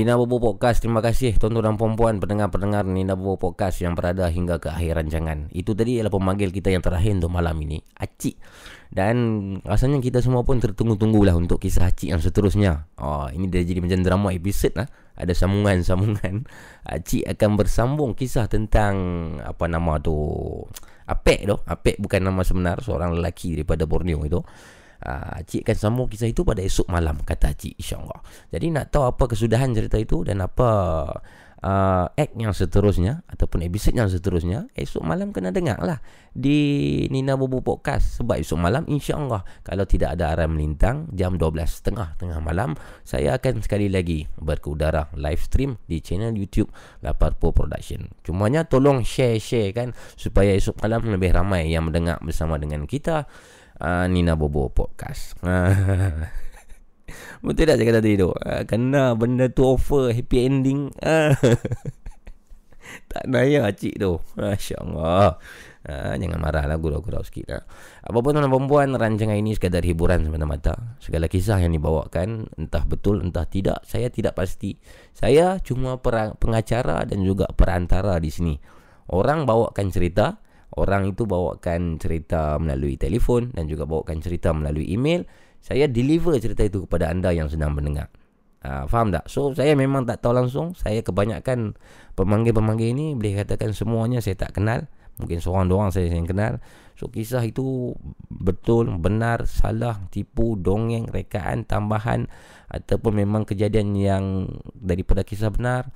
Nina Bobo Podcast Terima kasih tuan-tuan dan puan-puan Pendengar-pendengar Nina Bobo Podcast Yang berada hingga ke akhir rancangan. Itu tadi adalah pemanggil kita yang terakhir untuk malam ini Acik. Dan rasanya kita semua pun tertunggu-tunggu lah Untuk kisah Acik yang seterusnya. Oh, Ini dah jadi macam drama episode lah. Ada sambungan-sambungan. Acik akan bersambung kisah tentang Apa nama tu Apek tu. Apek bukan nama sebenar Seorang lelaki daripada Borneo itu Uh, Cik akan sambung kisah itu pada esok malam Kata Cik insyaAllah. Jadi nak tahu apa kesudahan cerita itu Dan apa uh, act yang seterusnya Ataupun episode yang seterusnya Esok malam kena dengar lah Di Nina Bobo Podcast. Sebab esok malam insyaAllah Kalau tidak ada arah melintang Jam 12.30 tengah malam Saya akan sekali lagi Berkeudara live stream Di channel YouTube Laparpo Production. Cumanya tolong share-share kan Supaya esok malam lebih ramai Yang mendengar bersama dengan kita uh, Nina Bobo Podcast. Betul tak cakap tadi tu? Uh, kena benda tu offer happy ending. Tak naya cik tu. Masya Allah. Uh, jangan marah lah gurau-gurau sikit lah. Apapun tuan perempuan rancangan ini sekadar hiburan semata-mata. Segala kisah yang dibawakan entah betul entah tidak saya tidak pasti. Saya cuma pengacara dan juga perantara di sini. Orang bawakan cerita, Orang itu bawakan cerita melalui telefon dan juga bawakan cerita melalui email. Saya deliver cerita itu kepada anda yang sedang mendengar. Uh, faham tak? So, saya memang tak tahu langsung. Saya kebanyakan pemanggil-pemanggil ini boleh katakan semuanya saya tak kenal. Mungkin seorang dua orang saya yang kenal. So, kisah itu betul, benar, salah, tipu, dongeng, rekaan, tambahan ataupun memang kejadian yang daripada kisah benar.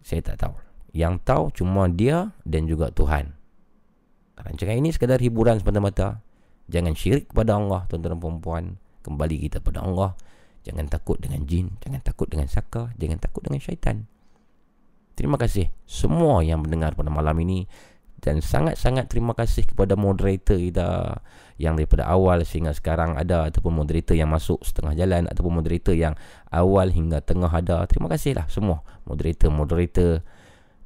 Saya tak tahu. Yang tahu cuma dia dan juga Tuhan. Rancangan ini sekadar hiburan semata-mata. Jangan syirik kepada Allah, tuan-tuan dan puan Kembali kita kepada Allah. Jangan takut dengan jin, jangan takut dengan saka, jangan takut dengan syaitan. Terima kasih semua yang mendengar pada malam ini dan sangat-sangat terima kasih kepada moderator kita yang daripada awal sehingga sekarang ada ataupun moderator yang masuk setengah jalan ataupun moderator yang awal hingga tengah ada. Terima kasihlah semua moderator-moderator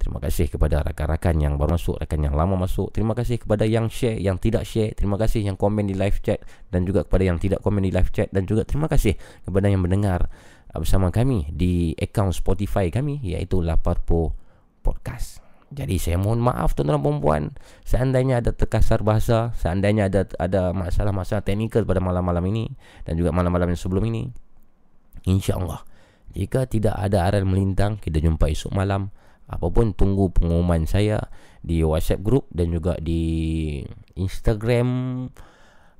Terima kasih kepada rakan-rakan yang baru masuk, rakan yang lama masuk. Terima kasih kepada yang share, yang tidak share. Terima kasih yang komen di live chat dan juga kepada yang tidak komen di live chat dan juga terima kasih kepada yang mendengar uh, bersama kami di akaun Spotify kami iaitu Laparpo Podcast. Jadi saya mohon maaf tuan-tuan dan puan seandainya ada terkasar bahasa, seandainya ada ada masalah-masalah teknikal pada malam-malam ini dan juga malam-malam yang sebelum ini. Insya-Allah jika tidak ada aral melintang, kita jumpa esok malam apapun tunggu pengumuman saya di WhatsApp group dan juga di Instagram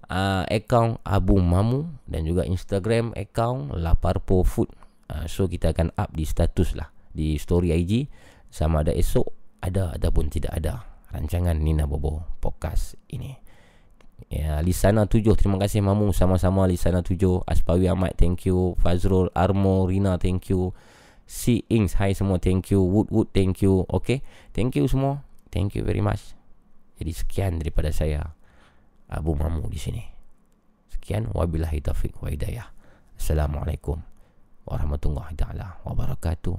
uh, account Abu Mamu dan juga Instagram account Laparpo Food. Uh, so kita akan up di status lah di story IG sama ada esok ada ataupun tidak ada rancangan Nina Bobo podcast ini. Ya, Lisana 7 terima kasih Mamu. Sama-sama Lisana 7 Aspawi Ahmad thank you. Fazrul Armo Rina thank you Si Ings Hai semua. Thank you. Wood Wood thank you. Okay? Thank you semua. Thank you very much. Jadi sekian daripada saya. Abu Mamu di sini. Sekian. Wabillahi taufiq wa hidayah. Assalamualaikum Warahmatullahi ta'ala Wabarakatuh.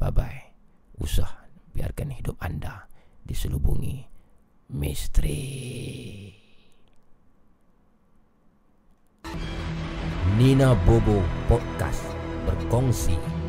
Bye bye Usah Biarkan hidup anda Diselubungi Misteri. Nina Bobo Podcast Berkongsi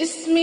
بسم